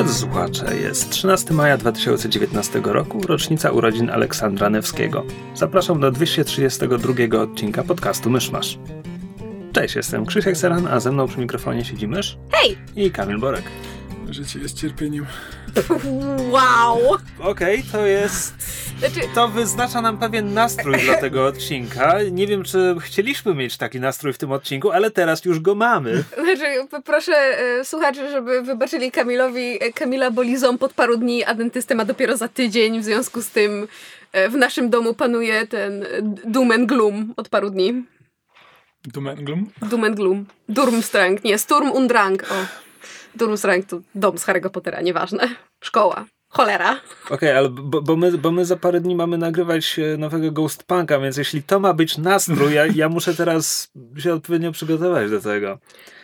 Drodzy słuchacze, jest 13 maja 2019 roku, rocznica urodzin Aleksandra Newskiego. Zapraszam do 232 odcinka podcastu Myszmasz. Cześć, jestem Krzysiek Seran, a ze mną przy mikrofonie siedzi Mysz. Hej! I Kamil Borek. Życie jest cierpieniem. Wow! Okej, okay, to jest... Znaczy... To wyznacza nam pewien nastrój dla tego odcinka. Nie wiem, czy chcieliśmy mieć taki nastrój w tym odcinku, ale teraz już go mamy. Znaczy, proszę e, słuchaczy, żeby wybaczyli Kamilowi. E, Kamila boli ząb od paru dni, a dentystę ma dopiero za tydzień. W związku z tym e, w naszym domu panuje ten doom and gloom od paru dni. Doom and gloom? Doom and gloom. Durmstrang, nie, Sturm und Drang. O. Durmstrang to dom z Harry'ego Pottera, nieważne. Szkoła. Cholera. Okej, okay, ale bo, bo, my, bo my za parę dni mamy nagrywać e, nowego Ghost Punka, więc jeśli to ma być nastrój, ja, ja muszę teraz się odpowiednio przygotować do tego.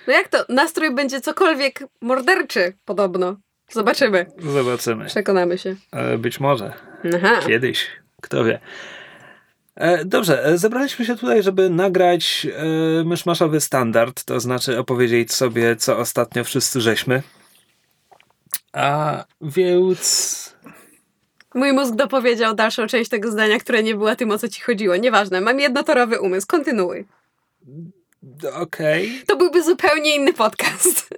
No jak to? Nastrój będzie cokolwiek morderczy, podobno. Zobaczymy. Zobaczymy. Przekonamy się. E, być może. Aha. Kiedyś. Kto wie. E, dobrze, e, zebraliśmy się tutaj, żeby nagrać e, myszmaszowy standard, to znaczy opowiedzieć sobie, co ostatnio wszyscy żeśmy. A więc... Mój mózg dopowiedział dalszą część tego zdania, które nie była tym, o co ci chodziło. Nieważne, mam jednotorowy umysł, kontynuuj. Okej. Okay. To byłby zupełnie inny podcast.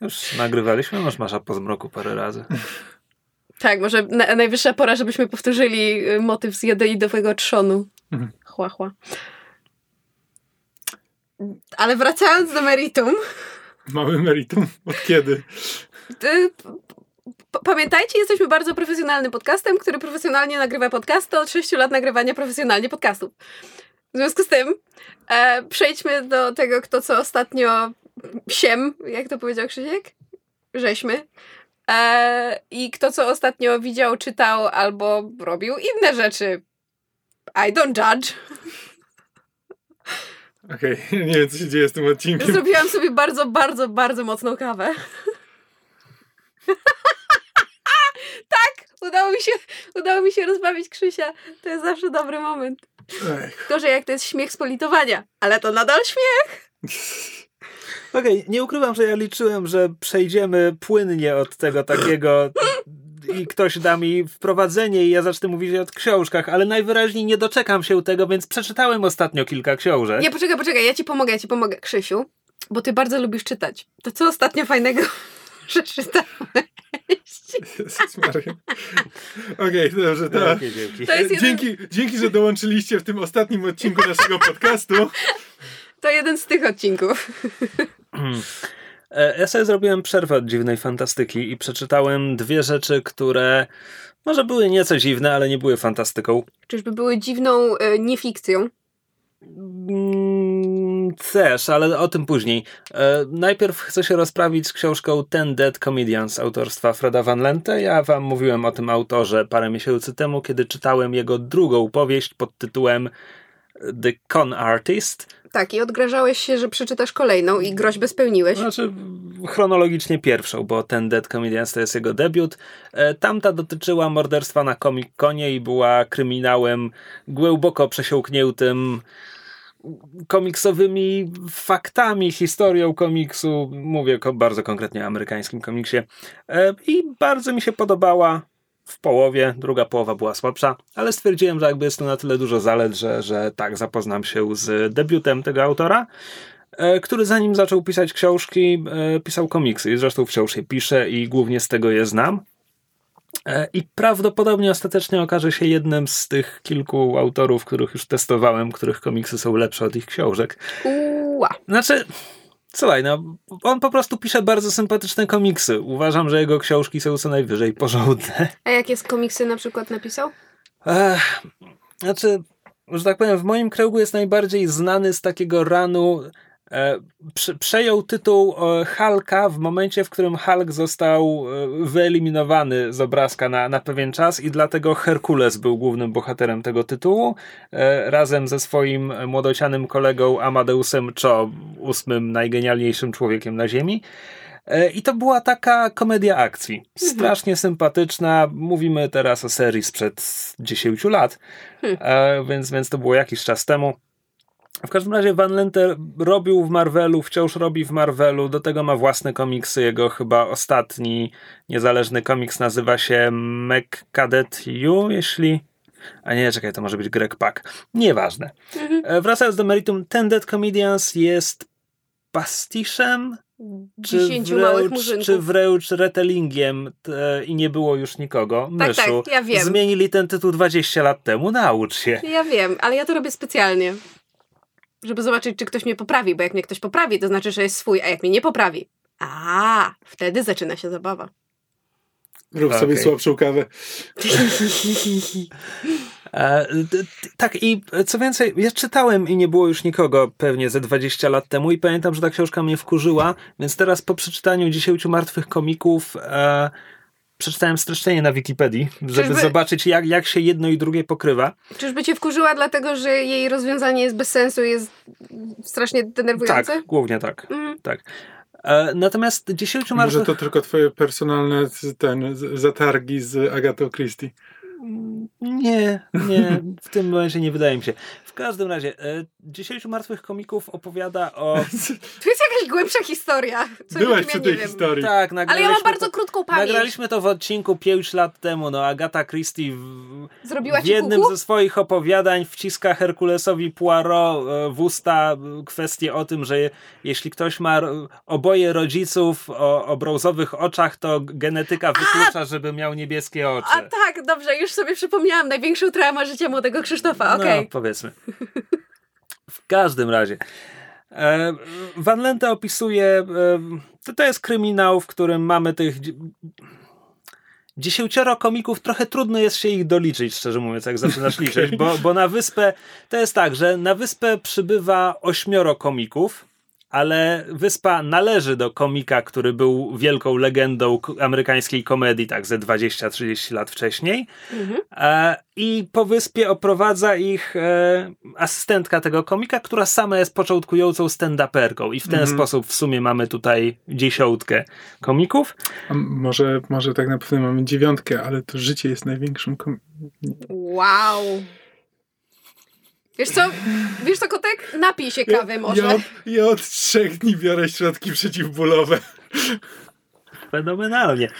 Już nagrywaliśmy Myszmasza po zmroku parę razy. Tak, może na, najwyższa pora, żebyśmy powtórzyli y, motyw z jadeidowego trzonu. Mhm. Chła, chła. Ale wracając do meritum. Mamy meritum? Od kiedy? Y, pamiętajcie, jesteśmy bardzo profesjonalnym podcastem, który profesjonalnie nagrywa podcasty od 6 lat nagrywania profesjonalnie podcastów. W związku z tym e, przejdźmy do tego, kto co ostatnio siem, jak to powiedział Krzysiek? Żeśmy. E, I kto co ostatnio widział, czytał albo robił inne rzeczy. I don't judge. Okej, okay. nie wiem co się dzieje z tym odcinkiem. Zrobiłam sobie bardzo, bardzo, bardzo mocną kawę. tak! Udało mi, się, udało mi się rozbawić Krzysia. To jest zawsze dobry moment. Gorzej jak to jest śmiech z politowania, ale to nadal śmiech. Okej, okay, nie ukrywam, że ja liczyłem, że przejdziemy płynnie od tego takiego i ktoś da mi wprowadzenie i ja zacznę mówić o książkach, ale najwyraźniej nie doczekam się tego, więc przeczytałem ostatnio kilka książek. Nie, poczekaj, poczekaj, ja ci pomogę, ja ci pomogę, Krzysiu, bo ty bardzo lubisz czytać. To co ostatnio fajnego przeczytałeś? Okej, okay, dobrze. To, okay, dzięki. To jeden... dzięki, dzięki, że dołączyliście w tym ostatnim odcinku naszego podcastu. To jeden z tych odcinków. E, ja sobie zrobiłem przerwę od dziwnej fantastyki i przeczytałem dwie rzeczy, które może były nieco dziwne, ale nie były fantastyką. Czyżby były dziwną e, niefikcją? Mm, też, ale o tym później. E, najpierw chcę się rozprawić z książką Ten Dead Comedians autorstwa Freda Van Lente. Ja wam mówiłem o tym autorze parę miesięcy temu, kiedy czytałem jego drugą powieść pod tytułem The Con Artist. Tak, i odgrażałeś się, że przeczytasz kolejną i groźbę spełniłeś. Znaczy, chronologicznie pierwszą, bo ten Dead Comedians to jest jego debiut. E, tamta dotyczyła morderstwa na Comic Conie i była kryminałem głęboko przesiąkniętym komiksowymi faktami, historią komiksu. Mówię bardzo konkretnie o amerykańskim komiksie. E, I bardzo mi się podobała w połowie, druga połowa była słabsza, ale stwierdziłem, że jakby jest tu na tyle dużo zalet, że, że tak, zapoznam się z debiutem tego autora, e, który zanim zaczął pisać książki, e, pisał komiksy i zresztą wciąż je pisze i głównie z tego je znam. E, I prawdopodobnie ostatecznie okaże się jednym z tych kilku autorów, których już testowałem, których komiksy są lepsze od ich książek. Uła. Znaczy, Słuchaj, no, on po prostu pisze bardzo sympatyczne komiksy. Uważam, że jego książki są co najwyżej porządne. A jakie z komiksy na przykład napisał? Ech, znaczy, że tak powiem, w moim kręgu jest najbardziej znany z takiego ranu przejął tytuł e, Hulka w momencie, w którym Hulk został e, wyeliminowany z obrazka na, na pewien czas i dlatego Herkules był głównym bohaterem tego tytułu razem ze swoim młodocianym kolegą Amadeusem Cho, ósmym najgenialniejszym człowiekiem na Ziemi. I to była taka komedia akcji. Mhm. Strasznie sympatyczna. Mówimy teraz o serii sprzed 10 lat, hmm. więc, więc to było jakiś czas temu. W każdym razie Van Lente robił w Marvelu, wciąż robi w Marvelu, do tego ma własne komiksy. Jego chyba ostatni niezależny komiks nazywa się Cadet U, jeśli. A nie, czekaj, to może być Greg Pak. Nieważne. Mhm. E, wracając do meritum, ten Dead Comedians jest pastiszem czy wręcz, czy wręcz retellingiem te, i nie było już nikogo. Tak, Myszu, tak, ja wiem. Zmienili ten tytuł 20 lat temu, naucz się. Ja wiem, ale ja to robię specjalnie żeby zobaczyć, czy ktoś mnie poprawi, bo jak mnie ktoś poprawi, to znaczy, że jest swój, a jak mnie nie poprawi, a wtedy zaczyna się zabawa. Rób okay. sobie słabszą kawę. E, tak, i co więcej, ja czytałem i nie było już nikogo pewnie ze 20 lat temu i pamiętam, że ta książka mnie wkurzyła, więc teraz po przeczytaniu 10 martwych komików e, przeczytałem streszczenie na Wikipedii, żeby Czyżby... zobaczyć, jak, jak się jedno i drugie pokrywa. Czyżby cię wkurzyła, dlatego że jej rozwiązanie jest bez sensu, jest strasznie denerwujące? Tak, głównie tak. Mhm. tak. E, natomiast 10 marca... Może to tylko twoje personalne ten, zatargi z Agatą Christie. Nie, nie, w tym momencie nie wydaje mi się. W każdym razie, e, 10 martwych komików opowiada o. To jest jakaś głębsza historia. Co Byłaś przy tej historii. Tak, Ale ja mam bardzo to, krótką pamięć. Nagraliśmy to w odcinku 5 lat temu. No, Agata Christie w, Zrobiła w jednym ze swoich opowiadań wciska Herkulesowi Poirot e, w usta kwestię o tym, że jeśli ktoś ma oboje rodziców o, o brązowych oczach, to genetyka wyklucza, A! żeby miał niebieskie oczy. A tak, dobrze, już sobie przypomniałam. Największą traumę życia młodego Krzysztofa, okej. Okay. No, powiedzmy. W każdym razie. E, Van Lente opisuje, e, to, to jest kryminał, w którym mamy tych dziesięcioro komików, trochę trudno jest się ich doliczyć, szczerze mówiąc, jak zaczynasz liczyć, bo, bo na wyspę, to jest tak, że na wyspę przybywa ośmioro komików, ale wyspa należy do komika, który był wielką legendą amerykańskiej komedii, tak ze 20-30 lat wcześniej. Mhm. E, I po wyspie oprowadza ich e, asystentka tego komika, która sama jest początkującą stand-uperką. I w ten mhm. sposób w sumie mamy tutaj dziesiątkę komików. A może, może tak naprawdę mamy dziewiątkę, ale to życie jest największym komikiem. Wow! Wiesz co, wiesz co, kotek? Napij się kawy może. Ja, ja od trzech dni biorę środki przeciwbólowe. Fenomenalnie.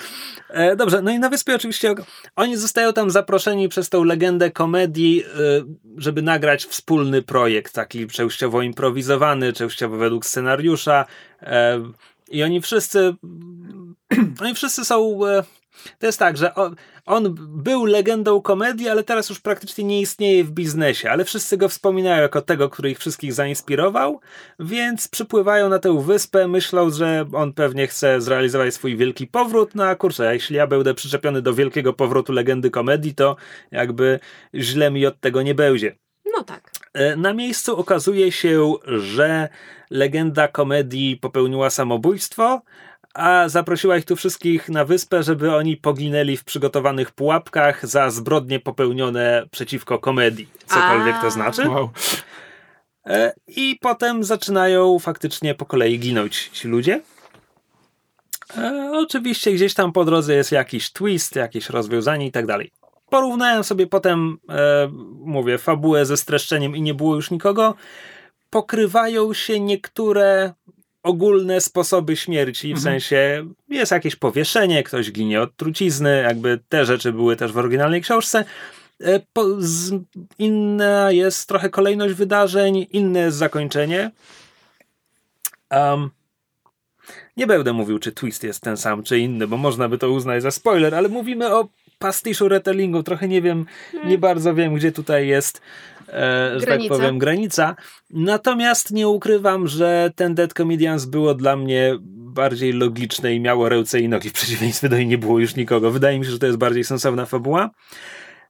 E, dobrze, no i na wyspie oczywiście oni zostają tam zaproszeni przez tą legendę komedii, e, żeby nagrać wspólny projekt, taki częściowo improwizowany, częściowo według scenariusza. E, I oni wszyscy, oni wszyscy są e, to jest tak, że on, był legendą komedii, ale teraz już praktycznie nie istnieje w biznesie, ale wszyscy go wspominają jako tego, który ich wszystkich zainspirował, więc przypływają na tę wyspę, myślą, że on pewnie chce zrealizować swój wielki powrót, no a kurczę, jeśli ja będę przyczepiony do wielkiego powrotu legendy komedii, to jakby źle mi od tego nie będzie. No tak. E, na miejscu okazuje się, że legenda komedii popełniła samobójstwo, a zaprosiła ich tu wszystkich na wyspę, żeby oni poginęli w przygotowanych pułapkach za zbrodnie popełnione przeciwko komedii. Cokolwiek a. to znaczy. Wow. E, I potem zaczynają faktycznie po kolei ginąć ci ludzie. E, oczywiście gdzieś tam po drodze jest jakiś twist, jakieś rozwiązanie i tak dalej. Porównałem sobie potem, e, mówię, fabułę ze streszczeniem i nie było już nikogo. Pokrywają się niektóre ogólne sposoby śmierci, w mhm. sensie jest jakieś powieszenie, ktoś ginie od trucizny, jakby te rzeczy były też w oryginalnej książce. E, po, z, inna jest trochę kolejność wydarzeń, inne jest zakończenie. Um, nie będę mówił, czy twist jest ten sam, czy inny, bo można by to uznać za spoiler, ale mówimy o pastiszu retellingu. Trochę nie wiem, nie hmm. bardzo wiem, gdzie tutaj jest e, że tak powiem, granica. Natomiast nie ukrywam, że ten Dead Comedians było dla mnie bardziej logiczne i miało ręce i nogi w przeciwieństwie do niej nie było już nikogo. Wydaje mi się, że to jest bardziej sensowna fabuła.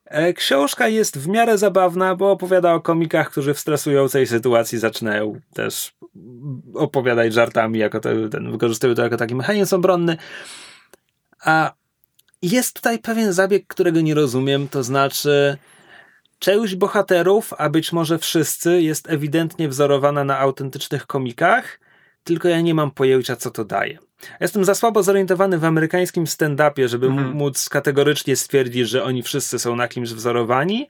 E, książka jest w miarę zabawna, bo opowiada o komikach, którzy w stresującej sytuacji zaczynają też opowiadać żartami, jako to, ten, wykorzystują to jako taki mechanizm obronny. A jest tutaj pewien zabieg, którego nie rozumiem, to znaczy część bohaterów, a być może wszyscy, jest ewidentnie wzorowana na autentycznych komikach, tylko ja nie mam pojęcia, co to daje. Jestem za słabo zorientowany w amerykańskim stand-upie, żeby mhm. móc kategorycznie stwierdzić, że oni wszyscy są na kimś wzorowani.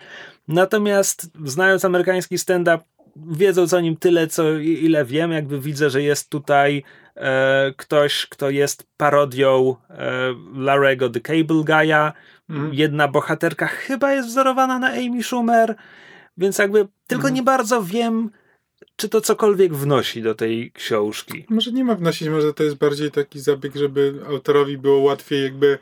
Natomiast znając amerykański stand-up, wiedząc o nim tyle, co ile wiem, jakby widzę, że jest tutaj e, ktoś, kto jest parodią e, Larego the Cable Guy'a. Mhm. Jedna bohaterka chyba jest wzorowana na Amy Schumer, więc jakby tylko mhm. nie bardzo wiem, czy to cokolwiek wnosi do tej książki? Może nie ma wnosić, może to jest bardziej taki zabieg, żeby autorowi było łatwiej jakby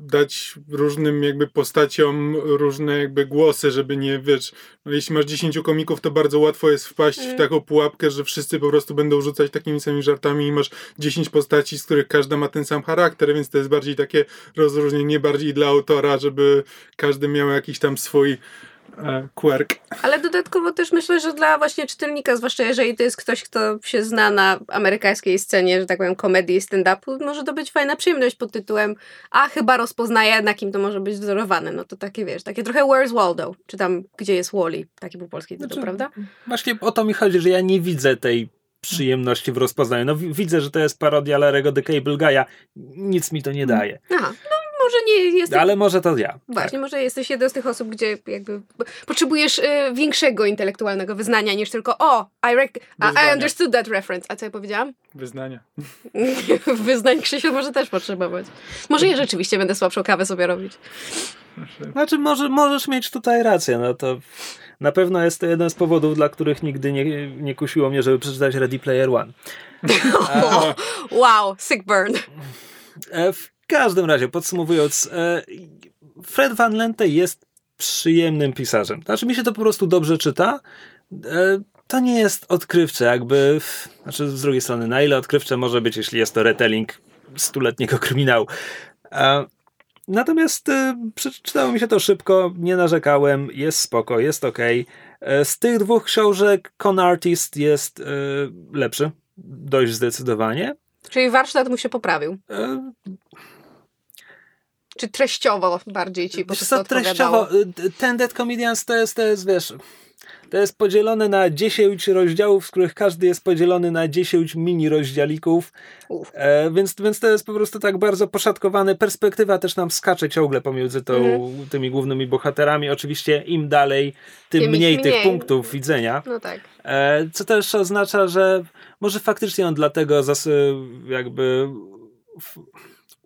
dać różnym jakby postaciom różne jakby głosy, żeby nie, wiesz, no jeśli masz 10 komików, to bardzo łatwo jest wpaść mm. w taką pułapkę, że wszyscy po prostu będą rzucać takimi samymi żartami i masz 10 postaci, z których każda ma ten sam charakter, więc to jest bardziej takie rozróżnienie bardziej dla autora, żeby każdy miał jakiś tam swój quirk. Ale dodatkowo też myślę, że dla właśnie czytelnika, zwłaszcza jeżeli to jest ktoś, kto się zna na amerykańskiej scenie, że tak powiem, komedii i stand-upu, może to być fajna przyjemność pod tytułem a chyba rozpoznaję, na kim to może być wzorowane. No to takie, wiesz, takie trochę Where's Waldo, czy tam Gdzie jest Wally, taki był polski tytuł, znaczy, prawda? Właśnie o to mi chodzi, że ja nie widzę tej przyjemności w rozpoznaniu. No widzę, że to jest parodia Larego The Cable Guy'a. Nic mi to nie daje. Aha, no może nie jesteś... Ale może to ja. Właśnie, tak. może jesteś jedną z tych osób, gdzie jakby potrzebujesz y, większego intelektualnego wyznania niż tylko o, I, rec- I understood that reference. A co ja powiedziałam? Wyznania. Wyznań Krzysiu może też potrzebować. Może ja rzeczywiście będę słabszą kawę sobie robić. Znaczy, może, możesz mieć tutaj rację, no to na pewno jest to jeden z powodów, dla których nigdy nie, nie kusiło mnie, żeby przeczytać Ready Player One. wow, sick burn. E, w każdym razie, podsumowując, e, Fred Van Lente jest przyjemnym pisarzem. Znaczy, mi się to po prostu dobrze czyta. E, to nie jest odkrywcze, jakby. Znaczy, z drugiej strony, na ile odkrywcze może być, jeśli jest to retelling stuletniego kryminału. Natomiast przeczytało mi się to szybko, nie narzekałem, jest spoko, jest ok. Z tych dwóch książek Con Artist jest lepszy, dość zdecydowanie. Czyli warsztat mu się poprawił. Czy treściowo bardziej ci po prostu co, treściowo, y, ten Dead Comedians to jest, to jest, wiesz, to jest podzielone na 10 rozdziałów, z których każdy jest podzielony na 10 mini rozdziałików. E, więc, więc to jest po prostu tak bardzo poszatkowane. Perspektywa też nam skacze ciągle pomiędzy tą, mhm. tymi głównymi bohaterami. Oczywiście im dalej, tym, tym mniej, mniej, tych punktów widzenia. No tak. E, co też oznacza, że może faktycznie on dlatego zasy, jakby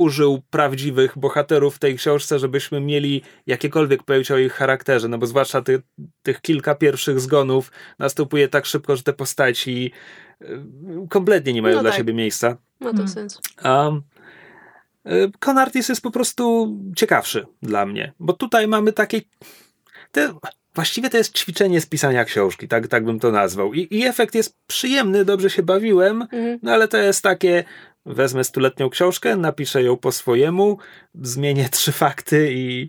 użył prawdziwych bohaterów w tej książce, żebyśmy mieli jakiekolwiek pojęcie o ich charakterze, no bo zwłaszcza ty, tych kilka pierwszych zgonów następuje tak szybko, że te postaci y, kompletnie nie mają no dla tak. siebie miejsca. Ma to hmm. sens. Um, Con Artis jest po prostu ciekawszy dla mnie, bo tutaj mamy takie te, właściwie to jest ćwiczenie z pisania książki, tak, tak bym to nazwał. I, I efekt jest przyjemny, dobrze się bawiłem, mhm. no ale to jest takie, wezmę stuletnią książkę, napiszę ją po swojemu, zmienię trzy fakty i...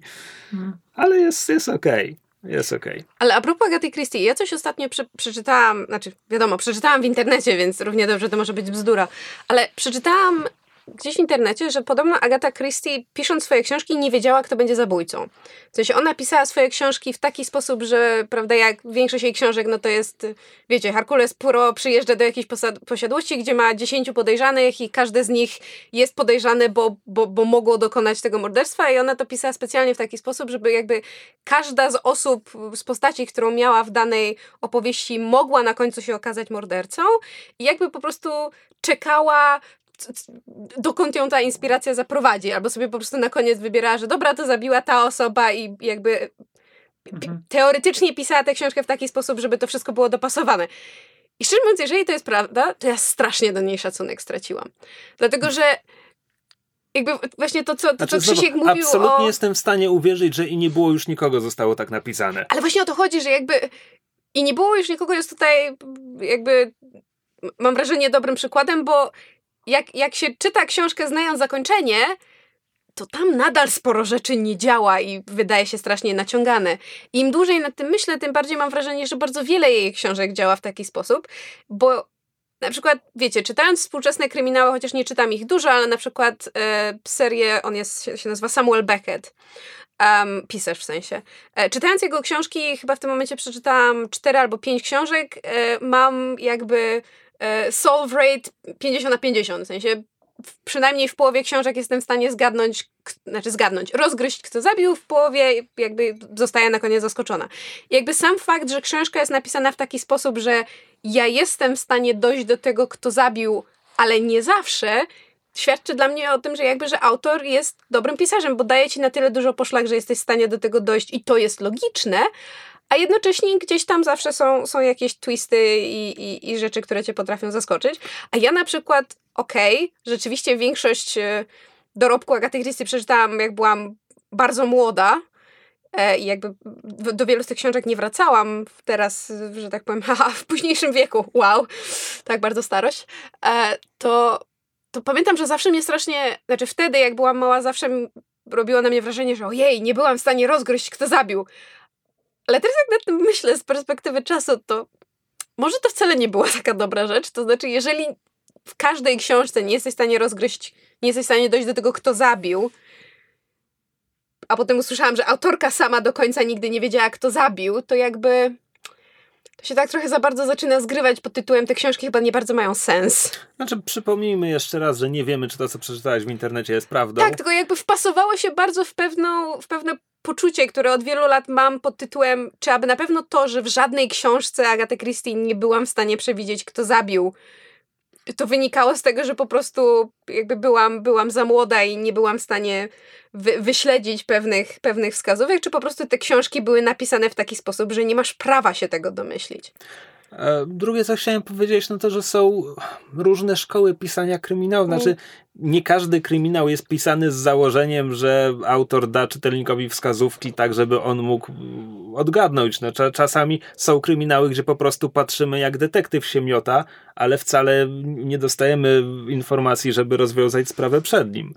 Hmm. Ale jest, jest okej. Okay. Jest okej. Okay. Ale a propos Agaty Christie, ja coś ostatnio prze przeczytałam, znaczy wiadomo, przeczytałam w internecie, więc równie dobrze to może być bzdura, ale przeczytałam gdzieś w internecie, że podobno Agata Christie pisząc swoje książki nie wiedziała, kto będzie zabójcą. W sensie ona pisała swoje książki w taki sposób, że prawda, jak większość jej książek, no to jest, wiecie, Herkules Puro przyjeżdża do jakiejś posiadłości, gdzie ma 10 podejrzanych i każdy z nich jest podejrzany, bo, bo, bo mogło dokonać tego morderstwa i ona to pisała specjalnie w taki sposób, żeby jakby każda z osób, z postaci, którą miała w danej opowieści mogła na końcu się okazać mordercą i jakby po prostu czekała dokąd ją ta inspiracja zaprowadzi, albo sobie po prostu na koniec wybierała, że dobra, to zabiła ta osoba i jakby mhm. teoretycznie pisała tę książkę w taki sposób, żeby to wszystko było dopasowane. I szczerze mówiąc, jeżeli to jest prawda, to ja strasznie do niej szacunek straciłam. Dlatego, że jakby właśnie to, co, to, znaczy, co Krzysiek mówił Absolutnie o... jestem w stanie uwierzyć, że i nie było już nikogo zostało tak napisane. Ale właśnie o to chodzi, że jakby i nie było już nikogo jest tutaj jakby mam wrażenie dobrym przykładem, bo jak, jak się czyta książkę znając zakończenie, to tam nadal sporo rzeczy nie działa i wydaje się strasznie naciągane. Im dłużej nad tym myślę, tym bardziej mam wrażenie, że bardzo wiele jej książek działa w taki sposób, bo na przykład, wiecie, czytając współczesne kryminały, chociaż nie czytam ich dużo, ale na przykład e, serię, on jest, się nazywa Samuel Beckett, um, pisarz w sensie. E, czytając jego książki, chyba w tym momencie przeczytałam cztery albo pięć książek, e, mam jakby solve rate 50 na 50, w sensie przynajmniej w połowie książek jestem w stanie zgadnąć, znaczy zgadnąć, rozgryźć kto zabił, w połowie jakby zostaję na koniec zaskoczona. Jakby sam fakt, że książka jest napisana w taki sposób, że ja jestem w stanie dojść do tego, kto zabił, ale nie zawsze, świadczy dla mnie o tym, że jakby, że autor jest dobrym pisarzem, bo daje ci na tyle dużo poszlak, że jesteś w stanie do tego dojść i to jest logiczne, a jednocześnie gdzieś tam zawsze są, są jakieś twisty i, i, i rzeczy, które cię potrafią zaskoczyć. A ja na przykład, okej, okay, rzeczywiście większość e, dorobku Agaty Christie przeczytałam, jak byłam bardzo młoda, e, i jakby do wielu z tych książek nie wracałam teraz, że tak powiem, haha, w późniejszym wieku, wow, tak bardzo starość, e, to, to pamiętam, że zawsze mnie strasznie, znaczy wtedy, jak byłam mała, zawsze robiło na mnie wrażenie, że ojej, nie byłam w stanie rozgryźć, kto zabił. Ale teraz jak nad tym myślę z perspektywy czasu, to może to wcale nie była taka dobra rzecz. To znaczy, jeżeli w każdej książce nie jesteś w stanie rozgryźć, nie jesteś w stanie dojść do tego, kto zabił, a potem usłyszałam, że autorka sama do końca nigdy nie wiedziała, kto zabił, to jakby to się tak trochę za bardzo zaczyna zgrywać pod tytułem te książki chyba nie bardzo mają sens. Znaczy, przypomnijmy jeszcze raz, że nie wiemy, czy to, co przeczytałeś w internecie jest prawdą. Tak, tylko jakby wpasowało się bardzo w, pewną, w pewne poczucie, które od wielu lat mam pod tytułem, czy aby na pewno to, że w żadnej książce Agaty Christie nie byłam w stanie przewidzieć, kto zabił. To wynikało z tego, że po prostu jakby byłam, byłam za młoda i nie byłam w stanie wy, wyśledzić pewnych, pewnych wskazówek, czy po prostu te książki były napisane w taki sposób, że nie masz prawa się tego domyślić. E, drugie, co chciałem powiedzieć, no to, że są różne szkoły pisania kryminału. Znaczy. Nie każdy kryminał jest pisany z założeniem, że autor da czytelnikowi wskazówki tak, żeby on mógł odgadnąć. No, czasami są kryminały, gdzie po prostu patrzymy, jak detektyw się miota, ale wcale nie dostajemy informacji, żeby rozwiązać sprawę przed nim.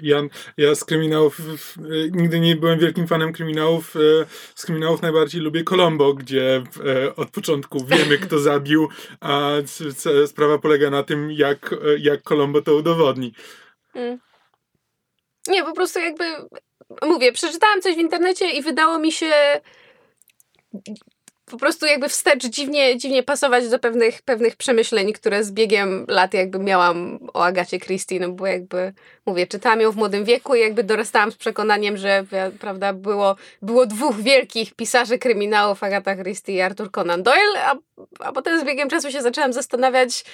Ja, ja z kryminałów nigdy nie byłem wielkim fanem kryminałów. E, z kryminałów najbardziej lubię Colombo, gdzie e, od początku wiemy, kto zabił, a sprawa polega na tym, jak, jak Colombo to udowodni. Hmm. Nie, po prostu jakby mówię, przeczytałam coś w internecie i wydało mi się po prostu jakby wstecz dziwnie, dziwnie pasować do pewnych, pewnych przemyśleń, które z biegiem lat jakby miałam o Agacie Christie, no bo jakby, mówię, czytałam ją w młodym wieku i jakby dorastałam z przekonaniem, że prawda, było, było dwóch wielkich pisarzy kryminałów, Agata Christie i Arthur Conan Doyle, a, a potem z biegiem czasu się zaczęłam zastanawiać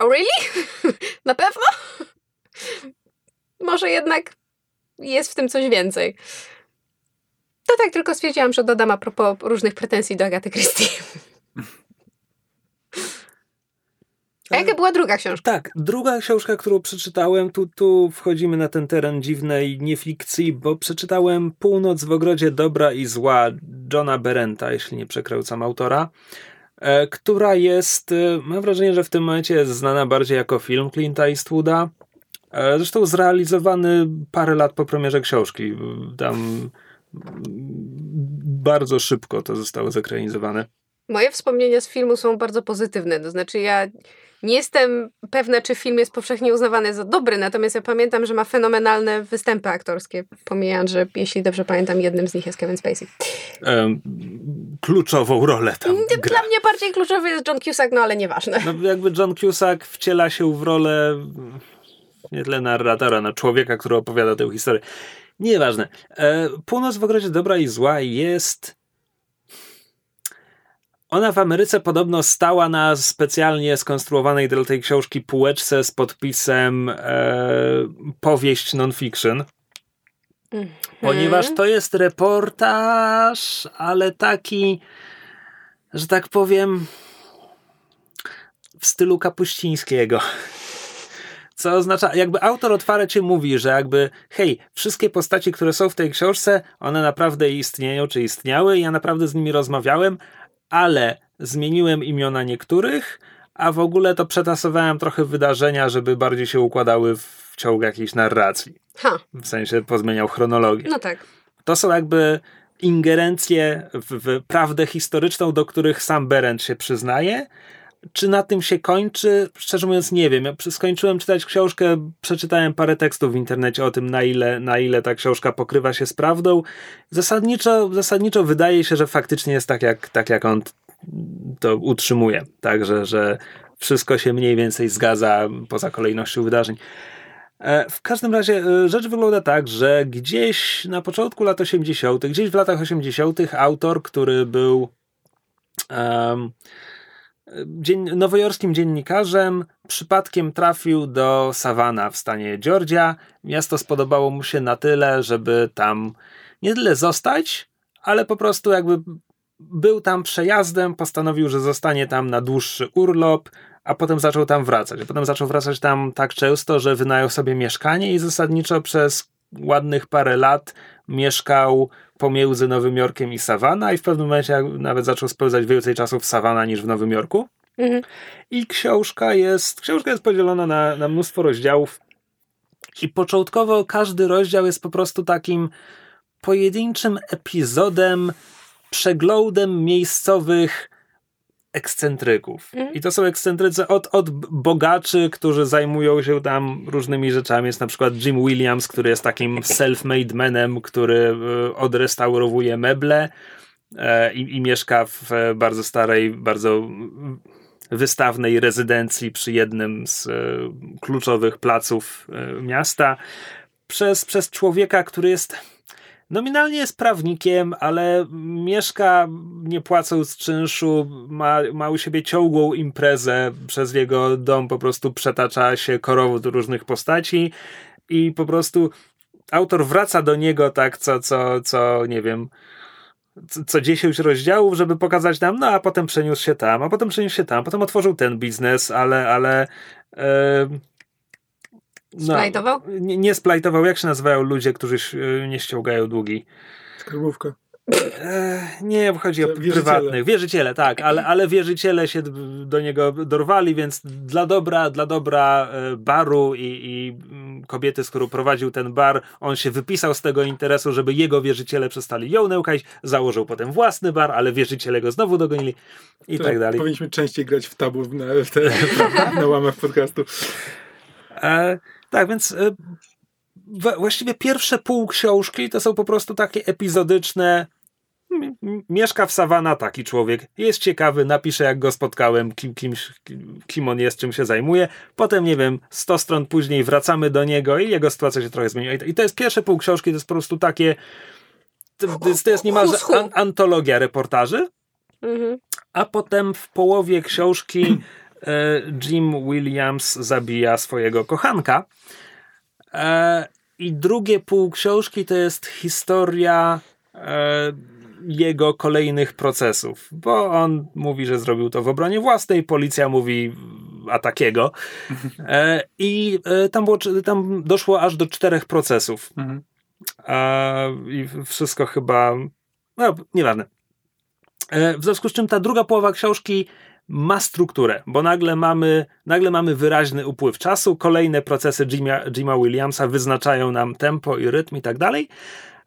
oh really? Na pewno? Może jednak jest w tym coś więcej. To tak tylko stwierdziłam, że dodam a propos różnych pretensji do Agaty Christie. A jaka była druga książka? Tak, druga książka, którą przeczytałem, tu, tu wchodzimy na ten teren dziwnej niefikcji, bo przeczytałem Północ w ogrodzie dobra i zła Johna Berenta, jeśli nie przekręcam autora, która jest, e, mam wrażenie, że w tym momencie jest znana bardziej jako film Clint'a Eastwooda. E, zresztą zrealizowany parę lat po premierze książki. Tam bardzo szybko to zostało zekranizowane. Moje wspomnienia z filmu są bardzo pozytywne. To znaczy, ja nie jestem pewna, czy film jest powszechnie uznawany za dobry, natomiast ja pamiętam, że ma fenomenalne występy aktorskie. Pomijając, że jeśli dobrze pamiętam, jednym z nich jest Kevin Spacey. Um, kluczową rolę tam. Gra. Dla mnie bardziej kluczowy jest John Cusack, no ale nieważne. No, jakby John Cusack wciela się w rolę nie tyle narratora, na człowieka, który opowiada tę historię. Nieważne. E, Północ w ogrodzie dobra i zła jest. Ona w Ameryce podobno stała na specjalnie skonstruowanej dla tej książki półeczce z podpisem e, powieść non-fiction. -hmm. Ponieważ to jest reportaż, ale taki, że tak powiem, w stylu kapuścińskiego. Co oznacza, jakby autor otwarcie mówi, że jakby, hej, wszystkie postaci, które są w tej książce, one naprawdę istnieją, czy istniały, ja naprawdę z nimi rozmawiałem, ale zmieniłem imiona niektórych, a w ogóle to przetasowałem trochę wydarzenia, żeby bardziej się układały w ciąg jakiejś narracji. Ha, W sensie pozmieniał chronologię. no tak. To są jakby ingerencje w, w prawdę historyczną, do których sam Berendt się przyznaje. Czy na tym się kończy? Szczerze mówiąc, nie wiem. Ja skończyłem czytać książkę, przeczytałem parę tekstów w internecie o tym, na ile, na ile ta książka pokrywa się z prawdą. Zasadniczo, zasadniczo wydaje się, że faktycznie jest tak, jak, tak jak on to utrzymuje. Także, że wszystko się mniej więcej zgadza poza kolejnością wydarzeń. E, W każdym razie e, rzecz wygląda tak, że gdzieś na początku lat 80., gdzieś w latach 80., autor, który był um, dzien- nowojorskim dziennikarzem, przypadkiem trafił do Savannah w stanie Georgia. Miasto spodobało mu się na tyle, żeby tam nie tyle zostać, ale po prostu jakby był tam przejazdem, postanowił, że zostanie tam na dłuższy urlop, a potem zaczął tam wracać. A potem zaczął wracać tam tak często, że wynajął sobie mieszkanie i zasadniczo przez ładnych parę lat mieszkał pomiędzy Nowym Jorkiem i Savannah i w pewnym momencie nawet zaczął spędzać więcej czasu w Savannah niż w Nowym Jorku. Mhm. I książka jest, książka jest podzielona na, na mnóstwo rozdziałów i początkowo każdy rozdział jest po prostu takim pojedynczym epizodem, przeglądem miejscowych ekscentryków. Mhm. I to są ekscentrycy od, od bogaczy, którzy zajmują się tam różnymi rzeczami. Jest na przykład Jim Williams, który jest takim self-made manem, który e, odrestaurowuje meble e, i, i mieszka w bardzo starej, bardzo wystawnej rezydencji przy jednym z e, kluczowych placów miasta. Przez, przez człowieka, który jest Nominalnie jest prawnikiem, ale mieszka nie płacąc czynszu, ma, ma u siebie ciągłą imprezę, przez jego dom po prostu przetacza się korowód różnych postaci i po prostu autor wraca do niego tak co, co, co nie wiem, co- co 10 rozdziałów, żeby pokazać nam, no a potem przeniósł się tam, a potem przeniósł się tam, potem otworzył ten biznes, ale, ale no, Splajtował? nie, nie splajtował. Jak się nazywają ludzie, którzy e, nie ściągają długi? Skarbówka. E, nie, chodzi o Wierzyciele. prywatnych. Wierzyciele, tak, ale, ale wierzyciele się do niego dorwali, więc dla dobra, dla dobra e, baru i, i mm, kobiety, z którą prowadził ten bar, on się wypisał z tego interesu, żeby jego wierzyciele przestali ją nękać, założył potem własny bar, ale wierzyciele go znowu dogonili i To tak dalej. Powinniśmy częściej grać w tabu na, w te, na łamach podcastu. E, tak, więc we- właściwie pierwsze pół książki to są po prostu takie epizodyczne. Mieszka w Savana taki człowiek, jest ciekawy, napisze jak go spotkałem, kim, kim, kim on jest, czym się zajmuje. Potem, nie wiem, 100 stron później wracamy do niego i jego sytuacja się trochę zmieniła. I to- jest pierwsze pół książki, to jest po prostu takie. To, to jest, niemalże an, antologia reportaży. Mhm. A potem w połowie książki Jim Williams zabija swojego kochanka. E, I drugie pół książki to jest historia e, jego kolejnych procesów, bo on mówi, że zrobił to w obronie własnej, policja mówi a takiego. E, I e, tam, było, tam doszło aż do czterech procesów. Mhm. I wszystko chyba. No, nieważne. E, W związku z czym ta druga połowa książki ma strukturę, bo nagle mamy, nagle mamy wyraźny upływ czasu, kolejne procesy Jima, Jima Williamsa wyznaczają nam tempo i rytm i tak dalej,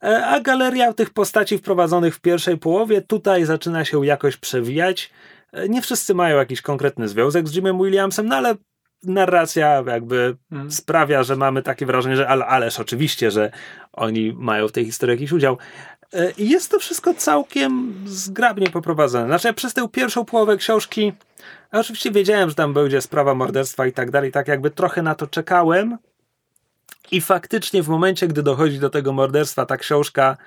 E, a galeria tych postaci wprowadzonych w pierwszej połowie tutaj zaczyna się jakoś przewijać. E, Nie wszyscy mają jakiś konkretny związek z Jimem Williamsem, no ale narracja jakby Mhm. sprawia, że mamy takie wrażenie, że ale, ależ oczywiście, że oni mają w tej historii jakiś udział. E, I jest to wszystko całkiem zgrabnie poprowadzone. Znaczy, ja przez tę pierwszą połowę książki, ja oczywiście wiedziałem, że tam będzie sprawa morderstwa i tak dalej, tak jakby trochę na to czekałem. I faktycznie w momencie, gdy dochodzi do tego morderstwa, ta książka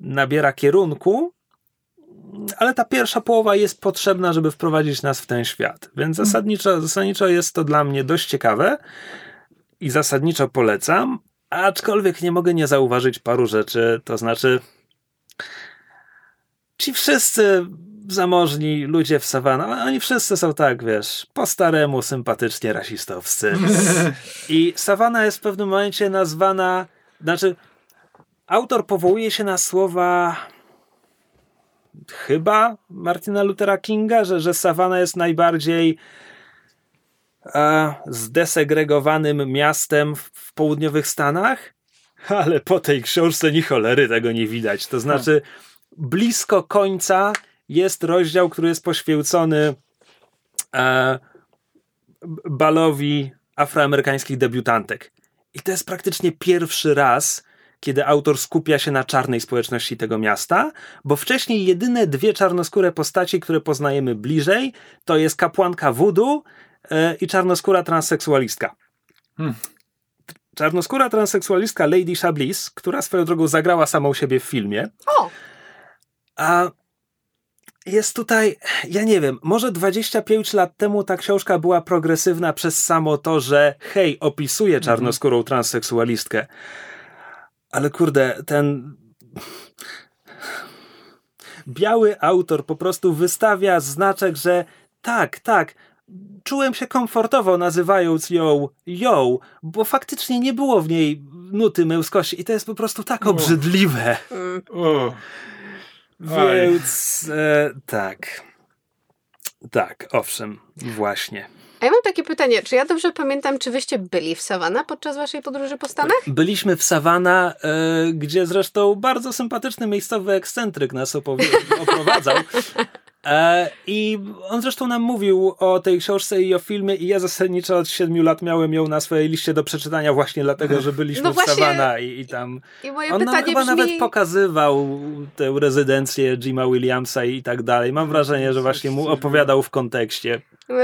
nabiera kierunku, ale ta pierwsza połowa jest potrzebna, żeby wprowadzić nas w ten świat. Więc zasadniczo, zasadniczo jest to dla mnie dość ciekawe i zasadniczo polecam, aczkolwiek nie mogę nie zauważyć paru rzeczy, to znaczy ci wszyscy zamożni ludzie w Savannah, oni wszyscy są tak, wiesz, po staremu sympatycznie rasistowscy. I Savannah jest w pewnym momencie nazwana, znaczy autor powołuje się na słowa chyba Martina Luthera Kinga, że, że Savannah jest najbardziej a, zdesegregowanym miastem w, w południowych Stanach, ale po tej książce ni cholery tego nie widać. To znaczy, blisko końca jest rozdział, który jest poświęcony e, balowi afroamerykańskich debiutantek. I to jest praktycznie pierwszy raz, kiedy autor skupia się na czarnej społeczności tego miasta, bo wcześniej jedyne dwie czarnoskóre postaci, które poznajemy bliżej, to jest kapłanka voodoo e, i czarnoskóra transseksualistka. Hmm. Czarnoskóra transseksualistka Lady Chablis, która swoją drogą zagrała samą siebie w filmie, O! A jest tutaj, ja nie wiem, może 25 lat temu ta książka była progresywna przez samo to, że hej, opisuje czarnoskórą transseksualistkę. Ale kurde, ten biały autor po prostu wystawia znaczek, że tak, tak, czułem się komfortowo nazywając ją ją, bo faktycznie nie było w niej nuty męskości i to jest po prostu tak obrzydliwe. Aj. Więc e, tak. Tak, owszem, właśnie. A ja mam takie pytanie, czy ja dobrze pamiętam, czy wyście byli w Savannah podczas waszej podróży po Stanach? Byliśmy w Savannah, e, gdzie zresztą bardzo sympatyczny miejscowy ekscentryk nas opowie- oprowadzał. E, I on zresztą nam mówił o tej książce i o filmie i ja zasadniczo od siedmiu lat miałem ją na swojej liście do przeczytania właśnie dlatego, że byliśmy No w Savannah i, i tam... I moje On nam chyba brzmi... nawet pokazywał tę rezydencję Jima Williamsa i tak dalej. Mam wrażenie, że właśnie mu opowiadał w kontekście.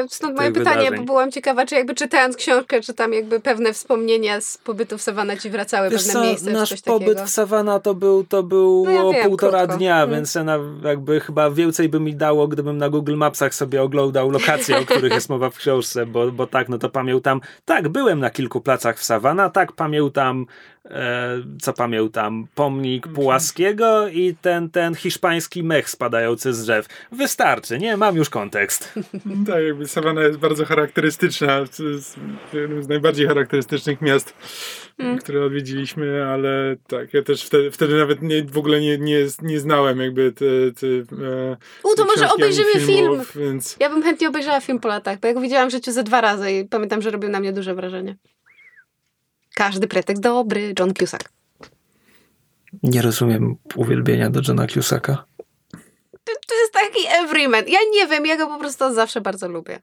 Stąd moje pytanie, wydarzeń. bo byłam ciekawa, czy jakby czytając książkę, czy tam jakby pewne wspomnienia z pobytu w Savannah ci wracały, Wiesz pewne co, miejsca, nasz coś pobyt takiego. w Savannah to był, to był No ja wiem, półtora krótko. dnia, Mm. więc ja jakby chyba więcej by mi dało, gdybym na Google Mapsach sobie oglądał lokacje, o których jest mowa w książce, bo, bo tak, no to pamiętam, tak, byłem na kilku placach w Savannah, tak, pamiętam, e, co pamiętam, pomnik Pułaskiego i ten, ten hiszpański mech spadający z drzew. Wystarczy, nie, mam już kontekst. tak, jakby Savannah jest bardzo charakterystyczna. Jest jednym z najbardziej charakterystycznych miast, Mm. które odwiedziliśmy, ale tak, ja też wtedy, wtedy nawet nie, w ogóle nie, nie, nie znałem jakby te, te, e, U, to może obejrzymy filmów, film. Więc Ja bym chętnie obejrzała film po latach, bo ja go widziałam w życiu ze dwa razy i pamiętam, że robił na mnie duże wrażenie. Każdy pretekst dobry, John Cusack. Nie rozumiem uwielbienia do Johna Cusacka. To, to jest taki everyman. Ja nie wiem, ja go po prostu zawsze bardzo lubię.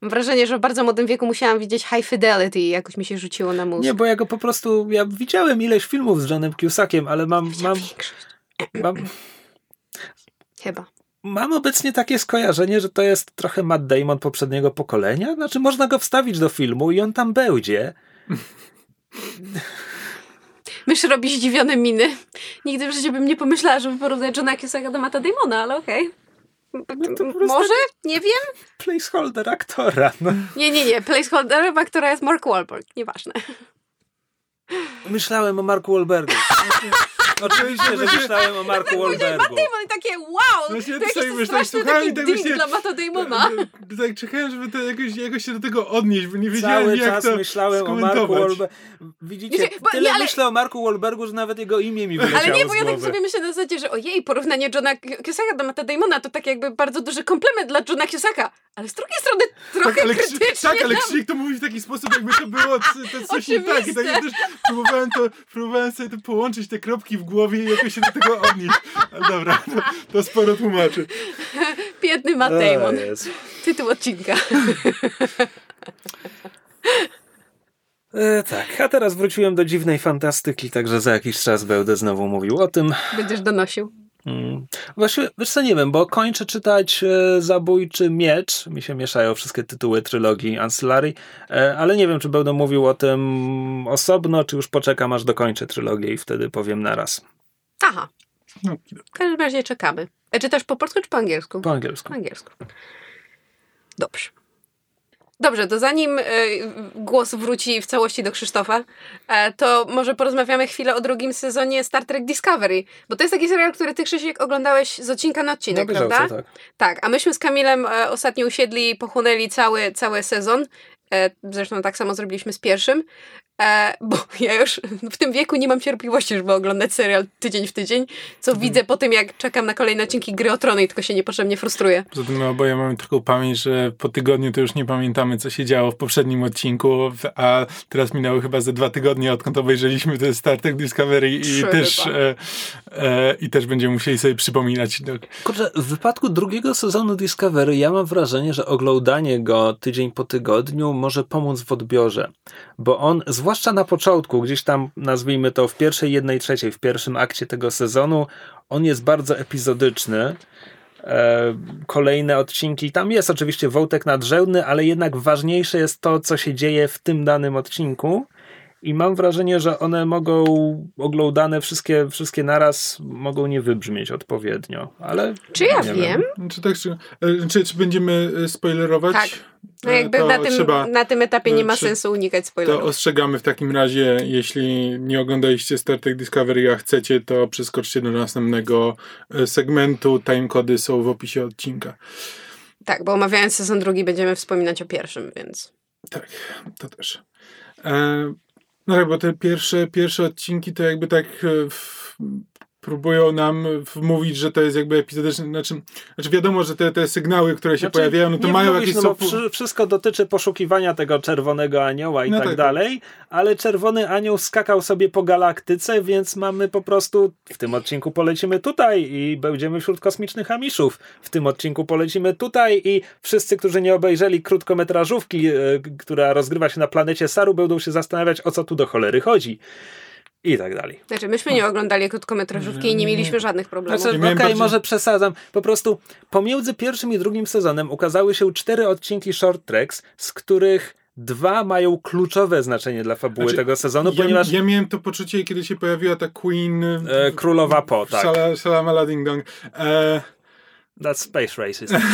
Mam wrażenie, że w bardzo młodym wieku musiałam widzieć High Fidelity i jakoś mi się rzuciło na mózg. Nie, bo ja go po prostu, ja widziałem ileś filmów z Johnem Cusackiem, ale mam, mam, mam, Chyba. mam obecnie takie skojarzenie, że to jest trochę Matt Damon poprzedniego pokolenia. Znaczy, można go wstawić do filmu i on tam będzie. Mysz robi zdziwione miny. Nigdy w życiu bym nie pomyślała, żeby porównać Johna Cusacka do Matta Damona, ale okej. Prostu Może? Nie wiem. Placeholder aktora. No. Nie, nie, nie. Placeholderem aktora jest Mark Wahlberg. Nieważne. Myślałem o Marku Wahlbergu. Oczywiście, że myślałem o Marku Wahlbergu. Damon i takie wow! Właśnie to jakiś tak myślałem, straszny taki i tak właśnie- dla Matta Damona. tak czekałem, żeby to jakoś, jakoś się do tego odnieść, bo nie wiedziałem Cały jak czas to myślałem o Marku. Wahlbergu. Widzicie, Wiecie, bo- tyle nie, ale- myślę o Marku Wahlbergu, że nawet jego imię mi wyleciało Ale nie, bo ja tak sobie myślę na zasadzie, że ojej, porównanie Johna Cusacka do Matta Damona to tak jakby bardzo duży komplement dla Johna Cusacka. Ale z drugiej strony trochę Tak ale, Krzy- krytycznie. tak, ale Krzysiek to mówi w taki sposób, jakby to było c- to coś nie tak. I tak ja też próbowałem, to, próbowałem sobie to połączyć te kropki w głowie i jakoś się do tego odnieść. Ale dobra, to, to sporo tłumaczy. Biedny Matt Damon. Tytuł odcinka. E, tak, a teraz wróciłem do dziwnej fantastyki, także za jakiś czas będę znowu mówił o tym. Będziesz donosił. Mm. Właściwie, wiesz co, nie wiem, bo kończę czytać e, Zabójczy Miecz, mi się mieszają wszystkie tytuły trylogii Ancillary, e, ale nie wiem, czy będę mówił o tym osobno, czy już poczekam, aż dokończę trylogię i wtedy powiem naraz. Aha. No, W każdym razie czekamy. E, czytasz po polsku czy po angielsku? Po angielsku. Po angielsku. Dobrze. Dobrze, to zanim e, głos wróci w całości do Krzysztofa, e, to może porozmawiamy chwilę o drugim sezonie Star Trek Discovery, bo to jest taki serial, który ty, Krzysiek, oglądałeś z odcinka na odcinek, Na bieżąco, prawda? tak. Tak, a myśmy z Kamilem e, ostatnio usiedli i pochłonęli cały, cały sezon. Zresztą tak samo zrobiliśmy z pierwszym. E, bo ja już w tym wieku nie mam cierpliwości, żeby oglądać serial tydzień w tydzień, co Mhm. widzę po tym, jak czekam na kolejne odcinki Gry o Trony i tylko się niepotrzebnie frustruję. Poza tym my oboje mamy taką pamięć, że po tygodniu to już nie pamiętamy, co się działo w poprzednim odcinku, a teraz minęły chyba ze dwa tygodnie, odkąd obejrzeliśmy ten Star Trek Discovery i też, e, e, i też będziemy musieli sobie przypominać. No, Kurczę, w wypadku drugiego sezonu Discovery ja mam wrażenie, że oglądanie go tydzień po tygodniu może pomóc w odbiorze, bo on, zwłaszcza na początku, gdzieś tam nazwijmy to w pierwszej, jednej trzeciej, w pierwszym akcie tego sezonu, on jest bardzo epizodyczny. E, kolejne odcinki, tam jest oczywiście wątek nadrzędny, ale jednak ważniejsze jest to, co się dzieje w tym danym odcinku. I mam wrażenie, że one mogą oglądane wszystkie, wszystkie naraz mogą nie wybrzmieć odpowiednio, ale Czy ja nie wiem? czy, tak, czy, e, czy, czy będziemy e, spoilerować? Tak. No E, jakby to na tym, trzeba, na tym etapie nie ma czy- sensu unikać To spoilerów. ostrzegamy w takim razie, jeśli nie oglądaliście Star Trek Discovery, a chcecie, to przeskoczcie do następnego segmentu. Timecody są w opisie odcinka. Tak, bo omawiając sezon drugi będziemy wspominać o pierwszym, więc... Tak, to też. E, no tak, bo te pierwsze, pierwsze odcinki to jakby tak e, w, próbują nam wmówić, że to jest jakby epizodyczne. Znaczy, znaczy wiadomo, że te, te sygnały, które się Znaczy, pojawiają, no to mają mówisz, jakieś... no, sopu- wszy- wszystko dotyczy poszukiwania tego czerwonego anioła i No tak, tak, dalej, ale czerwony anioł skakał sobie po galaktyce, więc mamy po prostu w tym odcinku polecimy tutaj i będziemy wśród kosmicznych amiszów. W tym odcinku polecimy tutaj i wszyscy, którzy nie obejrzeli krótkometrażówki, e, która rozgrywa się na planecie Saru, będą się zastanawiać, o co tu do cholery chodzi. I tak dalej. Znaczy, myśmy nie oglądali krótkometrażówki i nie mieliśmy żadnych problemów. Znaczy, Ja okej, bardziej- może przesadzam. Po prostu pomiędzy pierwszym i drugim sezonem ukazały się cztery odcinki short tracks, z których dwa mają kluczowe znaczenie dla fabuły Znaczy, tego sezonu, ja, ponieważ ja miałem to poczucie, kiedy się pojawiła ta Queen... e, królowa Po, tak. Sala, Salama Ding Dong. E, That's space racist.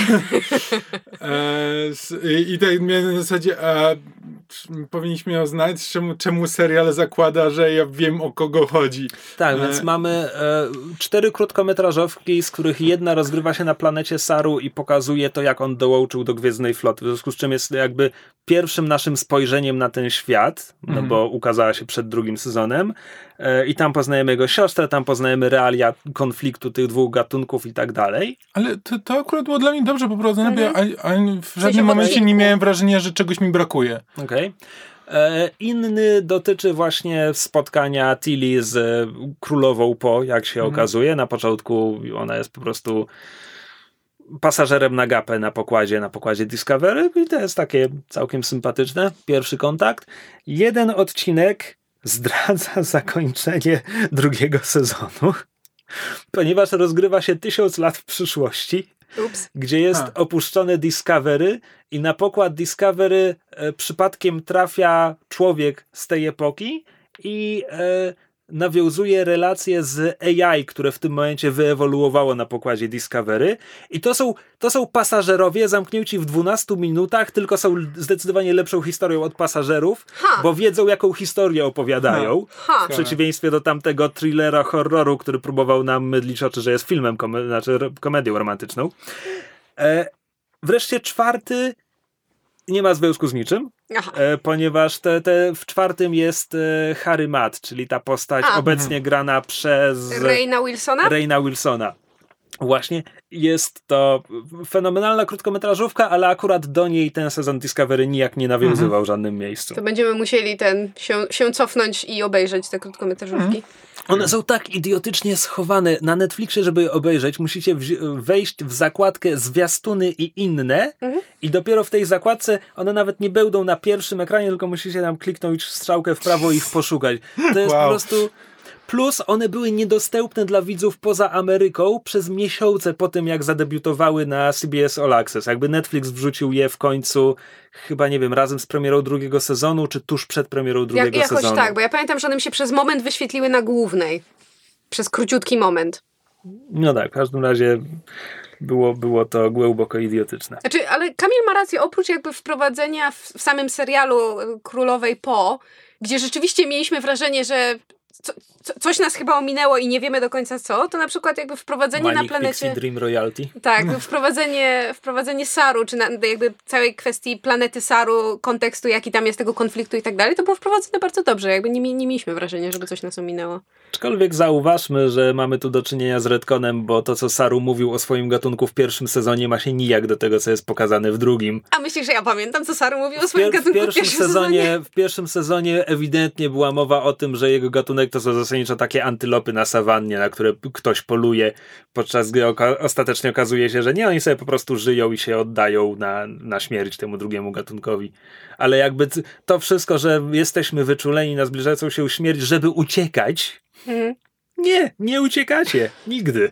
E, I tak na zasadzie, a powinniśmy ją znać, czemu, czemu serial zakłada, że ja wiem o kogo chodzi. Tak, E, więc mamy e, cztery krótkometrażówki, z których jedna rozgrywa się na planecie Saru i pokazuje to, jak on dołączył do Gwiezdnej Floty, w związku z czym jest jakby pierwszym naszym spojrzeniem na ten świat, no Mhm. bo ukazała się przed drugim sezonem i tam poznajemy jego siostrę, tam poznajemy realia konfliktu tych dwóch gatunków i tak dalej. Ale to, to akurat było dla mnie dobrze poprowadzone, bo ja Mhm. a, a w żadnym w momencie nie miałem wrażenia, że czegoś mi brakuje. Okej. E, Inny dotyczy właśnie spotkania Tilly z e, królową Po, jak się Mhm. okazuje. Na początku ona jest po prostu pasażerem na gapę na pokładzie, na pokładzie Discovery i to jest takie całkiem sympatyczne. Pierwszy kontakt. Jeden odcinek zdradza zakończenie drugiego sezonu, ponieważ rozgrywa się tysiąc lat w przyszłości Ups. gdzie jest A. opuszczone Discovery i na pokład Discovery e, przypadkiem trafia człowiek z tej epoki i e, nawiązuje relacje z AI, które w tym momencie wyewoluowało na pokładzie Discovery i to są, to są pasażerowie zamknięci w 12 minutach, tylko są zdecydowanie lepszą historią od pasażerów, Ha. bo wiedzą jaką historię opowiadają. Ha. W przeciwieństwie do tamtego thrillera horroru, który próbował nam mydlić oczy, że jest filmem, kome- znaczy komedią romantyczną. E, wreszcie czwarty nie ma związku z niczym. E, ponieważ te, te w czwartym jest e, Harry Matt, czyli ta postać A. obecnie grana przez Reina Wilsona? Reina Wilsona. Właśnie jest to fenomenalna krótkometrażówka, ale akurat do niej ten sezon Discovery nijak nie nawiązywał w żadnym miejscu. To będziemy musieli ten się, się cofnąć i obejrzeć te krótkometrażówki. One są tak idiotycznie schowane. Na Netflixie, żeby je obejrzeć, musicie wejść w zakładkę zwiastuny i inne Mhm. i dopiero w tej zakładce one nawet nie będą na pierwszym ekranie, tylko musicie tam kliknąć strzałkę w prawo i ich poszukać. To jest Wow. po prostu... Plus one były niedostępne dla widzów poza Ameryką przez miesiące po tym, jak zadebiutowały na CBS All Access. Jakby Netflix wrzucił je w końcu, chyba nie wiem, razem z premierą drugiego sezonu, czy tuż przed premierą Jak, drugiego jakoś sezonu. tak, bo ja pamiętam, że one mi się przez moment wyświetliły na głównej. Przez króciutki moment. No tak, w każdym razie było, było to głęboko idiotyczne. Znaczy, ale Kamil ma rację, oprócz jakby wprowadzenia w, w samym serialu y, Królowej Po, gdzie rzeczywiście mieliśmy wrażenie, że co, co, coś nas chyba ominęło i nie wiemy do końca co, to na przykład jakby wprowadzenie Manic na planecie... Pixie Dream Royalty. Tak, wprowadzenie, wprowadzenie Saru, czy na, jakby całej kwestii planety Saru, kontekstu, jaki tam jest tego konfliktu i tak dalej, to było wprowadzone bardzo dobrze. Jakby nie, nie mieliśmy wrażenia, żeby coś nas ominęło. Aczkolwiek zauważmy, że mamy tu do czynienia z retconem, bo to, co Saru mówił o swoim gatunku w pierwszym sezonie, ma się nijak do tego, co jest pokazane w drugim. A myślisz, że ja pamiętam, co Saru mówił o W, swoim w, gatunku pierwszym w pierwszym sezonie, sezonie? w pierwszym sezonie ewidentnie była mowa o tym, że jego gatunek to są zasadniczo takie antylopy na sawannie, na które ktoś poluje, podczas gdy oka- ostatecznie okazuje się, że nie, oni sobie po prostu żyją i się oddają na, na śmierć temu drugiemu gatunkowi. Ale jakby to wszystko, że jesteśmy wyczuleni na zbliżającą się śmierć, żeby uciekać, Mhm. nie, nie uciekacie. Nigdy.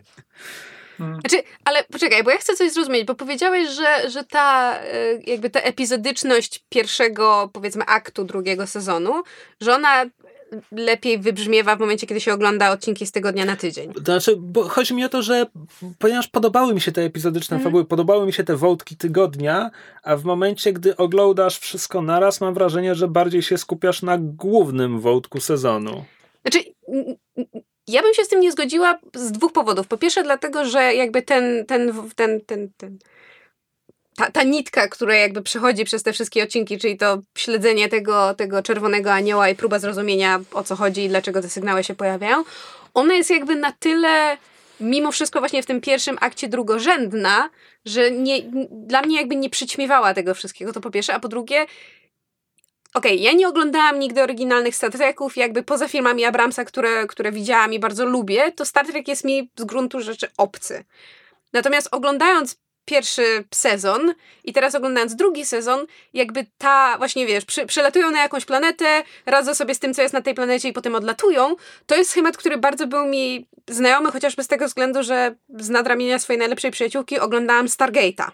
Znaczy, ale poczekaj, bo ja chcę coś zrozumieć, bo powiedziałeś, że, że ta e, jakby ta epizodyczność pierwszego, powiedzmy, aktu drugiego sezonu, że ona lepiej wybrzmiewa w momencie, kiedy się ogląda odcinki z tygodnia na tydzień. Znaczy, bo chodzi mi o to, że ponieważ podobały mi się te epizodyczne Mhm. fabuły, podobały mi się te wątki tygodnia, a w momencie, gdy oglądasz wszystko naraz, mam wrażenie, że bardziej się skupiasz na głównym wątku sezonu. Znaczy, ja bym się z tym nie zgodziła z dwóch powodów. Po pierwsze, dlatego, że jakby ten, ten, ten, ten, ten ta, ta nitka, która jakby przechodzi przez te wszystkie odcinki, czyli to śledzenie tego, tego czerwonego anioła i próba zrozumienia o co chodzi i dlaczego te sygnały się pojawiają, ona jest jakby na tyle mimo wszystko właśnie w tym pierwszym akcie drugorzędna, że nie, dla mnie jakby nie przyćmiewała tego wszystkiego, to po pierwsze, a po drugie Okej, ja nie oglądałam nigdy oryginalnych Star Treków, jakby poza filmami Abramsa, które, które widziałam i bardzo lubię, to Star Trek jest mi z gruntu rzeczy obcy. Natomiast oglądając pierwszy sezon i teraz oglądając drugi sezon, jakby ta, właśnie wiesz, przy, przylatują na jakąś planetę, radzą sobie z tym, co jest na tej planecie i potem odlatują, to jest schemat, który bardzo był mi znajomy, chociażby z tego względu, że z nadramienia swojej najlepszej przyjaciółki oglądałam Stargate'a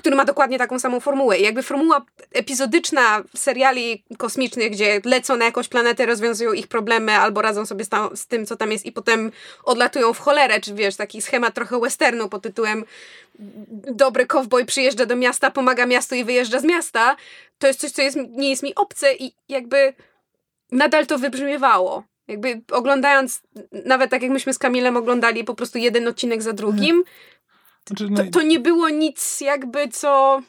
który ma dokładnie taką samą formułę. I jakby formuła epizodyczna seriali kosmicznych, gdzie lecą na jakąś planetę, rozwiązują ich problemy albo radzą sobie z, tam, z tym, co tam jest i potem odlatują w cholerę, czy wiesz, taki schemat trochę westernu pod tytułem dobry cowboy przyjeżdża do miasta, pomaga miastu i wyjeżdża z miasta, to jest coś, co jest, nie jest mi obce i jakby nadal to wybrzmiewało. Jakby oglądając, nawet tak jak myśmy z Kamilem oglądali po prostu jeden odcinek za drugim, Znaczy, no, to, to nie było nic jakby, co,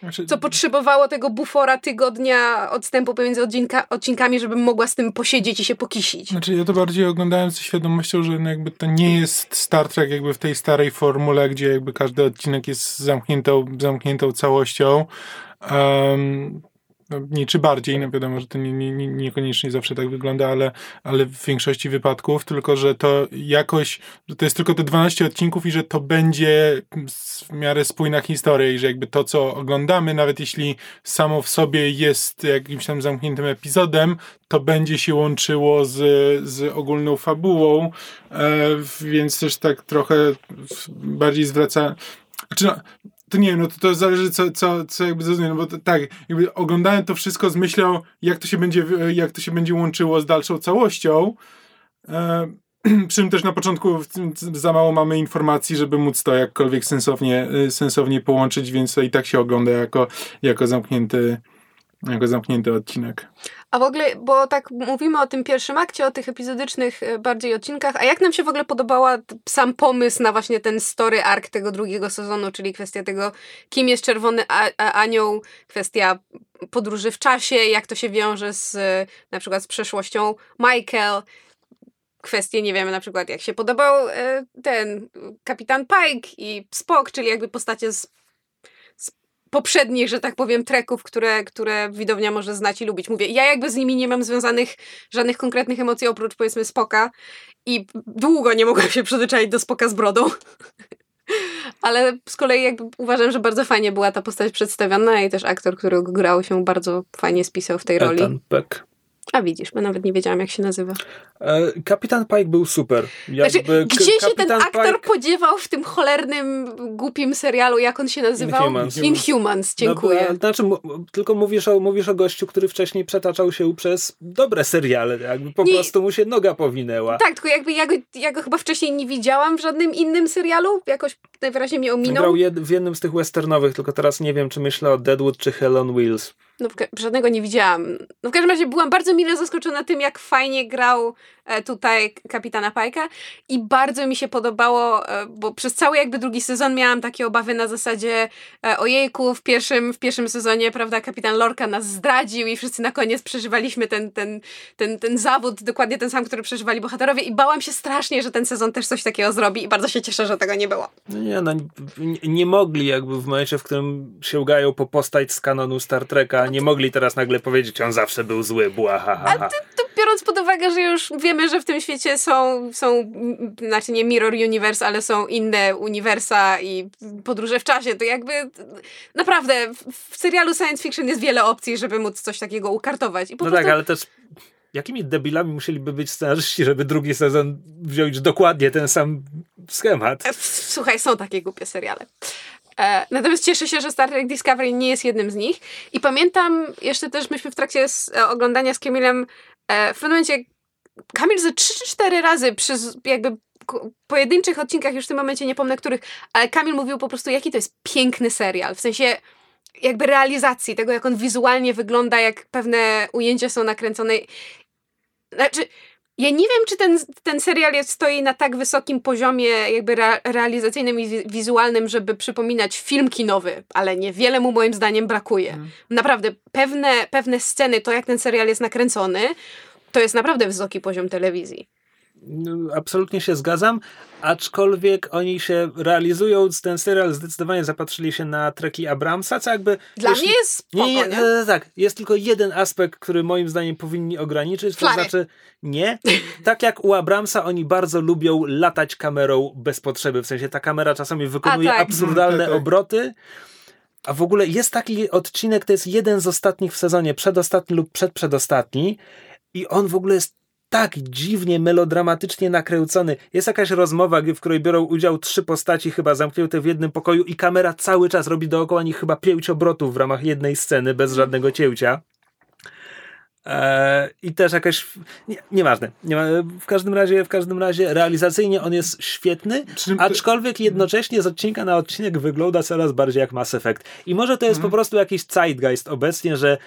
znaczy, co potrzebowało tego bufora tygodnia odstępu pomiędzy odcinka, odcinkami, żebym mogła z tym posiedzieć i się pokisić. Znaczy ja to bardziej oglądałem ze świadomością, że no jakby to nie jest Star Trek jakby w tej starej formule, gdzie jakby każdy odcinek jest zamkniętą, zamkniętą całością. Um, no, czy bardziej, no wiadomo, że to nie, nie- niekoniecznie zawsze tak wygląda, ale, ale w większości wypadków, tylko że to jakoś, że to jest tylko te 12 odcinków i że to będzie w miarę spójna historia i że jakby to, co oglądamy, nawet jeśli samo w sobie jest jakimś tam zamkniętym epizodem, to będzie się łączyło z, z ogólną fabułą, e, więc też tak trochę bardziej zwraca. Znaczy no, to nie wiem, no to, to zależy co, co, co jakby zrozumieć, no bo to, tak, jakby oglądałem to wszystko z myślą, jak to się będzie, jak to się będzie łączyło z dalszą całością. E, przy czym też na początku za mało mamy informacji, żeby móc to jakkolwiek sensownie, y, sensownie połączyć, więc to i tak się ogląda jako, jako zamknięty jako zamknięty odcinek. A w ogóle, bo tak mówimy o tym pierwszym akcie, o tych epizodycznych e, bardziej odcinkach, a jak nam się w ogóle podobała sam pomysł na właśnie ten story arc tego drugiego sezonu, czyli kwestia tego, kim jest Czerwony Anioł, kwestia podróży w czasie, jak to się wiąże z e, na przykład z przeszłością Michael, kwestie, nie wiem, na przykład jak się podobał e, ten kapitan Pike i Spock, czyli jakby postacie z poprzednich, że tak powiem, treków, które, które widownia może znać i lubić. Mówię, ja jakby z nimi nie mam związanych żadnych konkretnych emocji, oprócz powiedzmy Spoka i długo nie mogłam się przyzwyczaić do Spoka z brodą. Ale z kolei jakby uważam, że bardzo fajnie była ta postać przedstawiona i też aktor, który grał się bardzo fajnie spisał w tej roli. Ethan Peck. A widzisz, bo nawet nie wiedziałam jak się nazywa. E, Kapitan Pike był super. Jakby Znaczy, gdzie się ten aktor Pike- podziewał w tym cholernym, głupim serialu, jak on się nazywał? Inhumans. Inhumans, dziękuję. No, bo, znaczy, tylko mówisz o, mówisz o gościu, który wcześniej przetaczał się przez dobre seriale. Jakby po Nie. prostu mu się noga powinęła. Tak, tylko jakby ja go, ja go chyba wcześniej nie widziałam w żadnym innym serialu. Jakoś najwyraźniej mnie ominął. Grał jed, w jednym z tych westernowych, tylko teraz nie wiem, czy myślę o Deadwood czy Hell on Wheels. No, żadnego nie widziałam. No, w każdym razie byłam bardzo mile zaskoczona tym, jak fajnie grał tutaj kapitana Pajka i bardzo mi się podobało, e, bo przez cały jakby drugi sezon miałam takie obawy na zasadzie e, ojejku, w pierwszym, w pierwszym sezonie, prawda, kapitan Lorka nas zdradził i wszyscy na koniec przeżywaliśmy ten, ten, ten, ten zawód, dokładnie ten sam, który przeżywali bohaterowie i bałam się strasznie, że ten sezon też coś takiego zrobi i bardzo się cieszę, że tego nie było. No nie, no nie, nie mogli jakby w momencie, w którym sięgają po postać z kanonu Star Treka, nie mogli teraz nagle powiedzieć, on zawsze był zły, bła, ha, ha, ha. A to biorąc pod uwagę, że już wiemy, że w tym świecie są, są, znaczy nie Mirror Universe, ale są inne uniwersa i podróże w czasie, to jakby naprawdę w serialu science fiction jest wiele opcji, żeby móc coś takiego ukartować. no prostu... tak, ale też jakimi debilami musieliby być scenarzyści, żeby drugi sezon wziąć dokładnie ten sam schemat? E, słuchaj, są takie głupie seriale. E, natomiast cieszę się, że Star Trek Discovery nie jest jednym z nich. I pamiętam jeszcze też, myśmy w trakcie e, oglądania z Kamilem w pewnym momencie Kamil ze 3 czy 4 razy przy jakby pojedynczych odcinkach, już w tym momencie nie pomnę których, ale Kamil mówił po prostu, jaki to jest piękny serial. W sensie jakby realizacji, tego jak on wizualnie wygląda, jak pewne ujęcia są nakręcone. Znaczy, ja nie wiem, czy ten, ten serial jest, stoi na tak wysokim poziomie jakby re, realizacyjnym i wizualnym, żeby przypominać film kinowy, ale niewiele mu moim zdaniem brakuje. Hmm. Naprawdę, pewne, pewne sceny, to jak ten serial jest nakręcony, to jest naprawdę wysoki poziom telewizji. No, absolutnie się zgadzam, aczkolwiek oni się realizując ten serial zdecydowanie zapatrzyli się na treki Abramsa, co jakby... Dla mnie jest spoko, nie, nie, nie? E, tak, jest tylko jeden aspekt, który moim zdaniem powinni ograniczyć, Flary. to znaczy nie. Tak jak u Abramsa oni bardzo lubią latać kamerą bez potrzeby, w sensie ta kamera czasami wykonuje tak. absurdalne tak, tak. obroty, a w ogóle jest taki odcinek, to jest jeden z ostatnich w sezonie, przedostatni lub przedprzedostatni i on w ogóle jest tak dziwnie, melodramatycznie nakręcony. Jest jakaś rozmowa, w której biorą udział trzy postaci, chyba zamknięte w jednym pokoju, i kamera cały czas robi dookoła nich chyba pięć obrotów w ramach jednej sceny, bez żadnego cięcia. Eee, I też jakaś. Nie, nieważne. Nie ma, w każdym razie, w każdym razie realizacyjnie on jest świetny, aczkolwiek jednocześnie z odcinka na odcinek wygląda coraz bardziej jak Mass Effect. I może to jest hmm. po prostu jakiś zeitgeist obecnie, że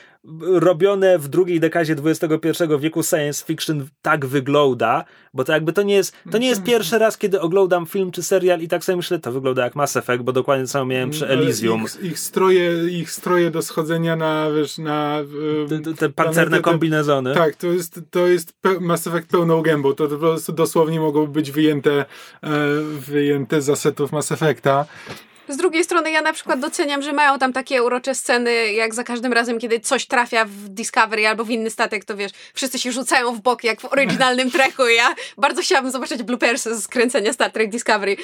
robione w drugiej dekadzie XXI wieku science fiction tak wygląda, bo to jakby to nie jest, to nie jest pierwszy raz, kiedy oglądam film czy serial i tak sobie myślę, to wygląda jak Mass Effect, bo dokładnie samo miałem przy Elysium. Ich, ich, stroje, ich stroje do schodzenia na, wiesz, na... Te, te, te pancerne kombinezony. Tak, to jest, to jest Mass Effect pełną gębą, to po prostu dosłownie mogą być wyjęte, e, wyjęte z asetów Mass Effecta. Z drugiej strony ja na przykład doceniam, że mają tam takie urocze sceny, jak za każdym razem, kiedy coś trafia w Discovery albo w inny statek, to wiesz, wszyscy się rzucają w bok, jak w oryginalnym trechu. Ja bardzo chciałabym zobaczyć bloopersy z kręcenia Star Trek Discovery,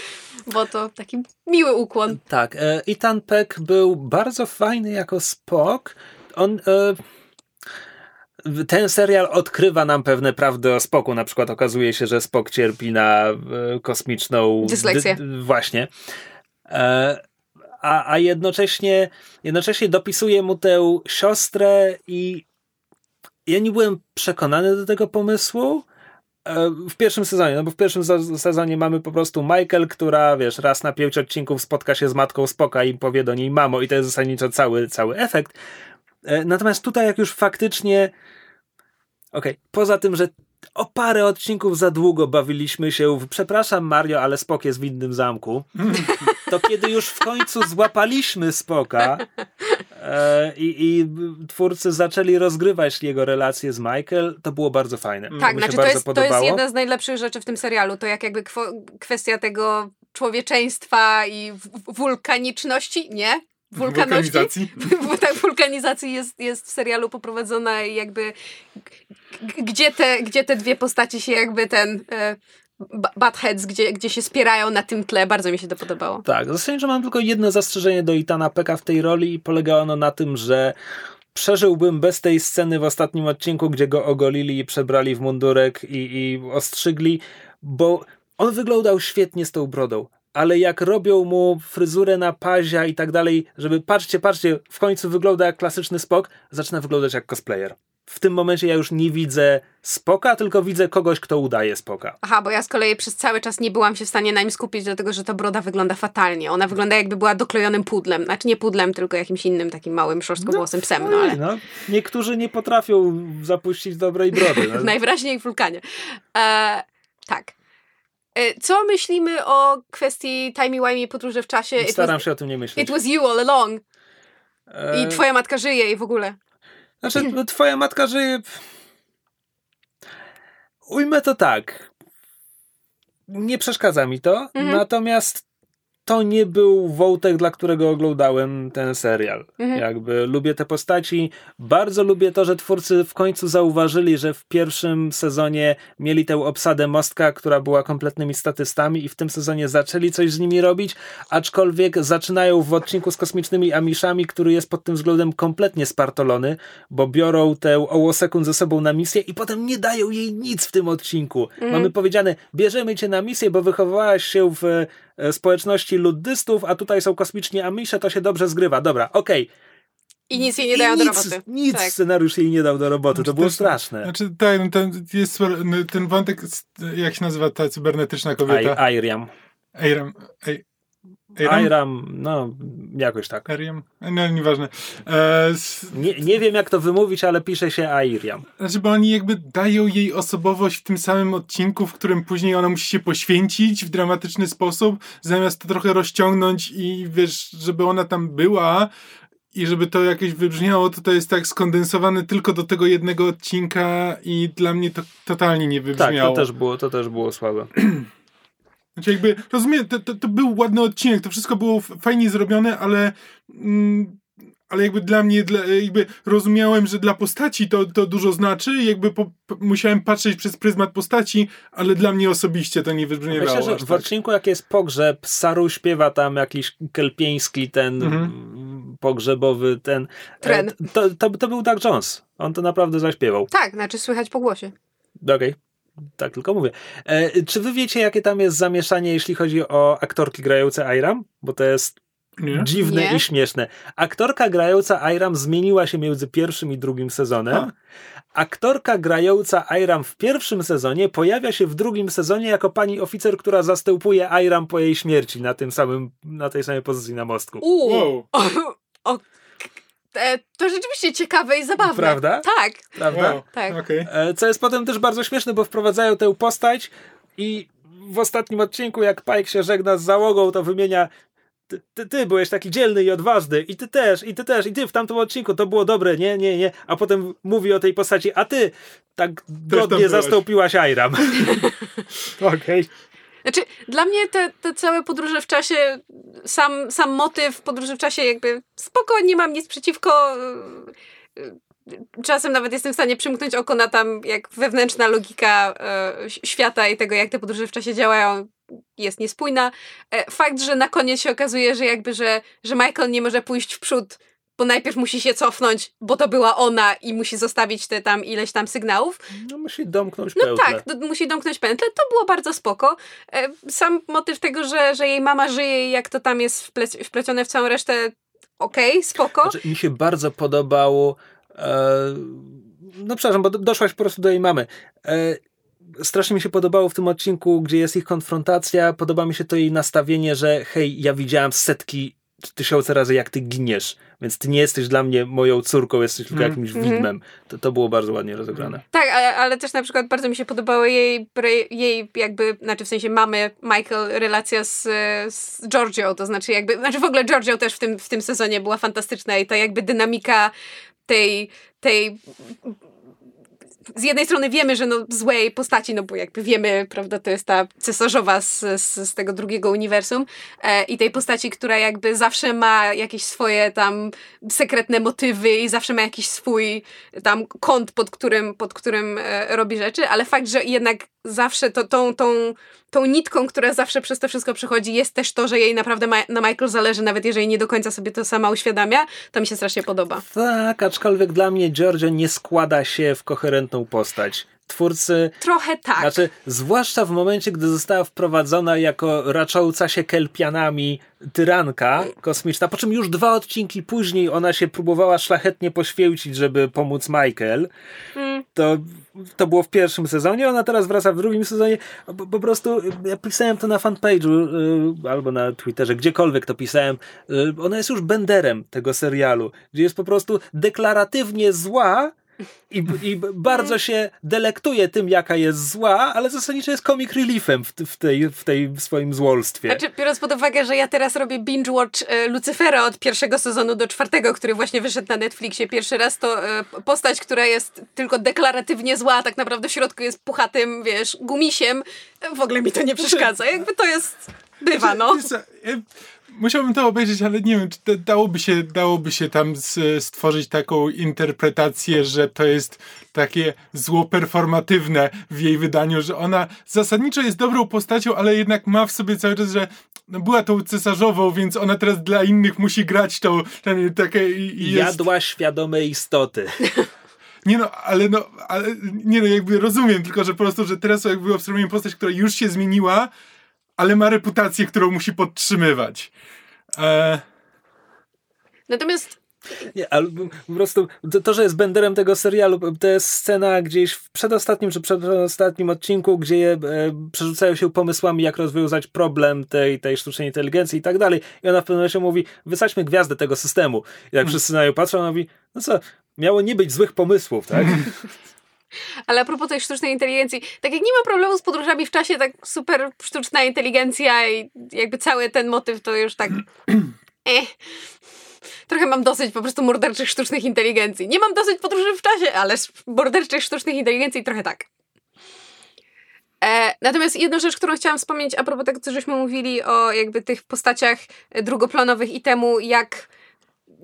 bo to taki miły ukłon. Tak, e, Ethan Peck był bardzo fajny jako Spock. On... E ten serial odkrywa nam pewne prawdy o Spoku. Na przykład okazuje się, że Spok cierpi na e, kosmiczną... Dysleksję. właśnie. E, a, a jednocześnie, jednocześnie dopisuje mu tę siostrę i ja nie byłem przekonany do tego pomysłu e, w pierwszym sezonie, no bo w pierwszym sezonie mamy po prostu Michael, która wiesz, raz na pięć odcinków spotka się z matką Spoka i powie do niej mamo i to jest zasadniczo cały, cały efekt. E, natomiast tutaj jak już faktycznie okej, okay, poza tym, że o parę odcinków za długo bawiliśmy się w przepraszam Mario, ale Spok jest w innym zamku. To kiedy już w końcu złapaliśmy Spoka e, i, i, twórcy zaczęli rozgrywać jego relacje z Michael, to było bardzo fajne. Tak, znaczy to jest, to jest jedna z najlepszych rzeczy w tym serialu. To jak jakby kwestia tego człowieczeństwa i wulkaniczności, nie? Wulkaności. Wulkanizacji. tak, wulkanizacji jest, jest w serialu poprowadzona i jakby gdzie te, gdzie te dwie postaci się jakby ten... E, Buttheads, gdzie, gdzie się spierają na tym tle. Bardzo mi się to podobało. Tak, zasadniczo mam tylko jedno zastrzeżenie do Itana Peka w tej roli i polega ono na tym, że przeżyłbym bez tej sceny w ostatnim odcinku, gdzie go ogolili i przebrali w mundurek i, i ostrzygli, bo on wyglądał świetnie z tą brodą ale jak robią mu fryzurę na pazia i tak dalej, żeby patrzcie, patrzcie, w końcu wygląda jak klasyczny spok, zaczyna wyglądać jak cosplayer. w tym momencie ja już nie widzę spoka, tylko widzę kogoś, kto udaje spoka. Aha, bo ja z kolei przez cały czas nie byłam się w stanie na nim skupić, dlatego że ta broda wygląda fatalnie. Ona wygląda jakby była doklejonym pudlem. Znaczy nie pudlem, tylko jakimś innym takim małym, szorstkowłosym psem. No, ale... No, niektórzy nie potrafią zapuścić dobrej brody. No. Najwyraźniej w wulkanie. E, tak. E, Co myślimy o kwestii timey-wimey podróży w czasie? Staram was, się o tym nie myśleć. It was you all along. E, I twoja matka żyje i w ogóle. Znaczy, no, twoja matka żyje... Ujmę to tak. Nie przeszkadza mi to, Mhm. natomiast to nie był wątek, dla którego oglądałem ten serial. Mhm. Jakby lubię te postaci. Bardzo lubię to, że twórcy w końcu zauważyli, że w pierwszym sezonie mieli tę obsadę mostka, która była kompletnymi statystami i w tym sezonie zaczęli coś z nimi robić, aczkolwiek zaczynają w odcinku z kosmicznymi Amishami, który jest pod tym względem kompletnie spartolony, bo biorą tę ołosekund ze sobą na misję i potem nie dają jej nic w tym odcinku. Mamy powiedziane, bierzemy cię na misję, bo wychowałaś się w społeczności luddystów, a tutaj są kosmiczni Amisze, to się dobrze zgrywa. Dobra, okej. I nic jej nie dają do roboty. Nic Tak. scenariusz jej nie dał do roboty, to Znaczy, było też- straszne. Znaczy, tak, no, ten, jest, no, ten wątek, jak się nazywa ta cybernetyczna kobieta? Airam. Ai- Airam? Iram, no jakoś tak. Ariam? No, nieważne. E, s- Nie, nie wiem jak to wymówić, ale pisze się Airiam. Znaczy, bo oni jakby dają jej osobowość w tym samym odcinku, w którym później ona musi się poświęcić w dramatyczny sposób, zamiast to trochę rozciągnąć i wiesz, żeby ona tam była i żeby to jakoś wybrzmiało, to to jest tak skondensowane tylko do tego jednego odcinka i dla mnie to totalnie nie Tak, wybrzmiało. to też było, to też było słabe. Znaczy jakby, rozumiem, to, to, to był ładny odcinek, to wszystko było fajnie zrobione, ale mm, ale jakby dla mnie, dla, jakby rozumiałem, że dla postaci to, to dużo znaczy i jakby po, po, musiałem patrzeć przez pryzmat postaci, ale dla mnie osobiście to nie wybrzmiewało Myślę, że w tak. odcinku jak jest pogrzeb, Saru śpiewa tam jakiś kelpieński ten Mhm. mm, pogrzebowy ten. Tren. e, To, to, to był Doug Jones. On to naprawdę zaśpiewał. Tak, znaczy słychać po głosie. Okej. Tak tylko mówię. E, czy wy wiecie, jakie tam jest zamieszanie, jeśli chodzi o aktorki grające Iram? Bo to jest Nie? dziwne Nie. i śmieszne. Aktorka grająca Iram zmieniła się między pierwszym i drugim sezonem. A. Aktorka grająca Iram w pierwszym sezonie pojawia się w drugim sezonie jako pani oficer, która zastępuje Iram po jej śmierci na tym samym, na tej samej pozycji na mostku. Uuu. Wow. e, to rzeczywiście ciekawe i zabawne. Prawda? Tak, Prawda? Wow. tak. Okej. E, Co jest potem też bardzo śmieszne, bo wprowadzają tę postać i w ostatnim odcinku, jak Pike się żegna z załogą, to wymienia ty, ty, ty byłeś taki dzielny i odważny i ty też, i ty też, i ty w tamtym odcinku to było dobre, nie, nie, nie, a potem mówi o tej postaci, a ty tak godnie byłeś. zastąpiłaś Iram. Okej. Znaczy, dla mnie te, te całe podróże w czasie, sam, sam motyw podróży w czasie jakby spoko, nie mam nic przeciwko. yy, Czasem nawet jestem w stanie przymknąć oko na tam, jak wewnętrzna logika e, świata i tego, jak te podróże w czasie działają, jest niespójna. E, fakt, że na koniec się okazuje, że jakby, że, że Michael nie może pójść w przód, bo najpierw musi się cofnąć, bo to była ona i musi zostawić te tam ileś tam sygnałów. No musi domknąć No pętlę. tak, to musi domknąć pętlę. To było bardzo spoko. E, Sam motyw tego, że, że jej mama żyje i jak to tam jest wple- wplecione w całą resztę, okej, spoko. Znaczy, mi się bardzo podobało. E, no przepraszam, bo do- doszłaś po prostu do jej mamy. E, strasznie mi się podobało w tym odcinku, gdzie jest ich konfrontacja. Podoba mi się to jej nastawienie, że hej, ja widziałam setki tysiące razy, jak ty giniesz, więc ty nie jesteś dla mnie moją córką, jesteś tylko Mhm. jakimś Mhm. widmem. To, to było bardzo ładnie rozegrane. Tak, ale, ale też na przykład bardzo mi się podobały jej, jej jakby, znaczy w sensie mamy Michael relacja z, z Giorgio, to znaczy jakby, znaczy w ogóle Giorgio też w tym, w tym sezonie była fantastyczna i ta jakby dynamika tej, tej z jednej strony wiemy, że no złej postaci, no bo jakby wiemy, prawda, to jest ta cesarzowa z, z, z tego drugiego uniwersum e, i tej postaci, która jakby zawsze ma jakieś swoje tam sekretne motywy i zawsze ma jakiś swój tam kąt, pod którym, pod którym e, robi rzeczy, ale fakt, że jednak zawsze to, tą, tą, tą nitką, która zawsze przez to wszystko przychodzi, jest też to, że jej naprawdę ma, na Michael zależy, nawet jeżeli nie do końca sobie to sama uświadamia, to mi się strasznie podoba. Tak, aczkolwiek dla mnie Giorgio nie składa się w koherentną postać. Twórcy. Trochę tak. Znaczy, zwłaszcza w momencie, gdy została wprowadzona jako racząca się kelpianami tyranka kosmiczna, po czym już dwa odcinki później ona się próbowała szlachetnie poświęcić, żeby pomóc Michael. Mm. To, to było w pierwszym sezonie, ona teraz wraca w drugim sezonie. Po, po prostu ja pisałem to na fanpage'u y, albo na Twitterze, gdziekolwiek to pisałem. Y, ona jest już benderem tego serialu, gdzie jest po prostu deklaratywnie zła, i, I bardzo się delektuje tym, jaka jest zła, ale zasadniczo jest comic reliefem w, w, tej, w tej swoim złolstwie. Znaczy, biorąc pod uwagę, że ja teraz robię binge watch e, Lucyfera od pierwszego sezonu do czwartego, który właśnie wyszedł na Netflixie pierwszy raz, to e, postać, która jest tylko deklaratywnie zła, tak naprawdę w środku jest puchatym, wiesz, gumisiem, e, w ogóle mi to nie przeszkadza. Jakby to jest... Bywa, no. Musiałbym to obejrzeć, ale nie wiem, czy dałoby się, dałoby się tam stworzyć taką interpretację, że to jest takie zło performatywne w jej wydaniu, że ona zasadniczo jest dobrą postacią, ale jednak ma w sobie cały czas, że no była tą cesarzową, więc ona teraz dla innych musi grać tą ten, takie jest... Jadła świadome istoty. Nie no, ale no, ale nie no, jakby rozumiem, tylko że po prostu, że teraz jakby obserwujemy postać, która już się zmieniła, ale ma reputację, którą musi podtrzymywać. E... Natomiast nie, ale po prostu to, to, że jest benderem tego serialu, to jest scena gdzieś w przedostatnim czy przedostatnim odcinku, gdzie e, przerzucają się pomysłami, jak rozwiązać problem tej, tej sztucznej inteligencji i tak dalej. I ona w pewnym momencie mówi, wysadźmy gwiazdę tego systemu. I jak hmm. wszyscy na nią patrzą, ona mówi, no co, miało nie być złych pomysłów, tak? Ale a propos tej sztucznej inteligencji, tak jak nie ma problemu z podróżami w czasie, tak super sztuczna inteligencja i jakby cały ten motyw to już tak. eh. Trochę mam dosyć po prostu morderczych sztucznych inteligencji. Nie mam dosyć podróży w czasie, ale morderczych sztucznych inteligencji trochę tak. E, natomiast jedna rzecz, którą chciałam wspomnieć a propos tego, co żeśmy mówili o jakby tych postaciach drugoplanowych i temu, jak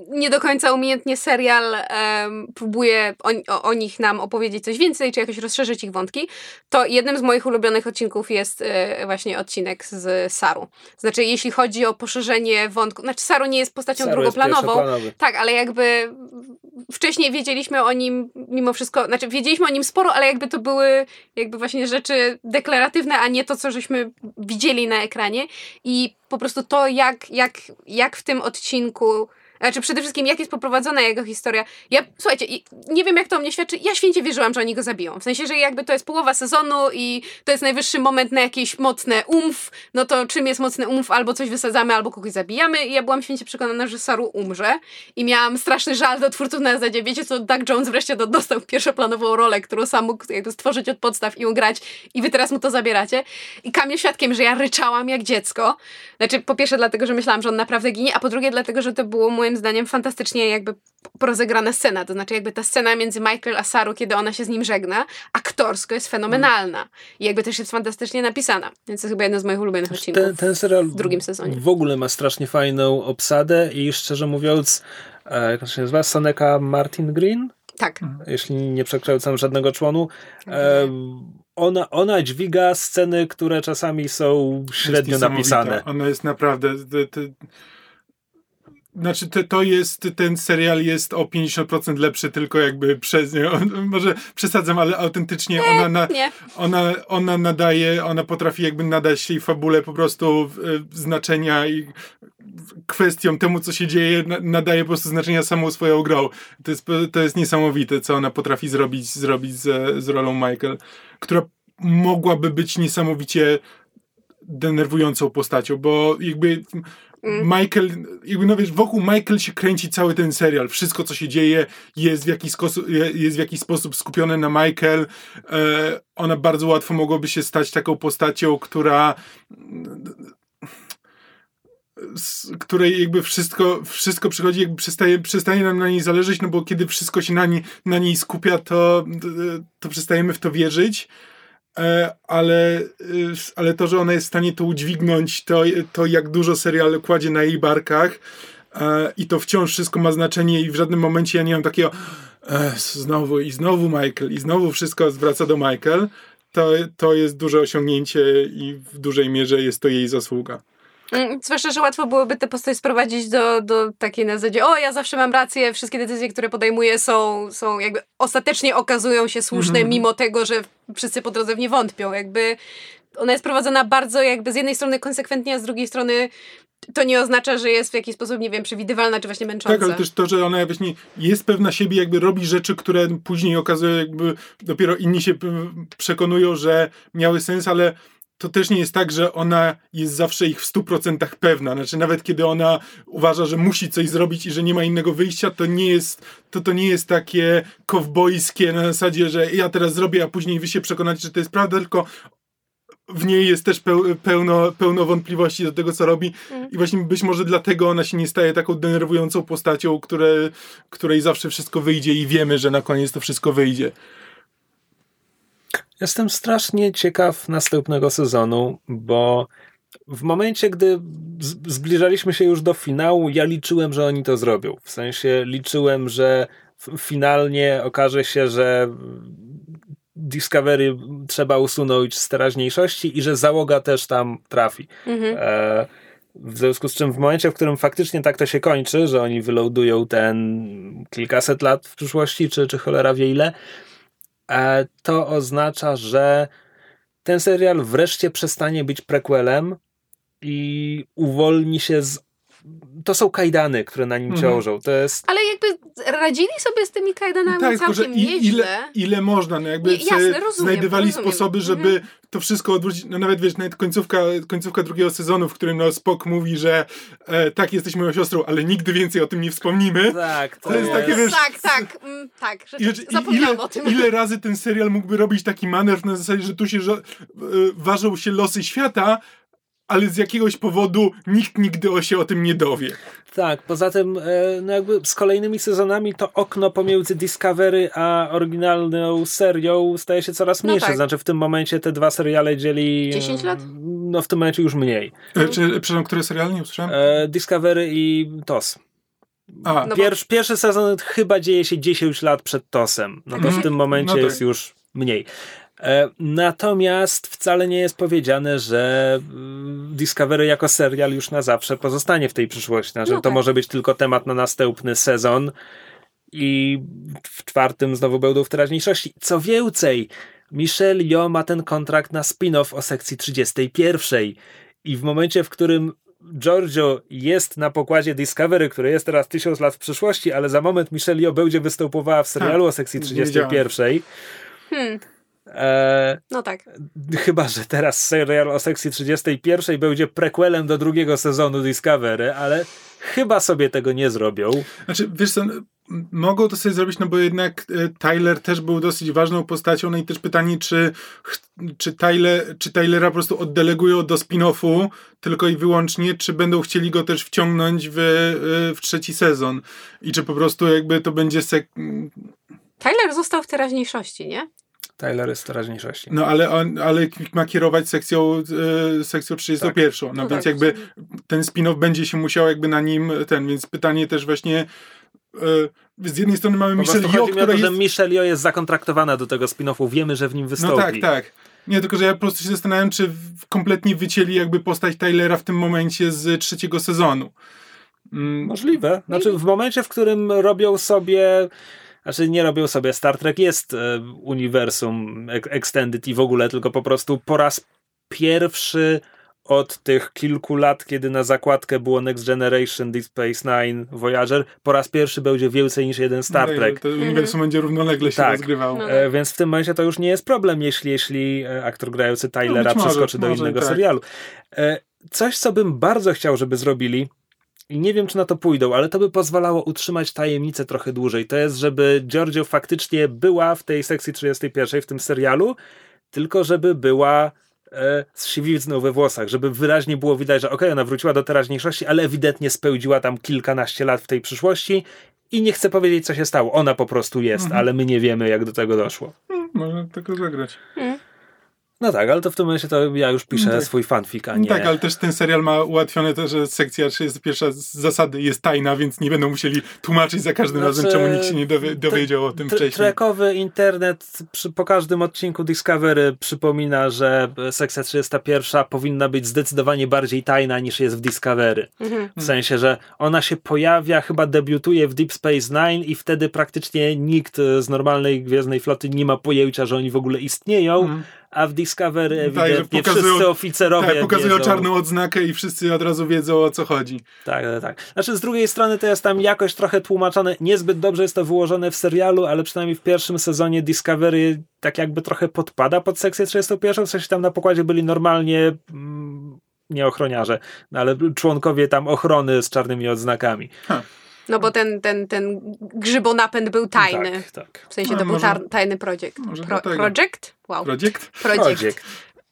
nie do końca umiejętnie serial um, próbuje o, o, nich nam opowiedzieć coś więcej, czy jakoś rozszerzyć ich wątki, to jednym z moich ulubionych odcinków jest e, właśnie odcinek z Saru. Znaczy, jeśli chodzi o poszerzenie wątku, znaczy Saru nie jest postacią Saru drugoplanową, jest tak, ale jakby wcześniej wiedzieliśmy o nim mimo wszystko, znaczy wiedzieliśmy o nim sporo, ale jakby to były jakby właśnie rzeczy deklaratywne, a nie to, co żeśmy widzieli na ekranie. I po prostu to, jak, jak, jak w tym odcinku znaczy przede wszystkim, jak jest poprowadzona jego historia. Ja, słuchajcie, nie wiem jak to o mnie świadczy, ja święcie wierzyłam, że oni go zabiją. W sensie, że jakby to jest połowa sezonu i to jest najwyższy moment na jakieś mocne umf, no to czym jest mocny umf? Albo coś wysadzamy, albo kogoś zabijamy i ja byłam święcie przekonana, że Saru umrze i miałam straszny żal do twórców na zasadzie, wiecie co, Doug Jones wreszcie do, dostał pierwszoplanową rolę, którą sam mógł jakby stworzyć od podstaw i ugrać i wy teraz mu to zabieracie. I Kamil świadkiem, że ja ryczałam jak dziecko. Znaczy, po pierwsze dlatego, że myślałam, że on naprawdę ginie, a po drugie dlatego, że to było moim moim zdaniem fantastycznie jakby rozegrana scena, to znaczy jakby ta scena między Michael a Saru, kiedy ona się z nim żegna, aktorsko jest fenomenalna i jakby też jest fantastycznie napisana, więc to jest chyba jeden z moich ulubionych odcinków ten, ten serial w drugim sezonie. W ogóle ma strasznie fajną obsadę i szczerze mówiąc, e, jak to się nazywa, Soneka Martin Green? Tak. Jeśli nie przekształcam żadnego członu. E, ona, ona dźwiga sceny, które czasami są średnio napisane. Ona jest naprawdę... Znaczy, to, to jest, ten serial jest o 50% lepszy tylko jakby przez nią. Może przesadzam, ale autentycznie ona, na, ona, ona nadaje, ona potrafi jakby nadać tej fabule po prostu znaczenia i kwestią temu, co się dzieje, nadaje po prostu znaczenia samą swoją grą. To jest, to jest niesamowite, co ona potrafi zrobić, zrobić z, z rolą Michael, która mogłaby być niesamowicie denerwującą postacią, bo jakby. Michael, jakby no wiesz, wokół Michael się kręci cały ten serial. Wszystko, co się dzieje, jest w jakiś sposób, jest w jakiś sposób skupione na Michael. E, ona bardzo łatwo mogłaby się stać taką postacią, która z której jakby wszystko, wszystko przychodzi, jakby przestaje, przestaje nam na niej zależeć, no bo kiedy wszystko się na, na niej skupia, to, to przestajemy w to wierzyć. E, ale, y, ale to, że ona jest w stanie to udźwignąć, to, to jak dużo serial kładzie na jej barkach e, i to wciąż wszystko ma znaczenie i w żadnym momencie ja nie mam takiego e, znowu i znowu Michael i znowu wszystko zwraca do Michael, to, to jest duże osiągnięcie i w dużej mierze jest to jej zasługa. Mm, Zwłaszcza, że łatwo byłoby tę postać sprowadzić do, do takiej na zasadzie, o ja zawsze mam rację, wszystkie decyzje, które podejmuję są, są jakby ostatecznie okazują się słuszne, Mhm. mimo tego, że wszyscy po drodze w nie wątpią. Jakby ona jest prowadzona bardzo jakby z jednej strony konsekwentnie, a z drugiej strony to nie oznacza, że jest w jakiś sposób, nie wiem, przewidywalna czy właśnie męcząca. Tak, ale też to, że ona właśnie jest pewna siebie, jakby robi rzeczy, które później okazuje, jakby dopiero inni się p- przekonują, że miały sens, ale to też nie jest tak, że ona jest zawsze ich w 100% pewna. Znaczy, nawet kiedy ona uważa, że musi coś zrobić i że nie ma innego wyjścia, to nie jest, to, to nie jest takie kowbojskie na zasadzie, że ja teraz zrobię, a później wy się przekonacie, że to jest prawda, tylko w niej jest też peł, pełno, pełno wątpliwości do tego, co robi. I właśnie być może dlatego ona się nie staje taką denerwującą postacią, które, której zawsze wszystko wyjdzie i wiemy, że na koniec to wszystko wyjdzie. Jestem strasznie ciekaw następnego sezonu, bo w momencie, gdy zbliżaliśmy się już do finału, ja liczyłem, że oni to zrobią. W sensie liczyłem, że finalnie okaże się, że Discovery trzeba usunąć z teraźniejszości i że załoga też tam trafi. Mhm. E, w związku z czym w momencie, w którym faktycznie tak to się kończy, że oni wyloadują ten kilkaset lat w przyszłości, czy, czy cholera wie ile, to oznacza, że ten serial wreszcie przestanie być prequelem i uwolni się z. To są kajdany, które na nim Mhm. ciążą. To jest. Ale jakby radzili sobie z tymi kajdanami tak, że całkiem i, nieźle. ile, ile można, no jakby jasne, rozumiem, znajdywali rozumiem. sposoby, żeby Mhm. to wszystko odwrócić. No nawet wiesz, nawet końcówka, końcówka drugiego sezonu, w którym no, Spock mówi, że e, tak, jesteś moją siostrą, ale nigdy więcej o tym nie wspomnimy. Tak, to, To jest takie, wiesz, Tak, tak, mm, tak, zapomniałam ile, o tym. ile razy ten serial mógłby robić taki manewr na zasadzie, że tu się żo- y, ważą się losy świata, ale z jakiegoś powodu nikt nigdy o się o tym nie dowie. Tak, poza tym e, no jakby z kolejnymi sezonami to okno pomiędzy Discovery a oryginalną serią staje się coraz No mniejsze. tak. znaczy w tym momencie te dwa seriale dzieli... e, 10 lat? No w tym momencie już mniej. E, czy, przepraszam, który serial nie usłyszałem? E, Discovery i TOS. A, No bo- Pierwszy, pierwszy sezon chyba dzieje się 10 lat przed TOSem. No to w Mhm. tym momencie No tak. jest już mniej. E, Natomiast wcale nie jest powiedziane, że mm, Discovery jako serial już na zawsze pozostanie w tej przyszłości. Znaczy, No to tak. może być tylko temat na następny sezon i w czwartym znowu będą w teraźniejszości. Co więcej, Michelle Yeoh ma ten kontrakt na spin-off o sekcji 31 i w momencie, w którym Giorgio jest na pokładzie Discovery, który jest teraz tysiąc lat w przyszłości, ale za moment Michelle Yeoh będzie występowała w serialu Ha, o sekcji wiedziałem. 31. Hmm, E, no tak. chyba, że teraz serial o sekcji 31 będzie prequelem do drugiego sezonu Discovery, ale chyba sobie tego nie zrobią. Znaczy, wiesz co, mogą to sobie zrobić, no bo jednak e, Tyler też był dosyć ważną postacią, no i też pytanie, czy, czy, Tyler, czy Tylera po prostu oddelegują do spin-offu tylko i wyłącznie, czy będą chcieli go też wciągnąć w, e, w trzeci sezon i czy po prostu jakby to będzie sek... Tyler został w teraźniejszości, nie? Tyler jest teraźniejszości. No ale, on, ale ma kierować sekcją, e, sekcją 31. No, No więc tak. jakby ten spin-off będzie się musiał jakby na nim ten, więc pytanie też właśnie e, z jednej strony mamy Michelle Yeoh, chodzi mi o która to, jest... że Michelle Yeoh jest zakontraktowana do tego spin-offu. Wiemy, że w nim wystąpi. No tak, tak. Nie, tylko że ja po prostu się zastanawiam, czy kompletnie wycięli jakby postać Tylera w tym momencie z trzeciego sezonu. Mm, Możliwe. Znaczy, w momencie, w którym robią sobie. Znaczy, nie robią sobie. Star Trek jest e, uniwersum extended i w ogóle, tylko po prostu po raz pierwszy od tych kilku lat, kiedy na zakładkę było Next Generation, Deep Space Nine, Voyager, po raz pierwszy będzie więcej niż jeden Star no, Trek. To uniwersum będzie równolegle się Tak. rozgrywało. No. E, więc w tym momencie to już nie jest problem, jeśli, jeśli e, aktor grający Tylera być może, przeskoczy do może innego tak. serialu. E, coś, co bym bardzo chciał, żeby zrobili, i nie wiem, czy na to pójdą, ale to by pozwalało utrzymać tajemnicę trochę dłużej. To jest, żeby Giorgio faktycznie była w tej sekcji 31, w tym serialu, tylko żeby była e, z siwizną we włosach, żeby wyraźnie było widać, że okej, ona wróciła do teraźniejszości, ale ewidentnie spełdziła tam kilkanaście lat w tej przyszłości i nie chcę powiedzieć, co się stało. Ona po prostu jest, Mhm. ale my nie wiemy, jak do tego doszło. Hmm, Można tego zagrać. No tak, ale to w tym momencie to ja już piszę Tak. swój fanfic, a nie... Tak, ale też ten serial ma ułatwione to, że sekcja 31 z zasady jest tajna, więc nie będą musieli tłumaczyć za każdym Znaczy, razem, czemu nikt się nie dowie, dowiedział o tym wcześniej. Trekowy internet przy, po każdym odcinku Discovery przypomina, że sekcja 31 powinna być zdecydowanie bardziej tajna niż jest w Discovery. Mhm. W sensie, że ona się pojawia, chyba debiutuje w Deep Space Nine i wtedy praktycznie nikt z normalnej Gwiezdnej Floty nie ma pojęcia, że oni w ogóle istnieją, Mhm. A w Discovery Tak, ewidentnie pokazują- wszyscy oficerowie Tak, pokazują wiedzą. czarną odznakę i wszyscy od razu wiedzą o co chodzi. Tak, tak, tak. Znaczy z drugiej strony to jest tam jakoś trochę tłumaczone, niezbyt dobrze jest to wyłożone w serialu, ale przynajmniej w pierwszym sezonie Discovery tak jakby trochę podpada pod sekcję 31, w sensie tam na pokładzie byli normalnie mm, nie ochroniarze, no ale członkowie tam ochrony z czarnymi odznakami. No bo ten, ten, ten grzybonapęd był tajny. Tak, tak. W sensie No, to był może- tajny projekt. może Pro, project? Wow. Projekt? Projekt. Projekt.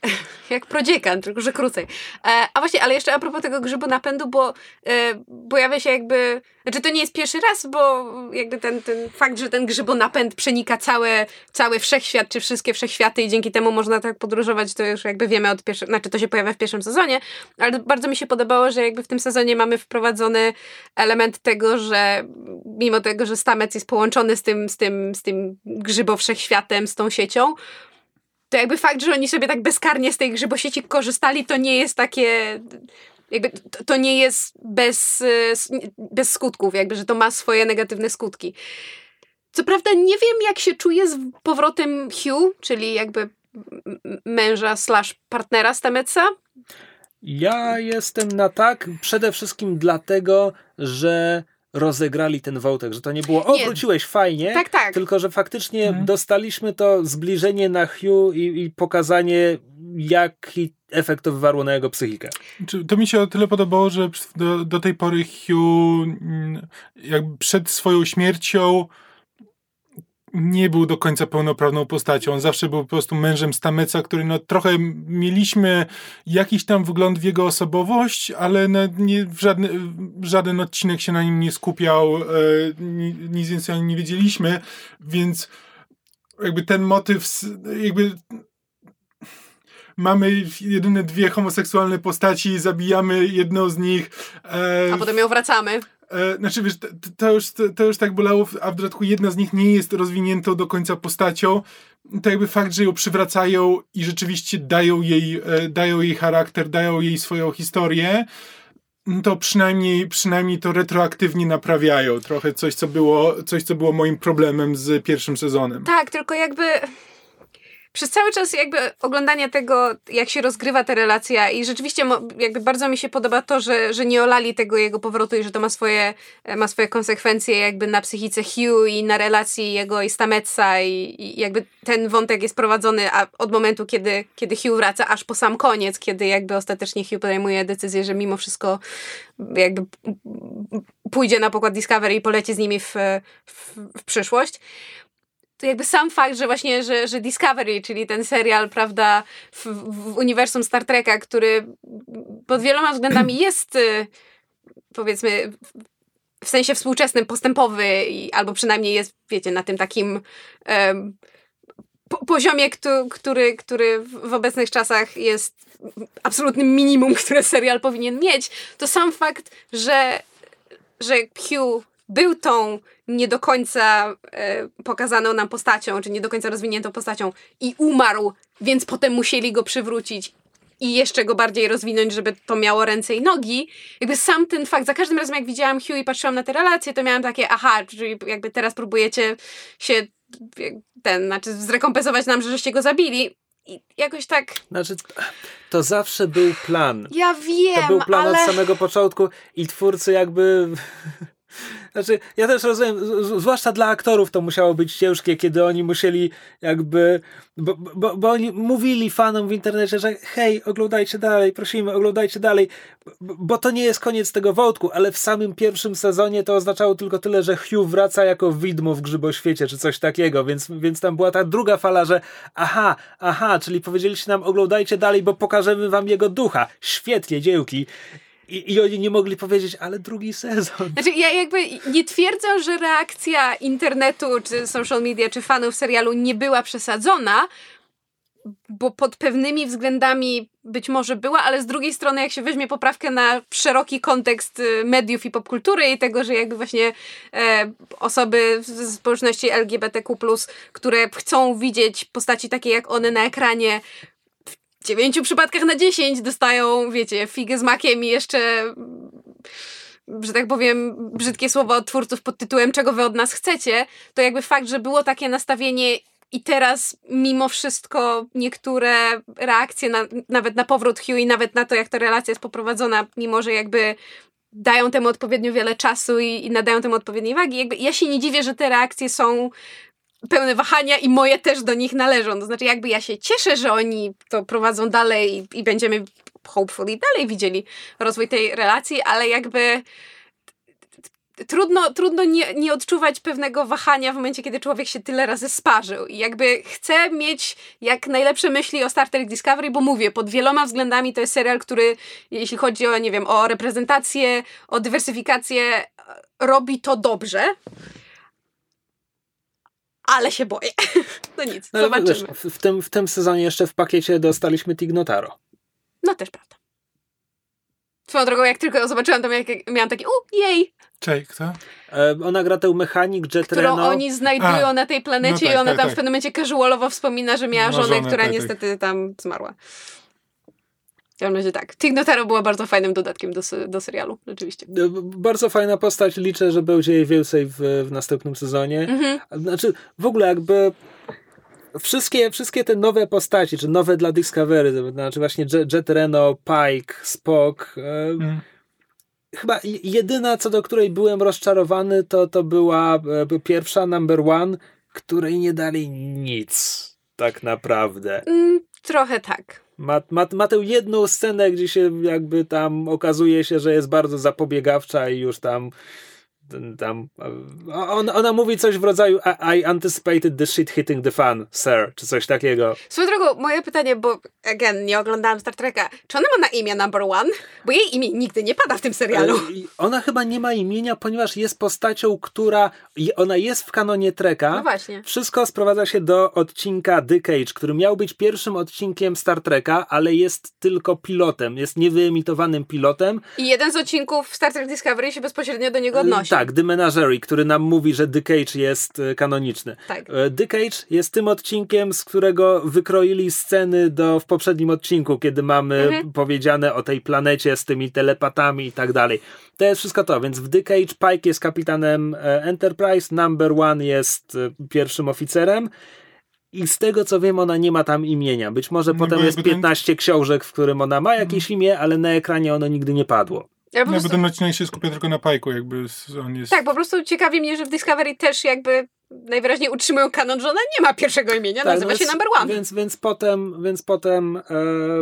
Jak prodziekan, tylko że krócej. E, a właśnie, ale jeszcze a propos tego grzybu napędu, bo e, pojawia się jakby. Znaczy, to nie jest pierwszy raz, bo jakby ten, ten fakt, że ten grzybonapęd przenika całe, cały wszechświat, czy wszystkie wszechświaty i dzięki temu można tak podróżować, to już jakby wiemy od pierwszego. Znaczy, to się pojawia w pierwszym sezonie, ale bardzo mi się podobało, że jakby w tym sezonie mamy wprowadzony element tego, że mimo tego, że Stamec jest połączony z tym, z tym, z tym grzybo wszechświatem, z tą siecią, to jakby fakt, że oni sobie tak bezkarnie z tej grzybosieci korzystali, to nie jest takie. Jakby to, nie jest bez, y, bez skutków, jakby, że to ma swoje negatywne skutki. Co prawda nie wiem, jak się czuję z powrotem Hugh, czyli jakby męża slash partnera Stametsa. Ja jestem na tak przede wszystkim dlatego, że rozegrali ten wątek, że to nie było o, Nie. wróciłeś fajnie, Tak, tak. tylko że faktycznie Mhm. dostaliśmy to zbliżenie na Hugh i, i pokazanie, jaki efekt to wywarło na jego psychikę. To mi się o tyle podobało, że do, do tej pory Hugh mm, jakby przed swoją śmiercią nie był do końca pełnoprawną postacią. On zawsze był po prostu mężem Stameca, który no trochę mieliśmy jakiś tam wgląd w jego osobowość, ale no, nie, żadny, żaden odcinek się na nim nie skupiał, e, ni- nic więcej o nim nie wiedzieliśmy, więc jakby ten motyw jakby mamy jedyne dwie homoseksualne postaci, zabijamy jedną z nich. E, A potem ją wracamy. E, znaczy, wiesz, to, to, już, to, już tak bolało, a w dodatku jedna z nich nie jest rozwiniętą do końca postacią. To jakby fakt, że ją przywracają i rzeczywiście dają jej, e, dają jej charakter, dają jej swoją historię, no to przynajmniej, przynajmniej to retroaktywnie naprawiają. Trochę coś, co było, coś, co było moim problemem z pierwszym sezonem. Tak, tylko jakby przez cały czas jakby oglądania tego, jak się rozgrywa ta relacja i rzeczywiście jakby bardzo mi się podoba to, że, że nie olali tego jego powrotu i że to ma swoje, e, ma swoje konsekwencje jakby na psychice Hugh i na relacji jego i Stametsa i, i jakby ten wątek jest prowadzony a od momentu, kiedy, kiedy Hugh wraca, aż po sam koniec, kiedy jakby ostatecznie Hugh podejmuje decyzję, że mimo wszystko jakby pójdzie na pokład Discovery i poleci z nimi w, w, w przyszłość to jakby sam fakt, że właśnie, że, że Discovery, czyli ten serial, prawda, w, w uniwersum Star Treka, który pod wieloma względami jest y, powiedzmy w sensie współczesnym, postępowy i, albo przynajmniej jest, wiecie, na tym takim po, poziomie, który, który, w obecnych czasach jest absolutnym minimum, które serial powinien mieć, to sam fakt, że, że Hugh był tą nie do końca e, pokazaną nam postacią, czy nie do końca rozwiniętą postacią i umarł, więc potem musieli go przywrócić i jeszcze go bardziej rozwinąć, żeby to miało ręce i nogi. Jakby sam ten fakt, za każdym razem jak widziałam Hugh i patrzyłam na te relacje, to miałam takie, aha, czyli jakby teraz próbujecie się ten, znaczy zrekompensować nam, że żeście go zabili. I jakoś tak, Znaczy, to zawsze był plan. ja wiem, To był plan ale... od samego początku i twórcy jakby... Znaczy, ja też rozumiem, zwłaszcza dla aktorów to musiało być ciężkie, kiedy oni musieli jakby, bo, bo, bo oni mówili fanom w internecie, że hej, oglądajcie dalej, prosimy, oglądajcie dalej, bo to nie jest koniec tego wątku, ale w samym pierwszym sezonie to oznaczało tylko tyle, że Hugh wraca jako widmo w grzyboświecie, czy coś takiego, więc, więc tam była ta druga fala, że aha, aha, czyli powiedzieliście nam oglądajcie dalej, bo pokażemy wam jego ducha. Świetnie, dziełki. I, I oni nie mogli powiedzieć, ale drugi sezon. Znaczy, ja jakby nie twierdzę, że reakcja internetu, czy social media, czy fanów serialu nie była przesadzona, bo pod pewnymi względami być może była, ale z drugiej strony, jak się weźmie poprawkę na szeroki kontekst y, mediów i popkultury i tego, że jakby właśnie e, osoby z społeczności LGBTQ, które chcą widzieć postaci takie jak one na ekranie, dziewięciu przypadkach na dziesięć dostają, wiecie, figę z makiem i jeszcze że tak powiem, brzydkie słowa od twórców pod tytułem Czego wy od nas chcecie, to jakby fakt, że było takie nastawienie i teraz mimo wszystko niektóre reakcje, na, nawet na powrót Hugh i nawet na to, jak ta relacja jest poprowadzona, mimo że jakby dają temu odpowiednio wiele czasu i, i nadają temu odpowiedniej wagi, jakby ja się nie dziwię, że te reakcje są pełne wahania i moje też do nich należą. To znaczy jakby ja się cieszę, że oni to prowadzą dalej i, i będziemy hopefully dalej widzieli rozwój tej relacji, ale jakby trudno, trudno nie, nie odczuwać pewnego wahania w momencie, kiedy człowiek się tyle razy sparzył. I jakby chcę mieć jak najlepsze myśli o Star Trek Discovery, bo mówię, pod wieloma względami to jest serial, który, jeśli chodzi o, nie wiem, o reprezentację, o dywersyfikację, robi to dobrze. Ale się boję. No nic, no, zobaczymy. Wiesz, w, tym, w tym sezonie jeszcze w pakiecie dostaliśmy Tignotaro. No też prawda. Swoją drogą, jak tylko zobaczyłam, to miałam taki, u, jej! Cześć, kto? E, ona gra tę mechanik Jet Którą Reno. oni znajdują A, na tej planecie no tak, i ona tak, tam tak. w pewnym momencie casualowo wspomina, że miała żonę, żonę, która tak, tak. niestety tam zmarła. W każdym razie tak. Tig Notaro była bardzo fajnym dodatkiem do, do serialu, rzeczywiście. E, bardzo fajna postać. Liczę, że będzie jej więcej w, w następnym sezonie. Mhm. Znaczy, w ogóle jakby wszystkie, wszystkie te nowe postaci, czy nowe dla Discovery, to znaczy właśnie Jet, Jet Reno, Pike, Spock. Mm. Chyba jedyna, co do której byłem rozczarowany, to, to była e, pierwsza, number one, której nie dali nic, tak naprawdę. Mm, trochę tak. Ma, ma, ma tę jedną scenę, gdzie się jakby tam okazuje się, że jest bardzo zapobiegawcza i już tam tam, on, ona mówi coś w rodzaju I anticipated the shit hitting the fan, sir, czy coś takiego. Swoją drogą, moje pytanie, bo again, nie oglądałam Star Treka, czy ona ma na imię number one? Bo jej imię nigdy nie pada w tym serialu. E, ona chyba nie ma imienia, ponieważ jest postacią, która, ona jest w kanonie Treka. No właśnie. Wszystko sprowadza się do odcinka The Cage, który miał być pierwszym odcinkiem Star Treka, ale jest tylko pilotem, jest niewyemitowanym pilotem. I jeden z odcinków Star Trek Discovery się bezpośrednio do niego odnosi. Tak, The Menagerie, który nam mówi, że The Cage jest e, kanoniczny. Tak. E, The Cage jest tym odcinkiem, z którego wykroili sceny do, w poprzednim odcinku, kiedy mamy mhm. powiedziane o tej planecie z tymi telepatami i tak dalej. To jest wszystko to, więc w The Cage Pike jest kapitanem e, Enterprise, Number One jest pierwszym oficerem. I z tego co wiem, ona nie ma tam imienia. Być może no potem jest 15 ten... książek, w którym ona ma jakieś mhm. imię, ale na ekranie ono nigdy nie padło. Ja po no, prostu... się skupia tylko na Pajku, jakby on jest... Tak, po prostu ciekawi mnie, że w Discovery też jakby najwyraźniej utrzymują kanon, że ona nie ma pierwszego imienia, tak, nazywa no się Number One. Więc, więc potem, więc potem e,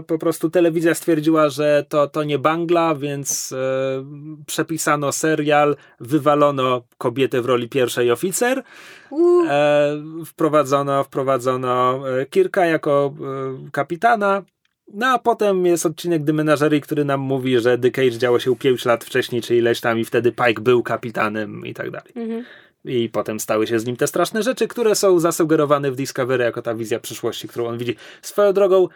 po prostu telewizja stwierdziła, że to, to nie Bangla, więc e, przepisano serial, wywalono kobietę w roli pierwszej oficer, e, wprowadzono, wprowadzono e, Kirka jako e, kapitana, no a potem jest odcinek The Menagerie, który nam mówi, że The Cage działo się 5 lat wcześniej, czy ileś tam i wtedy Pike był kapitanem i tak dalej. Mhm. I potem stały się z nim te straszne rzeczy, które są zasugerowane w Discovery jako ta wizja przyszłości, którą on widzi. Swoją drogą,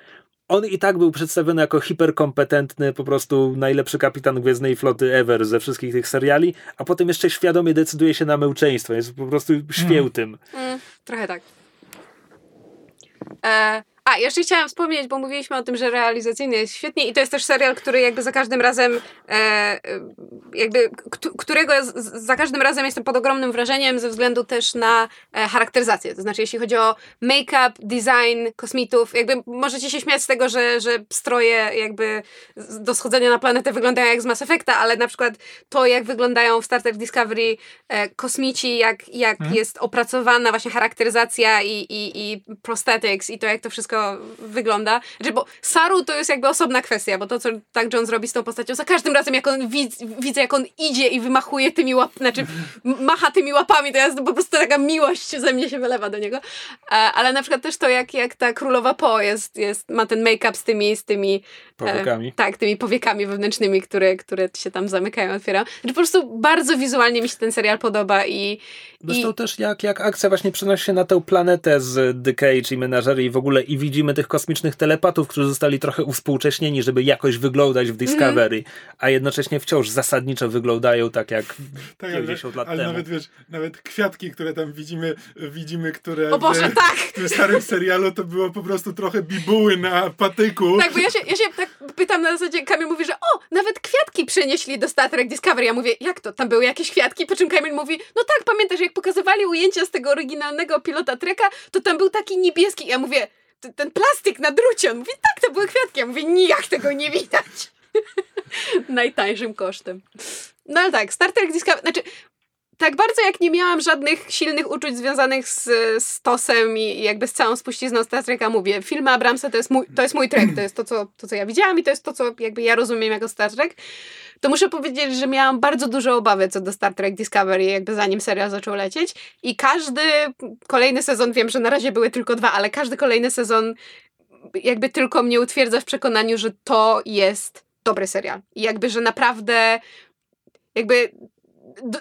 on i tak był przedstawiony jako hiperkompetentny, po prostu najlepszy kapitan Gwiezdnej Floty ever ze wszystkich tych seriali, a potem jeszcze świadomie decyduje się na męczeństwo. Jest po prostu świętym. Mm. Mm, trochę tak. E, a, jeszcze chciałam wspomnieć, bo mówiliśmy o tym, że realizacyjny jest świetnie i to jest też serial, który jakby za każdym razem e, e jakby, którego za każdym razem jestem pod ogromnym wrażeniem ze względu też na e, charakteryzację. To znaczy, jeśli chodzi o make-up, design kosmitów, jakby możecie się śmiać z tego, że, że stroje jakby do schodzenia na planetę wyglądają jak z Mass Effecta, ale na przykład to, jak wyglądają w Star Trek Discovery e, kosmici, jak, jak hmm. jest opracowana właśnie charakteryzacja i, i, i prosthetics i to, jak to wszystko wygląda. Znaczy, bo Saru to jest jakby osobna kwestia, bo to, co tak John zrobi z tą postacią, za każdym razem, jak on widz, widzę, jak on idzie i wymachuje tymi łapami, znaczy macha tymi łapami, to jest po prostu taka miłość ze mnie się wylewa do niego. E, ale na przykład też to, jak, jak ta królowa Po jest, jest, ma ten make-up z tymi, z tymi e, powiekami. E, tak, tymi powiekami wewnętrznymi, które, które się tam zamykają, otwierają. Znaczy, po prostu bardzo wizualnie mi się ten serial podoba i... Zresztą i... też jak, jak akcja właśnie przenosi się na tę planetę z The Cage i Menagerie i w ogóle i widzimy tych kosmicznych telepatów, którzy zostali trochę uwspółcześnieni, żeby jakoś wyglądać w Discovery, mm. a jednocześnie wciąż zasadniczo wyglądają tak jak tak, 50 ale, lat ale temu. Ale nawet wiesz, nawet kwiatki, które tam widzimy, widzimy, które o Boże, w, tak. w tym starym serialu to było po prostu trochę bibuły na patyku. Tak, bo ja się, ja się tak pytam na zasadzie, Kamil mówi, że o, nawet kwiatki przenieśli do Star Trek Discovery. Ja mówię, jak to? Tam były jakieś kwiatki? Po czym Kamil mówi, no tak, pamiętasz, jak pokazywali ujęcia z tego oryginalnego pilota Treka, to tam był taki niebieski. Ja mówię, ten plastik na drucie. On mówi, tak, to były kwiatki. Ja mówię, nijak tego nie widać. Najtańszym kosztem. No ale tak, Star Trek Discovery, znaczy tak bardzo jak nie miałam żadnych silnych uczuć związanych z, z Tosem i jakby z całą spuścizną Star Treka, mówię, filmy Abramsa to jest mój, to jest mój trek, to jest to co, to, co ja widziałam i to jest to, co jakby ja rozumiem jako Star Trek, to muszę powiedzieć, że miałam bardzo duże obawy co do Star Trek Discovery, jakby zanim serial zaczął lecieć i każdy kolejny sezon, wiem, że na razie były tylko dwa, ale każdy kolejny sezon jakby tylko mnie utwierdza w przekonaniu, że to jest dobry serial. I jakby, że naprawdę jakby do,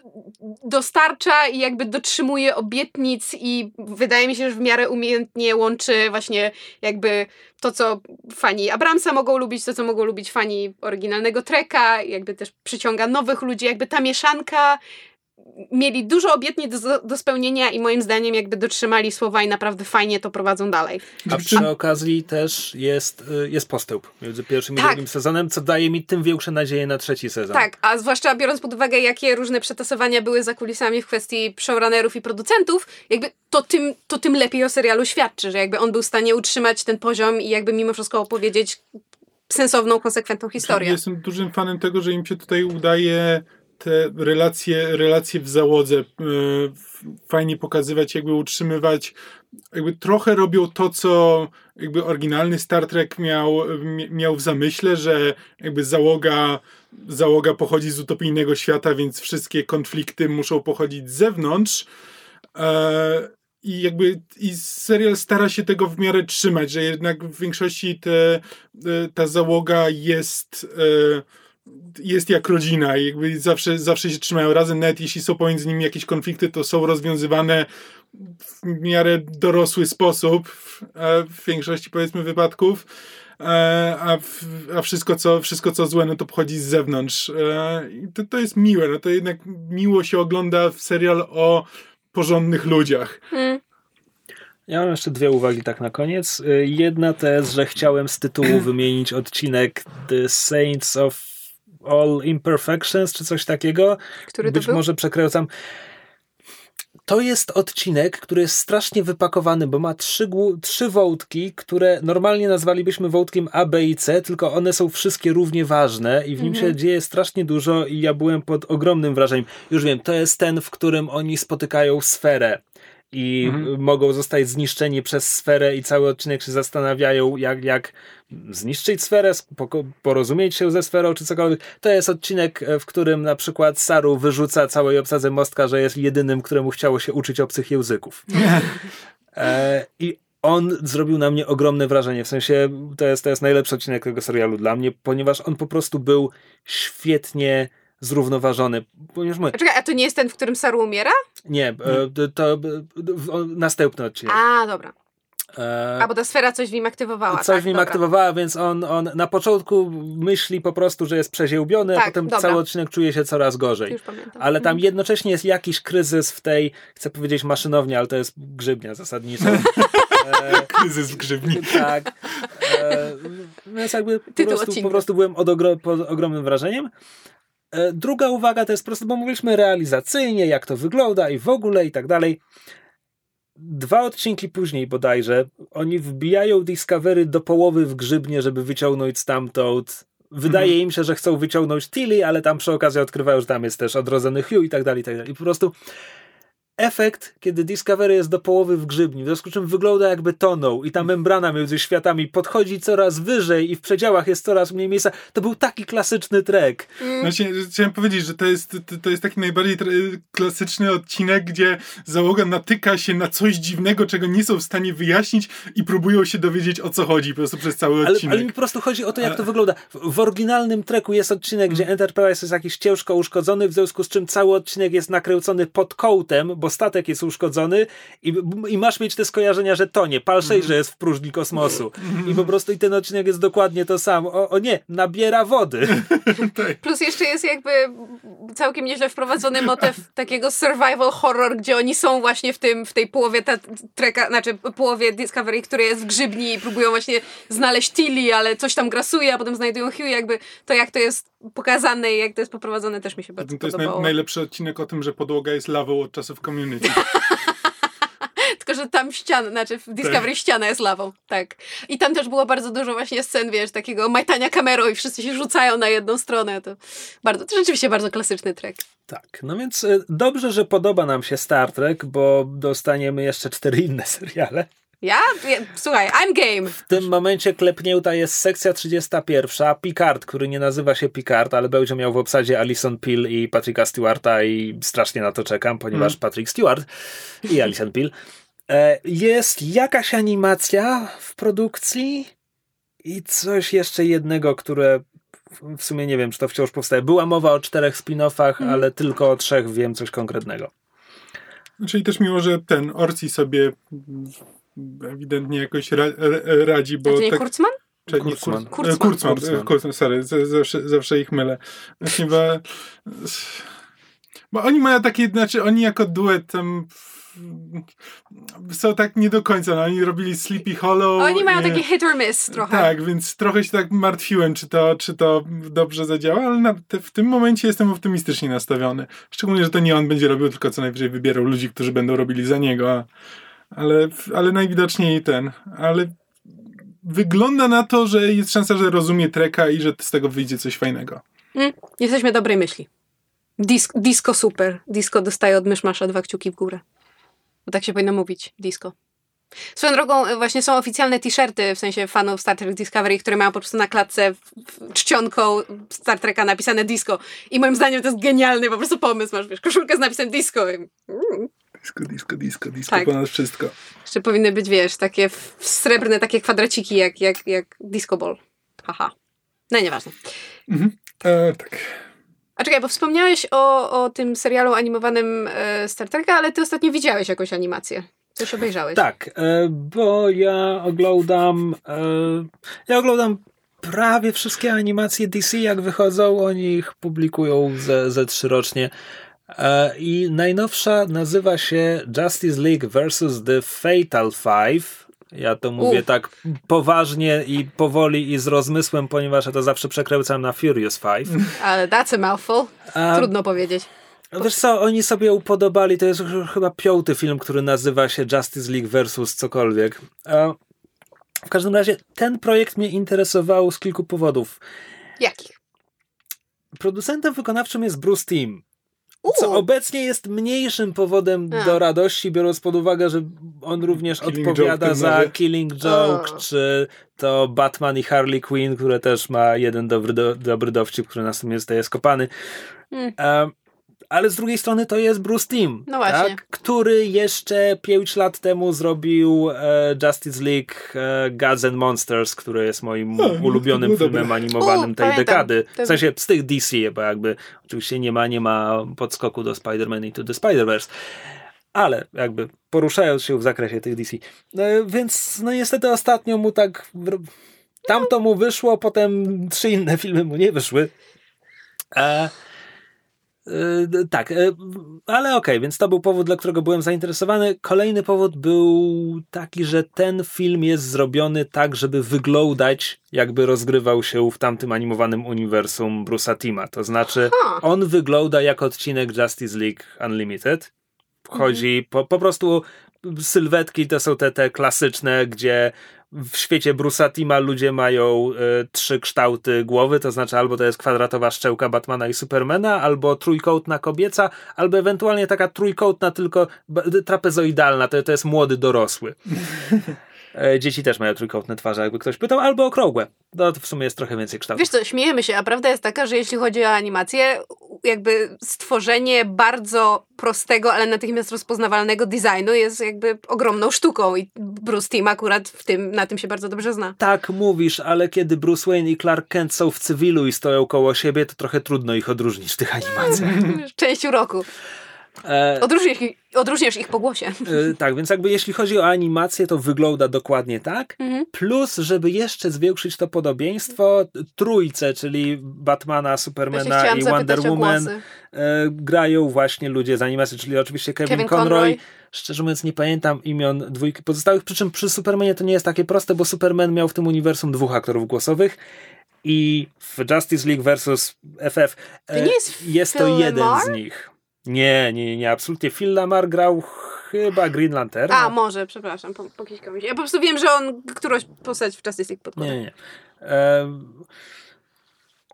dostarcza i jakby dotrzymuje obietnic i wydaje mi się, że w miarę umiejętnie łączy właśnie jakby to, co fani Abramsa mogą lubić, to, co mogą lubić fani oryginalnego Treka, jakby też przyciąga nowych ludzi, jakby ta mieszanka mieli dużo obietnic do, do, spełnienia i moim zdaniem jakby dotrzymali słowa i naprawdę fajnie to prowadzą dalej. A przy okazji też jest, y, jest postęp między pierwszym tak. i drugim sezonem, co daje mi tym większe nadzieje na trzeci sezon. Tak, a zwłaszcza biorąc pod uwagę, jakie różne przetasowania były za kulisami w kwestii showrunnerów i producentów, jakby to tym, to tym lepiej o serialu świadczy, że jakby on był w stanie utrzymać ten poziom i jakby mimo wszystko opowiedzieć sensowną, konsekwentną historię. Jestem dużym fanem tego, że im się tutaj udaje te relacje, relacje w załodze e, fajnie pokazywać, jakby utrzymywać, jakby trochę robią to, co jakby oryginalny Star Trek miał, miał w zamyśle, że jakby załoga, załoga pochodzi z utopijnego świata, więc wszystkie konflikty muszą pochodzić z zewnątrz. E, I jakby i serial stara się tego w miarę trzymać, że jednak w większości te, e, ta załoga jest jest jak rodzina i jakby zawsze, zawsze się trzymają razem, nawet jeśli są pomiędzy nimi jakieś konflikty, to są rozwiązywane w miarę dorosły sposób, w większości powiedzmy wypadków, e, a, a wszystko, co, wszystko co złe, no to pochodzi z zewnątrz. E, I to, to jest miłe, no to jednak miło się ogląda w serial o porządnych ludziach. Hmm. Ja mam jeszcze dwie uwagi tak na koniec. E, jedna to jest, że chciałem z tytułu wymienić odcinek The Saints of All Imperfections, czy coś takiego. Który Być może przekręcam. To jest odcinek, który jest strasznie wypakowany, bo ma trzy, trzy wątki, które normalnie nazwalibyśmy wątkiem A, B i C, tylko one są wszystkie równie ważne i w nim mhm. się dzieje strasznie dużo i ja byłem pod ogromnym wrażeniem. Już wiem, to jest ten, w którym oni spotykają sferę i mhm. mogą zostać zniszczeni przez sferę i cały odcinek się zastanawiają, jak, jak zniszczyć sferę, porozumieć się ze sferą, czy cokolwiek. To jest odcinek, e, w którym na przykład Saru wyrzuca całej obsadze mostka, że jest jedynym, któremu chciało się uczyć obcych języków. e, I on zrobił na mnie ogromne wrażenie. W sensie to jest, to jest najlepszy odcinek tego serialu dla mnie, ponieważ on po prostu był świetnie zrównoważony. Ponieważ my... Czekaj, a to nie jest ten, w którym Saru umiera? Nie, e, to, to, to następny odcinek. A, dobra. E, A, bo ta sfera coś w nim aktywowała. Coś tak, w nim dobra. aktywowała, więc on, on na początku myśli po prostu, że jest przeziębiony, tak, a potem dobra. cały odcinek czuje się coraz gorzej. Ale tam mhm. jednocześnie jest jakiś kryzys w tej, chcę powiedzieć maszynowni, ale to jest grzybnia zasadniczo. e, kryzys w grzybni. Tak. E, więc jakby po prostu, po prostu byłem ogro, pod ogromnym wrażeniem. E, druga uwaga to jest po prostu, bo mówiliśmy realizacyjnie, jak to wygląda i w ogóle i tak dalej. Dwa odcinki później bodajże oni wbijają Discovery do połowy w grzybnie, żeby wyciągnąć stamtąd. Wydaje mhm. im się, że chcą wyciągnąć Tilly, ale tam przy okazji odkrywają, że tam jest też odrodzony Hugh i tak dalej, i tak dalej. I po prostu efekt, kiedy Discovery jest do połowy w grzybni, w związku z czym wygląda jakby tonął i ta membrana między światami podchodzi coraz wyżej i w przedziałach jest coraz mniej miejsca. To był taki klasyczny trek. Mm. Znaczy, chciałem powiedzieć, że to jest, to, to jest taki najbardziej klasyczny odcinek, gdzie załoga natyka się na coś dziwnego, czego nie są w stanie wyjaśnić i próbują się dowiedzieć o co chodzi po prostu przez cały odcinek. Ale, ale mi po prostu chodzi o to, jak to wygląda. W, w oryginalnym treku jest odcinek, mm. gdzie Enterprise jest jakiś ciężko uszkodzony, w związku z czym cały odcinek jest nakręcony pod kołtem, bo bo statek jest uszkodzony i, i masz mieć te skojarzenia, że to nie, palszej, że jest w próżni kosmosu. I po prostu i ten odcinek jest dokładnie to samo. O, o nie, nabiera wody. Plus jeszcze jest jakby całkiem nieźle wprowadzony motyw takiego survival horror, gdzie oni są właśnie w tym, w tej połowie ta treka, znaczy połowie Discovery, który jest w grzybni i próbują właśnie znaleźć Tilly, ale coś tam grasuje, a potem znajdują Hugh, jakby to jak to jest pokazane i jak to jest poprowadzone też mi się bardzo To jest podobało. naj, najlepszy odcinek o tym, że podłoga jest lawą od czasów community. Tylko, że tam ściana, znaczy w Discovery Tak. ściana jest lawą, tak. I tam też było bardzo dużo właśnie scen, wiesz, takiego majtania kamerą i wszyscy się rzucają na jedną stronę. To bardzo, to rzeczywiście bardzo klasyczny trek. Tak, no więc e, dobrze, że podoba nam się Star Trek, bo dostaniemy jeszcze cztery inne seriale. Ja? ja słuchaj, I'm game. W tym momencie klepnięta jest sekcja 31, Picard, który nie nazywa się Picard, ale będzie miał w obsadzie Alison Peel i Patricka Stewarta i strasznie na to czekam, ponieważ Patrick Stewart i Alison Peel. E, Jest jakaś animacja w produkcji i coś jeszcze jednego, które w sumie nie wiem, czy to wciąż powstaje. Była mowa o czterech spin-offach, ale tylko o trzech wiem coś konkretnego. Czyli też miło, że ten Orsi sobie ewidentnie jakoś ra, ra, radzi, bo A nie tak... Kurtzman? Czy nie, Kurtzman. Kur- Kurtzman. Kurtzman, Kurtzman. Kurtzman, sorry, z- zawsze, zawsze ich mylę. Właśnie, bo, bo oni mają takie, znaczy oni jako duet tam są tak nie do końca, no, oni robili Sleepy Hollow. Oni mają e, taki hit or miss trochę. Tak, więc trochę się tak martwiłem, czy to, czy to dobrze zadziała, ale na, te, w tym momencie jestem optymistycznie nastawiony. Szczególnie, że to nie on będzie robił, tylko co najwyżej wybierał ludzi, którzy będą robili za niego. A, ale, ale najwidoczniej ten. Ale wygląda na to, że jest szansa, że rozumie treka i że z tego wyjdzie coś fajnego. Mm, jesteśmy dobrej myśli. Dis disco super. Disco dostaje od myszmasza dwa kciuki w górę. Bo tak się powinno mówić. Disco. Swoją drogą e, właśnie są oficjalne t-shirty, w sensie fanów Star Trek Discovery, które mają po prostu na klatce czcionką Star Treka napisane disco. I moim zdaniem to jest genialny po prostu pomysł. Masz, wiesz, koszulkę z napisem disco. Mm. Disco, disco, disco, disco Tak. ponad wszystko. Jeszcze powinny być, wiesz, takie srebrne takie kwadraciki jak, jak, jak disco ball. Haha. No nieważne. Mhm. E, tak. A czekaj, bo wspomniałeś o, o tym serialu animowanym e, Star Treka, ale ty ostatnio widziałeś jakąś animację. Coś obejrzałeś. Tak, e, bo ja oglądam e, ja oglądam prawie wszystkie animacje DC jak wychodzą, oni ich publikują ze, ze trzy rocznie. E, I najnowsza nazywa się Justice League vs. The Fatal Five. Ja to mówię tak poważnie i powoli i z rozmysłem, ponieważ ja to zawsze przekręcam na Furious Five. Ale that's a mouthful. A- Trudno powiedzieć. Wiesz co, oni sobie upodobali, to jest ch- chyba piąty film, który nazywa się Justice League versus cokolwiek. E, W każdym razie ten projekt mnie interesował z kilku powodów. Jakich? Producentem wykonawczym jest Bruce Timm, co obecnie jest mniejszym powodem A. do radości, biorąc pod uwagę, że on również Killing odpowiada Joke za. Killing Joke, O. czy to Batman i Harley Quinn, które też ma jeden dobry, do, dobry dowcip, który następnie zostaje skopany. Mm. Ale z drugiej strony to jest Bruce Timm, No właśnie. tak? który jeszcze 5 lat temu zrobił e, Justice League e, Gods and Monsters, który jest moim no, ulubionym filmem animowanym U, tej pamiętam. dekady. W sensie z tych DC, bo jakby oczywiście nie ma, nie ma podskoku do Spider-Man i to The Spider-Verse. Ale jakby poruszając się w zakresie tych DC. E, więc no niestety ostatnio mu tak tamto mu wyszło, potem trzy inne filmy mu nie wyszły. E, tak, e, ale okej, więc to był powód, dla którego byłem zainteresowany. Kolejny powód był taki, że ten film jest zrobiony tak, żeby wyglądać, jakby rozgrywał się w tamtym animowanym uniwersum Bruce'a Tima. To znaczy, on wygląda jak odcinek Justice League Unlimited. Chodzi po, po prostu sylwetki to są te, te klasyczne, gdzie w świecie Bruce'a Tima ludzie mają e, trzy kształty głowy, to znaczy albo to jest kwadratowa szczęka Batmana i Supermana, albo trójkątna kobieca, albo ewentualnie taka trójkątna, tylko trapezoidalna, to, to jest młody dorosły. E, Dzieci też mają trójkątne twarze, jakby ktoś pytał, albo okrągłe. No to w sumie jest trochę więcej kształtów. Wiesz co, śmiejemy się, a prawda jest taka, że jeśli chodzi o animację, jakby stworzenie bardzo prostego, ale natychmiast rozpoznawalnego designu jest jakby ogromną sztuką i Bruce Timm akurat w tym, na tym się bardzo dobrze zna. Tak mówisz, ale kiedy Bruce Wayne i Clark Kent są w cywilu i stoją koło siebie, to trochę trudno ich odróżnić w tych animacjach. Część uroku. E, Odróżnisz, ich- po głosie. e, tak, więc jakby jeśli chodzi o animację, to wygląda dokładnie tak. Mhm. Plus, żeby jeszcze zwiększyć to podobieństwo, trójce, czyli Batmana, Supermana i Wonder Woman e, grają właśnie ludzie z animacji, czyli oczywiście Kevin, Kevin Conroy. Conroy. Szczerze mówiąc, nie pamiętam imion dwójki pozostałych, przy czym przy Supermanie to nie jest takie proste, bo Superman miał w tym uniwersum dwóch aktorów głosowych i w Justice League versus FF To nie jest jest to jeden z nich. Nie, nie, nie, absolutnie. Phil Lamar grał chyba Green Lantern. A, może, przepraszam, po, po komuś. Ja po prostu wiem, że on którąś postać w Justice League podkłada. Nie, nie. Em,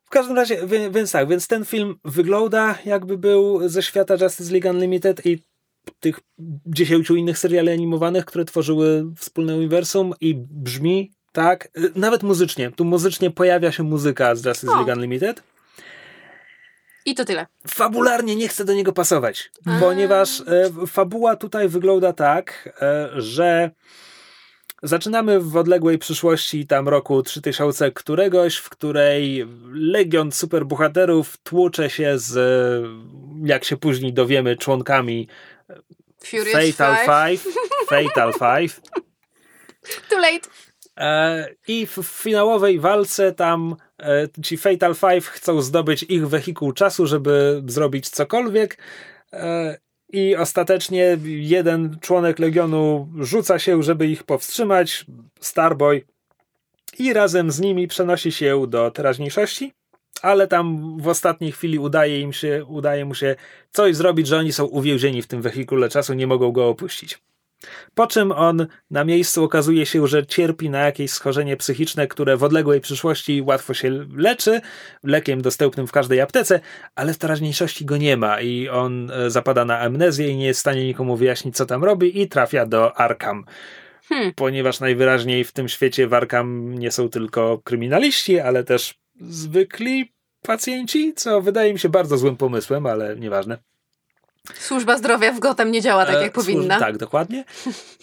w każdym razie, więc tak, więc ten film wygląda jakby był ze świata Justice League Unlimited i tych dziesięciu innych seriali animowanych, które tworzyły wspólne uniwersum i brzmi tak, y, nawet muzycznie. Tu muzycznie pojawia się muzyka z Justice O. League Unlimited. I to tyle. Fabularnie nie chcę do niego pasować, ponieważ e, fabuła tutaj wygląda tak, e, że zaczynamy w odległej przyszłości, tam roku 3000 któregoś, w której legion superbohaterów tłucze się z, e, jak się później dowiemy, członkami Furious Fatal Five. Five. Fatal Five. Too late. E, I w finałowej walce tam e, ci Fatal Five chcą zdobyć ich wehikuł czasu, żeby zrobić cokolwiek. E, I ostatecznie jeden członek Legionu rzuca się, żeby ich powstrzymać, Starboy, i razem z nimi przenosi się do teraźniejszości, ale tam w ostatniej chwili udaje im się, udaje mu się coś zrobić, że oni są uwięzieni w tym wehikule czasu, nie mogą go opuścić. Po czym on na miejscu okazuje się, że cierpi na jakieś schorzenie psychiczne, które w odległej przyszłości łatwo się leczy, lekiem dostępnym w każdej aptece, ale w teraźniejszości go nie ma i on e, zapada na amnezję i nie jest w stanie nikomu wyjaśnić, co tam robi i trafia do Arkham. Hmm. Ponieważ najwyraźniej w tym świecie w Arkham nie są tylko kryminaliści, ale też zwykli pacjenci, co wydaje mi się bardzo złym pomysłem, ale nieważne. Służba zdrowia w Gotham nie działa tak, E, jak służ- powinna. Tak, dokładnie.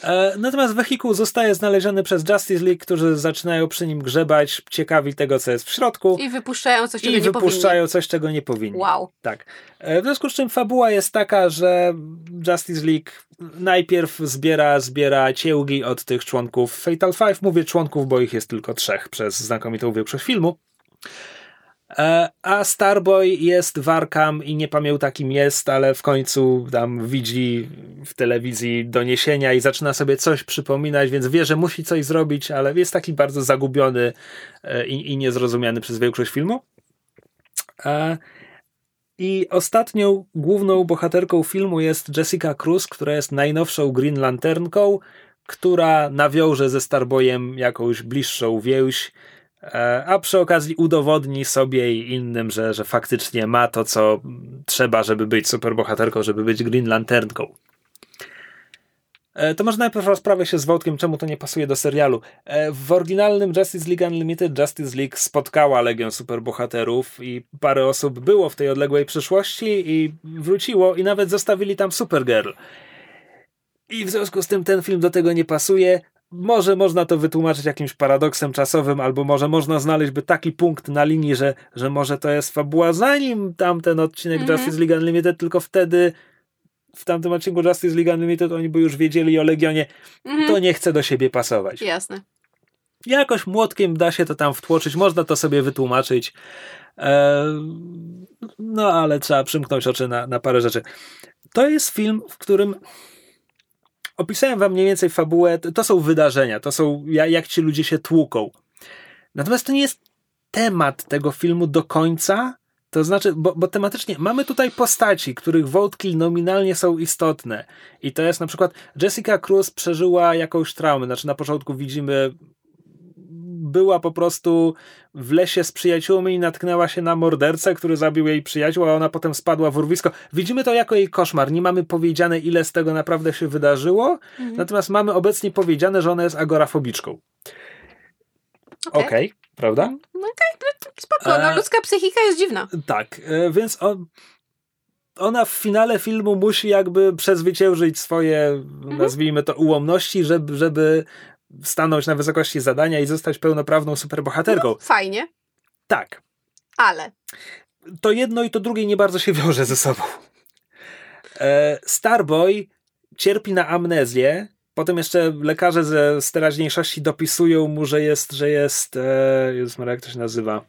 E, natomiast wehikuł zostaje znaleziony przez Justice League, którzy zaczynają przy nim grzebać, ciekawi tego, co jest w środku I wypuszczają coś, czego i nie wypuszczają coś, czego nie powinni. powinni. Wow. Tak. E, W związku z czym fabuła jest taka, że Justice League najpierw zbiera, zbiera ciełgi od tych członków Fatal Five. Mówię członków, bo ich jest tylko trzech przez znakomitą większość filmu. E, A Starboy jest w Arkham i nie pamięta kim jest, ale w końcu tam widzi w telewizji doniesienia i zaczyna sobie coś przypominać, więc wie, że musi coś zrobić, ale jest taki bardzo zagubiony e, i, i niezrozumiany przez większość filmu. E, I ostatnią główną bohaterką filmu jest Jessica Cruz, która jest najnowszą Green Lanternką, która nawiąże ze Starboyem jakąś bliższą więź, a przy okazji udowodni sobie i innym, że, że faktycznie ma to, co trzeba, żeby być superbohaterką, żeby być Green Lanternką. E, To może najpierw rozprawię się z Wojtkiem, czemu to nie pasuje do serialu. E, W oryginalnym Justice League Unlimited Justice League spotkała Legion Superbohaterów i parę osób było w tej odległej przyszłości i wróciło i nawet zostawili tam Supergirl. I w związku z tym ten film do tego nie pasuje. Może można to wytłumaczyć jakimś paradoksem czasowym, albo może można znaleźć by taki punkt na linii, że, że może to jest fabuła zanim tamten odcinek Mhm. Justice League Unlimited, tylko wtedy w tamtym odcinku Justice League Unlimited oni by już wiedzieli o Legionie, Mhm. to nie chce do siebie pasować. Jasne. Jakoś młotkiem da się to tam wtłoczyć, można to sobie wytłumaczyć. E, no ale trzeba przymknąć oczy na, na parę rzeczy. To jest film, w którym opisałem wam mniej więcej fabułę. To są wydarzenia, to są ja- jak ci ludzie się tłuką. Natomiast to nie jest temat tego filmu do końca. To znaczy, bo, bo tematycznie mamy tutaj postaci, których wątki nominalnie są istotne. I to jest na przykład Jessica Cruz przeżyła jakąś traumę. Znaczy, na początku widzimy, była po prostu w lesie z przyjaciółmi i natknęła się na mordercę, który zabił jej przyjaciół, a ona potem spadła w urwisko. Widzimy to jako jej koszmar. Nie mamy powiedziane, ile z tego naprawdę się wydarzyło. Natomiast mamy obecnie powiedziane, że ona jest agorafobiczką. Okej. Okej, prawda? No okej, no, spoko. No, E, ludzka psychika jest dziwna. Tak, e, więc on, ona w finale filmu musi jakby przezwyciężyć swoje, nazwijmy to, ułomności, żeby, żeby stanąć na wysokości zadania i zostać pełnoprawną superbohaterką. Fajnie, Tak. ale To jedno i to drugie nie bardzo się wiąże ze sobą. E, Starboy cierpi na amnezję. Potem jeszcze lekarze ze z teraźniejszości dopisują mu, że jest, że jest, e, Jezus Maria, jak to się nazywa?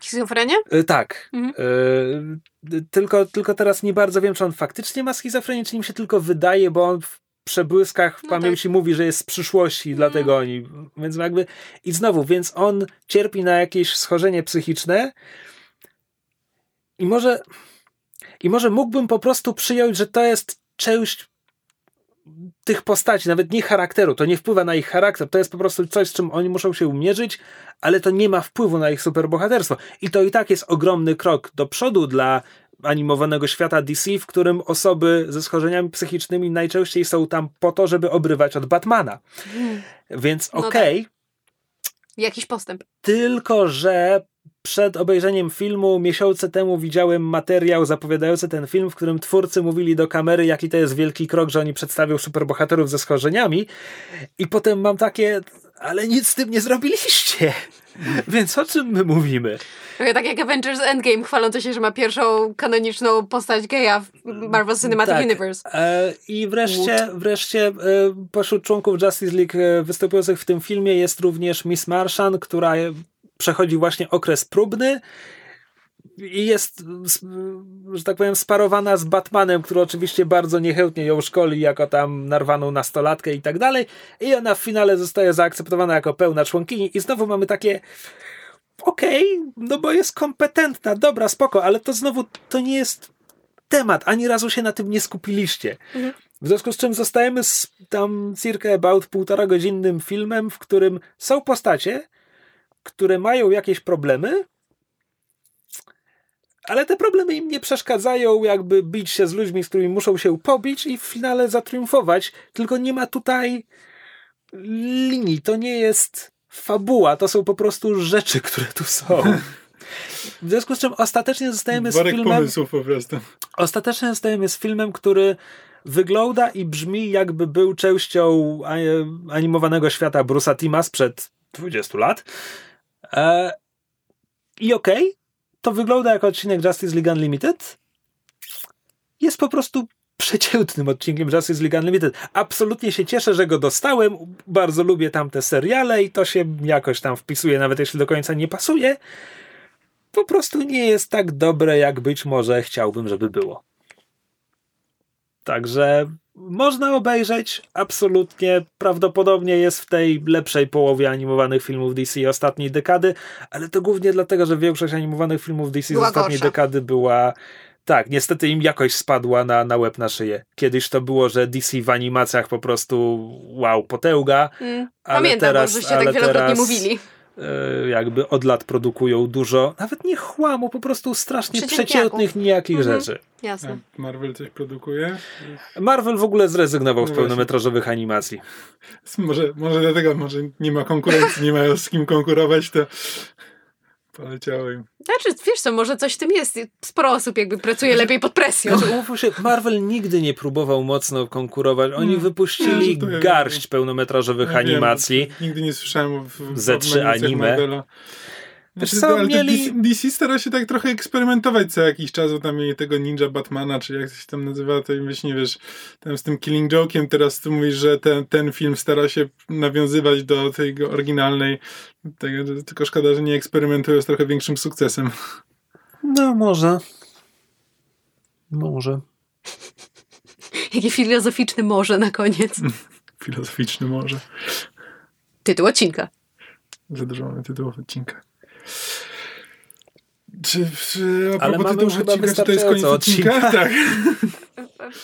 Schizofrenia? E, tak. Mhm. E, tylko, tylko teraz nie bardzo wiem, czy on faktycznie ma schizofrenię, czy im się tylko wydaje, bo on w przebłyskach w No pamięci mówi, że jest z przyszłości, Mhm. dlatego oni. Więc jakby. I znowu, więc on cierpi na jakieś schorzenie psychiczne. I może. I może mógłbym po prostu przyjąć, że to jest część tych postaci, nawet nie charakteru, to nie wpływa na ich charakter, to jest po prostu coś, z czym oni muszą się umierzyć, ale to nie ma wpływu na ich superbohaterstwo. I to i tak jest ogromny krok do przodu dla animowanego świata DC, w którym osoby ze schorzeniami psychicznymi najczęściej są tam po to, żeby obrywać od Batmana. Więc No okej, Jakiś postęp. tylko że przed obejrzeniem filmu miesiące temu widziałem materiał zapowiadający ten film, w którym twórcy mówili do kamery, jaki to jest wielki krok, że oni przedstawią superbohaterów ze schorzeniami i potem mam takie, ale nic z tym nie zrobiliście. Więc o czym my mówimy? Tak jak Avengers Endgame chwalące się, że ma pierwszą kanoniczną postać geja w Marvel Cinematic Tak. Universe. E, I wreszcie, wreszcie e, pośród członków Justice League e, występujących w tym filmie jest również Miss Martian, która przechodzi właśnie okres próbny jest, s- że tak powiem, sparowana z Batmanem, który oczywiście bardzo niechętnie ją szkoli jako tam narwaną nastolatkę i tak dalej. I ona w finale zostaje zaakceptowana jako pełna członkini i znowu mamy takie okej, no bo jest kompetentna, dobra, spoko, ale to znowu to nie jest temat, ani razu się na tym nie skupiliście. W związku z czym zostajemy z tam circa about półtora godzinnym filmem, w którym są postacie, które mają jakieś problemy, ale te problemy im nie przeszkadzają jakby bić się z ludźmi, z którymi muszą się pobić i w finale zatriumfować, tylko nie ma tutaj linii, to nie jest fabuła, to są po prostu rzeczy, które tu są. W związku z czym ostatecznie zostajemy z Worek filmem... pomysłów po prostu. Ostatecznie zostajemy z filmem, który wygląda i brzmi jakby był częścią animowanego świata Bruce'a Tima sprzed 20 lat. E, I okej, to wygląda jak odcinek Justice League Unlimited. Jest po prostu przeciętnym odcinkiem Justice League Unlimited. Absolutnie się cieszę, że go dostałem. Bardzo lubię tamte seriale i to się jakoś tam wpisuje, nawet jeśli do końca nie pasuje. Po prostu nie jest tak dobre, jak być może chciałbym, żeby było. Także można obejrzeć, absolutnie. Prawdopodobnie jest w tej lepszej połowie animowanych filmów DC ostatniej dekady, ale to głównie dlatego, że większość animowanych filmów DC Była z ostatniej gorsza. dekady była. Tak, niestety im jakoś spadła na, na łeb na szyję. Kiedyś to było, że DC w animacjach po prostu wow, potęga, Mm. ale Pamiętam, teraz, bo żeście ale tak wielokrotnie teraz, mówili. E, jakby od lat produkują dużo, nawet nie chłamu, po prostu strasznie przeciętnych nijakich Mhm. rzeczy. Jasne. A Marvel coś produkuje? Marvel w ogóle zrezygnował z No właśnie. pełnometrażowych animacji. Może, może dlatego, może nie ma konkurencji, nie mają z kim konkurować, to poleciało im. Znaczy, wiesz co, może coś w tym jest. Sporo osób jakby pracuje lepiej pod presją. Znaczy, umówmy się, Marvel nigdy nie próbował mocno konkurować. Oni Hmm. wypuścili Ja, garść pełnometrażowych Ja wiem, animacji. nigdy nie słyszałem w, w Ze trzy anime. Marvela. Wiesz Znaczy, co, ale mieli- DC, DC stara się tak trochę eksperymentować co jakiś czas, bo tam mieli tego Ninja Batmana, czy jak to się tam nazywa, to im właśnie wiesz, tam z tym Killing Joke'iem teraz ty mówisz, że ten, ten film stara się nawiązywać do tej oryginalnej, tego, tylko szkoda, że nie eksperymentują z trochę większym sukcesem. No, może. Może. Jakie filozoficzne może na koniec. Filozoficzny może. Tytuł odcinka. Za dużo mamy tytułów odcinka. Czy, czy a Ale propos mamy tytułów już chyba odcinka, czy to jest koniec wystarczająco odcinka? odcinka. Tak.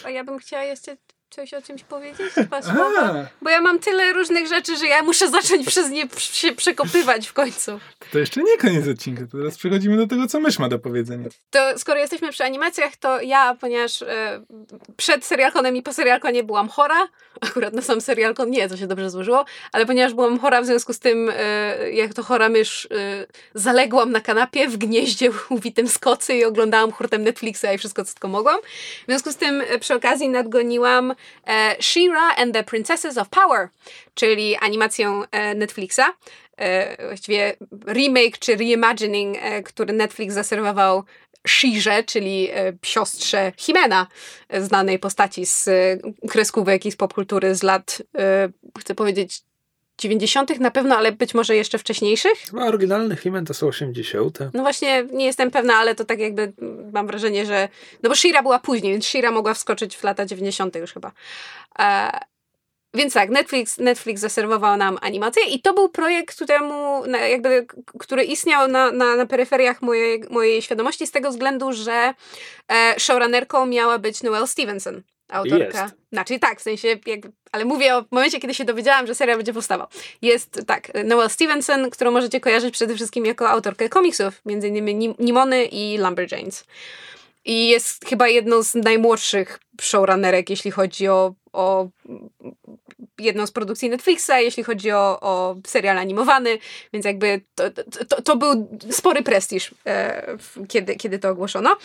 A ja bym chciała jeszcze coś o czymś powiedzieć? Dwa słowa? Bo ja mam tyle różnych rzeczy, że ja muszę zacząć przez nie się przekopywać w końcu. to jeszcze nie koniec odcinka. Teraz przechodzimy do tego, co mysz ma do powiedzenia. To skoro jesteśmy przy animacjach, to ja, ponieważ e, przed serialkonem i po serialkonie byłam chora, akurat na sam serialkon nie, to się dobrze złożyło, ale ponieważ byłam chora, w związku z tym, e, jak to chora mysz, e, zaległam na kanapie w gnieździe uwitym z kocy i oglądałam hurtem Netflixa i wszystko, co tylko mogłam. W związku z tym przy okazji nadgoniłam e, She-Ra and the Princesses of Power, czyli animację e, Netflixa. E, właściwie remake czy reimagining, e, który Netflix zaserwował Shirze, czyli e, siostrze Himena, znanej postaci z e, kreskówek i z popkultury z lat, chcę powiedzieć, 90. na pewno, ale być może jeszcze wcześniejszych. Chyba oryginalny Himen to są 80. No właśnie, nie jestem pewna, ale to tak jakby mam wrażenie, że. No bo Shira była później, więc Shira mogła wskoczyć w lata 90. już chyba. Więc tak, Netflix, Netflix zaserwował nam animację i to był projekt, któremu jakby, który istniał na, na, na peryferiach mojej, mojej świadomości z tego względu, że e, showrunnerką miała być Noelle Stevenson, autorka. Jest. Znaczy tak, w sensie, jakby, ale mówię o momencie, kiedy się dowiedziałam, że serial będzie powstawał. Jest tak, Noelle Stevenson, którą możecie kojarzyć przede wszystkim jako autorkę komiksów, między innymi Nimony i Lumberjanes. I jest chyba jedną z najmłodszych showrunnerek, jeśli chodzi o, o jedną z produkcji Netflixa, jeśli chodzi o, o serial animowany, więc jakby to, to, to był spory prestiż, e, kiedy, kiedy to ogłoszono.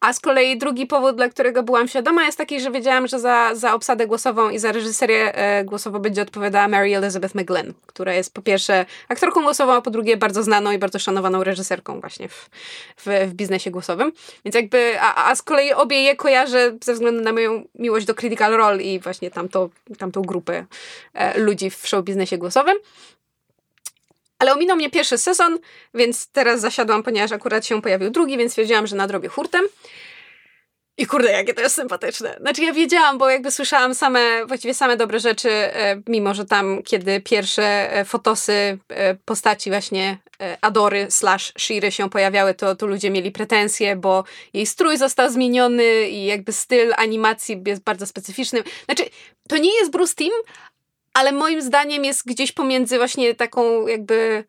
A z kolei drugi powód, dla którego byłam świadoma, jest taki, że wiedziałam, że za, za obsadę głosową i za reżyserię e, głosową będzie odpowiadała Mary Elizabeth McGlynn, która jest po pierwsze aktorką głosową, a po drugie bardzo znaną i bardzo szanowaną reżyserką właśnie w, w, w biznesie głosowym. Więc jakby, a, a z kolei obie je kojarzę ze względu na moją miłość do Critical Role i właśnie tamto, tamtą grupę ludzi w show biznesie głosowym. Ale ominął mnie pierwszy sezon, więc teraz zasiadłam, ponieważ akurat się pojawił drugi, więc wiedziałam, że nadrobię hurtem. I kurde, jakie to jest sympatyczne. Znaczy ja wiedziałam, bo jakby słyszałam same, właściwie same dobre rzeczy, e, mimo że tam, kiedy pierwsze e, fotosy postaci właśnie Adory slash Shiry się pojawiały, to, to ludzie mieli pretensje, bo jej strój został zmieniony i jakby styl animacji jest bardzo specyficzny. Znaczy, to nie jest Bruce Team, ale moim zdaniem jest gdzieś pomiędzy właśnie taką jakby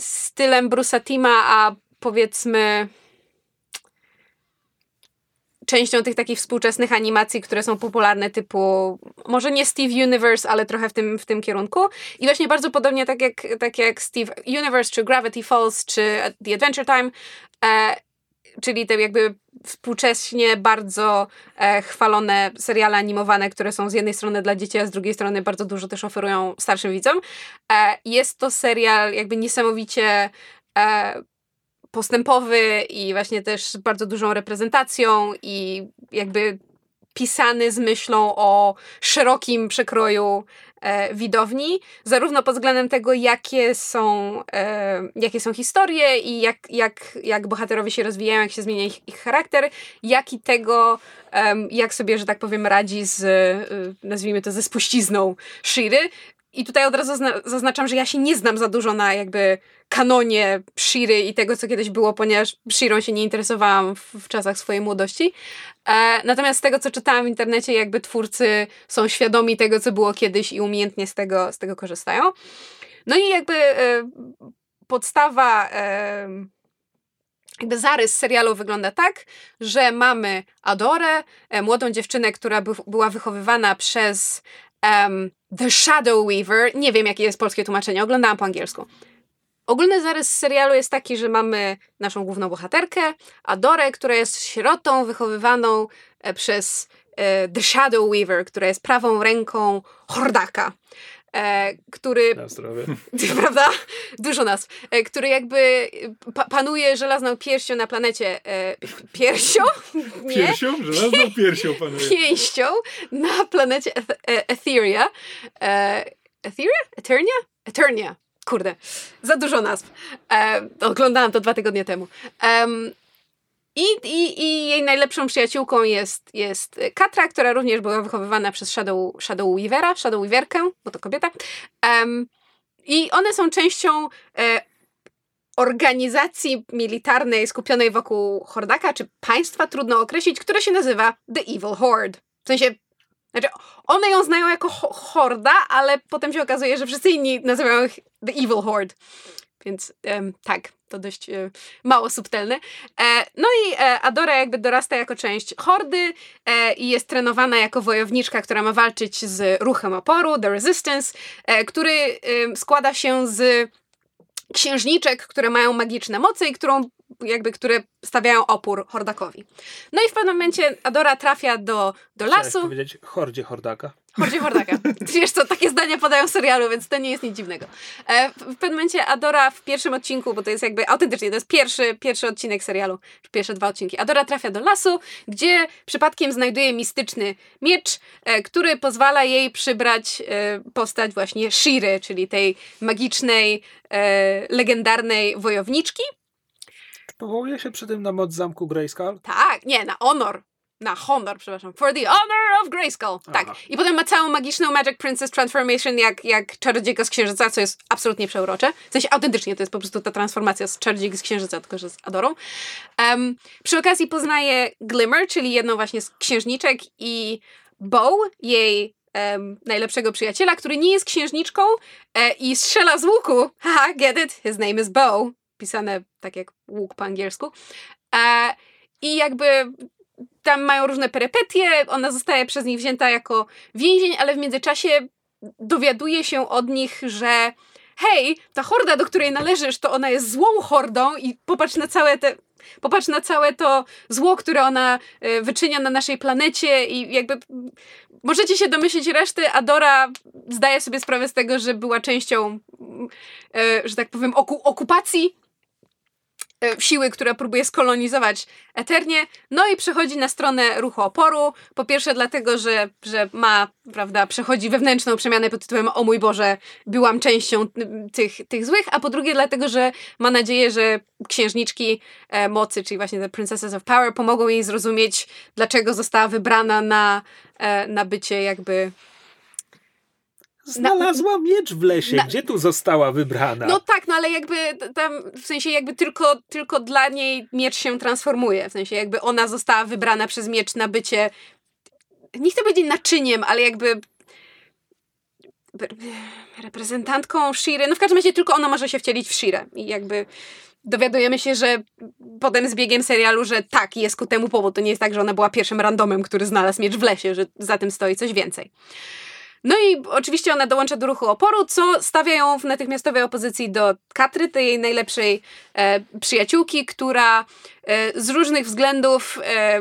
stylem Bruce'a Tima, a powiedzmy częścią tych takich współczesnych animacji, które są popularne, typu może nie Steve Universe, ale trochę w tym, w tym kierunku. I właśnie bardzo podobnie tak jak, tak jak Steve Universe, czy Gravity Falls, czy The Adventure Time, e, czyli te jakby współcześnie bardzo e, chwalone seriale animowane, które są z jednej strony dla dzieci, a z drugiej strony bardzo dużo też oferują starszym widzom. E, jest to serial jakby niesamowicie e, postępowy i właśnie też bardzo dużą reprezentacją i jakby pisany z myślą o szerokim przekroju e, widowni, zarówno pod względem tego, jakie są, e, jakie są historie i jak, jak, jak bohaterowie się rozwijają, jak się zmienia ich, ich charakter, jak i tego, e, jak sobie, że tak powiem, radzi z, e, nazwijmy to, ze spuścizną Shiry. I tutaj od razu zaznaczam, że ja się nie znam za dużo na jakby kanonie Shiry i tego, co kiedyś było, ponieważ Shirą się nie interesowałam w, w czasach swojej młodości. E, natomiast z tego, co czytałam w internecie, jakby twórcy są świadomi tego, co było kiedyś i umiejętnie z tego, z tego korzystają. No i jakby e, podstawa, e, jakby zarys serialu wygląda tak, że mamy Adorę, e, młodą dziewczynę, która by, była wychowywana przez The Shadow Weaver. Nie wiem, jakie jest polskie tłumaczenie, oglądałam po angielsku. Ogólny zarys serialu jest taki, że mamy naszą główną bohaterkę, Adorę, która jest sierotą wychowywaną e, przez e, The Shadow Weaver, która jest prawą ręką Hordaka. E, który. Na zdrowie. Prawda? Dużo nas. E, który jakby pa panuje żelazną pierścią na planecie. E, piersią? Nie? Piersią? Żelazną piersią panuje. Pięścią na planecie Eth Etheria. E, Etheria? Eternia? Eternia kurde, za dużo nazw. E, oglądałam to dwa tygodnie temu. Um, i, i, I jej najlepszą przyjaciółką jest, jest Katra, która również była wychowywana przez Shadow, Shadow Weavera, Shadow Weaverkę, bo to kobieta. Um, I one są częścią e, organizacji militarnej skupionej wokół Hordaka, czy państwa, trudno określić, które się nazywa The Evil Horde. W sensie znaczy, one ją znają jako horda, ale potem się okazuje, że wszyscy inni nazywają ich The Evil Horde. Więc tak, to dość e, mało subtelne. E, no i e, Adora jakby dorasta jako część hordy i jest trenowana jako wojowniczka, która ma walczyć z ruchem oporu, The Resistance, który składa się z księżniczek, które mają magiczne moce i którą jakby, które stawiają opór Hordakowi. No i w pewnym momencie Adora trafia do, do Chciałeś lasu. powiedzieć hordzie hordaka. Chodzi Hordaka. Wiesz co, takie zdania podają w serialu, więc to nie jest nic dziwnego. E, w, pewnym momencie Adora w pierwszym odcinku, bo to jest jakby autentycznie, to jest pierwszy, pierwszy odcinek serialu, pierwsze dwa odcinki. Adora trafia do lasu, gdzie przypadkiem znajduje mistyczny miecz, e, który pozwala jej przybrać e, postać właśnie Shiry, czyli tej magicznej, legendarnej wojowniczki. Powołuje się przy tym na moc zamku Grayskull? Tak, nie, na honor. Na honor, przepraszam. For the honor of Grayskull. Tak. Aha. I potem ma całą magiczną Magic Princess Transformation jak, jak czarodziejka z księżyca, co jest absolutnie przeurocze. W sensie autentycznie to jest po prostu ta transformacja z czarodziejki z księżyca, tylko że z Adorą. Em, przy okazji poznaje Glimmer, czyli jedną właśnie z księżniczek i Bow, jej em, najlepszego przyjaciela, który nie jest księżniczką e, i strzela z łuku. Haha, get it? His name is Bow. Pisane tak jak łuk po angielsku. E, I jakby tam mają różne perypetie, ona zostaje przez nich wzięta jako więzień, ale w międzyczasie dowiaduje się od nich, że hej, ta horda, do której należysz, to ona jest złą hordą i popatrz na całe te Popatrz na całe to zło, które ona e, wyczynia na naszej planecie i jakby możecie się domyślić reszty. Adora zdaje sobie sprawę z tego, że była częścią, e, że tak powiem, oku okupacji siły, która próbuje skolonizować Eternię. No i przechodzi na stronę ruchu oporu. Po pierwsze dlatego, że, że ma, prawda, przechodzi wewnętrzną przemianę pod tytułem o mój Boże, byłam częścią tych, tych złych, a po drugie dlatego, że ma nadzieję, że księżniczki e, mocy, czyli właśnie te Princesses of Power, pomogą jej zrozumieć, dlaczego została wybrana na, e, na bycie jakby Znalazła miecz w lesie. Na- Gdzie tu została wybrana? No tak, no ale jakby tam, w sensie jakby tylko, tylko dla niej miecz się transformuje. W sensie jakby ona została wybrana przez miecz na bycie, nie chcę powiedzieć naczyniem, ale jakby reprezentantką Shiry. No w każdym razie tylko ona może się wcielić w Shirę. I jakby dowiadujemy się, że potem z biegiem serialu, że tak, jest ku temu powód. To nie jest tak, że ona była pierwszym randomem, który znalazł miecz w lesie, że za tym stoi coś więcej. No i oczywiście ona dołącza do ruchu oporu, co stawia ją w natychmiastowej opozycji do Katry, tej jej najlepszej e, przyjaciółki, która e, z różnych względów e,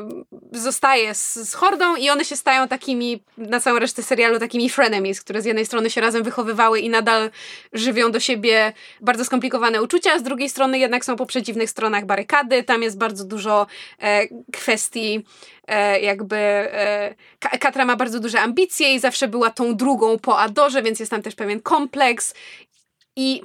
zostaje z, z hordą i one się stają takimi, na całą resztę serialu, takimi frenemies, które z jednej strony się razem wychowywały i nadal żywią do siebie bardzo skomplikowane uczucia, z drugiej strony jednak są po przeciwnych stronach barykady. Tam jest bardzo dużo e, kwestii e, jakby e, Ka- Katra ma bardzo duże ambicje i zawsze była tą drugą po Adorze, więc jest tam też pewien kompleks i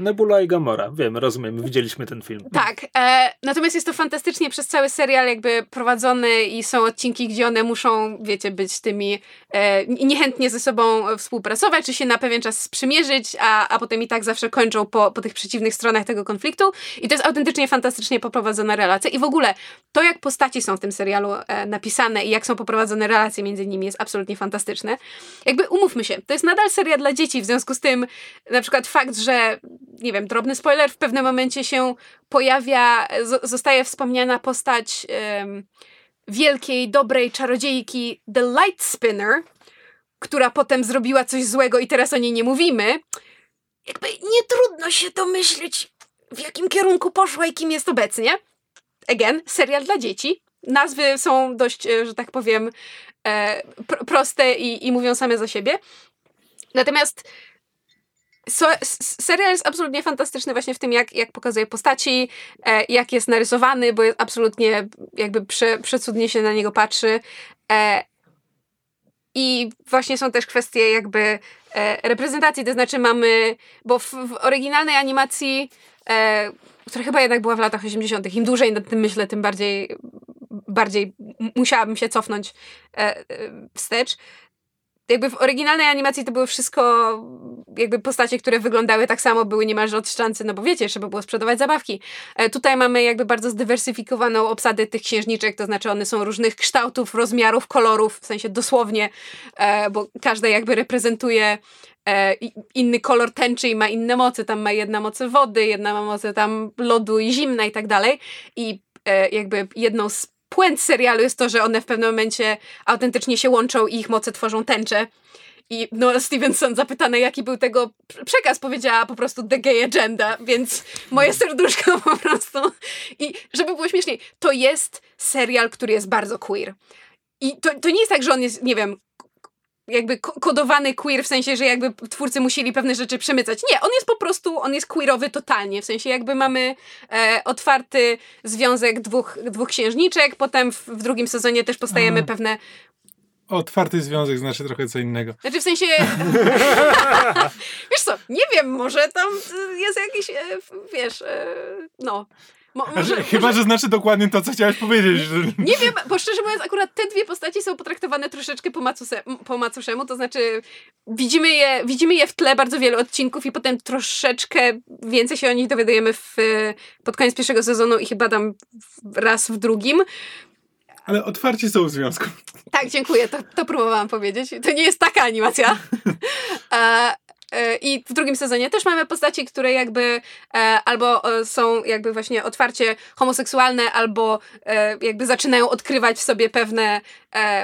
Nebula i Gamora. Wiem, rozumiem, widzieliśmy ten film. tak, e, natomiast jest to fantastycznie przez cały serial jakby prowadzony i są odcinki, gdzie one muszą, wiecie, być tymi e, niechętnie ze sobą współpracować, czy się na pewien czas sprzymierzyć, a, a potem i tak zawsze kończą po, po tych przeciwnych stronach tego konfliktu i to jest autentycznie fantastycznie poprowadzona relacja i w ogóle to, jak postaci są w tym serialu e, napisane i jak są poprowadzone relacje między nimi jest absolutnie fantastyczne. Jakby umówmy się, to jest nadal seria dla dzieci, w związku z tym na przykład fakt, że nie wiem, drobny spoiler, w pewnym momencie się pojawia, zostaje wspomniana postać em, wielkiej, dobrej czarodziejki The Light Spinner, która potem zrobiła coś złego i teraz o niej nie mówimy. Jakby nie trudno się domyślić, w jakim kierunku poszła i kim jest obecnie. Again, serial dla dzieci. Nazwy są dość, e, że tak powiem, e, pr- proste i, i mówią same za siebie. Natomiast so, serial jest absolutnie fantastyczny właśnie w tym, jak, jak pokazuje postaci, e, jak jest narysowany, bo jest absolutnie jakby prze, przecudnie się na niego patrzy. E, I właśnie są też kwestie jakby e, reprezentacji, to znaczy mamy, bo w, w oryginalnej animacji, e, która chyba jednak była w latach 80., im dłużej nad tym myślę, tym bardziej, bardziej musiałabym się cofnąć e, e, wstecz jakby w oryginalnej animacji to były wszystko jakby postacie, które wyglądały tak samo, były niemalże od szczancy, no bo wiecie, trzeba było sprzedawać zabawki. E, tutaj mamy jakby bardzo zdywersyfikowaną obsadę tych księżniczek, to znaczy one są różnych kształtów, rozmiarów, kolorów, w sensie dosłownie, e, bo każda jakby reprezentuje e, inny kolor tęczy i ma inne moce. Tam ma jedna moce wody, jedna ma moce tam lodu i zimna i tak dalej. I jakby jedną z puent serialu jest to, że one w pewnym momencie autentycznie się łączą i ich moce tworzą tęczę. i Noel Stevenson zapytana, jaki był tego przekaz, powiedziała po prostu the gay agenda, więc moje serduszko po prostu. I żeby było śmieszniej, to jest serial, który jest bardzo queer. I to, to nie jest tak, że on jest, nie wiem, jakby kodowany queer, w sensie, że jakby twórcy musieli pewne rzeczy przemycać. Nie, on jest po prostu, on jest queerowy totalnie, w sensie jakby mamy e, otwarty związek dwóch, dwóch księżniczek, potem w, w drugim sezonie też postajemy mm. pewne Otwarty związek znaczy trochę co innego. Znaczy w sensie. wiesz co, nie wiem, może tam jest jakiś, e, wiesz, e, no. Mo, może, Chyba, może... że znaczy dokładnie to, co chciałeś powiedzieć. Że... Nie wiem, bo szczerze mówiąc, akurat te dwie postaci są potraktowane troszeczkę po, macuse, po macuszemu, to znaczy widzimy je, widzimy je w tle bardzo wielu odcinków i potem troszeczkę więcej się o nich dowiadujemy w, pod koniec pierwszego sezonu i chyba tam raz w drugim. Ale otwarcie są w związku. Tak, dziękuję, to, to próbowałam powiedzieć. To nie jest taka animacja. I w drugim sezonie też mamy postaci, które jakby e, albo e, są jakby właśnie otwarcie homoseksualne, albo e, jakby zaczynają odkrywać w sobie pewne,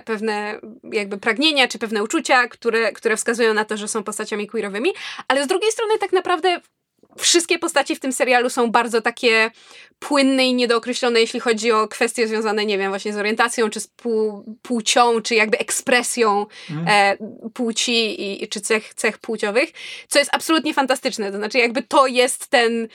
pewne jakby pragnienia, czy pewne uczucia, które, które wskazują na to, że są postaciami queerowymi. Ale z drugiej strony tak naprawdę wszystkie postaci w tym serialu są bardzo takie płynne i niedookreślone, jeśli chodzi o kwestie związane, nie wiem, właśnie z orientacją, czy z płcią, czy jakby ekspresją mm. e, płci, i, czy cech, cech płciowych, co jest absolutnie fantastyczne. To znaczy, jakby to jest ten.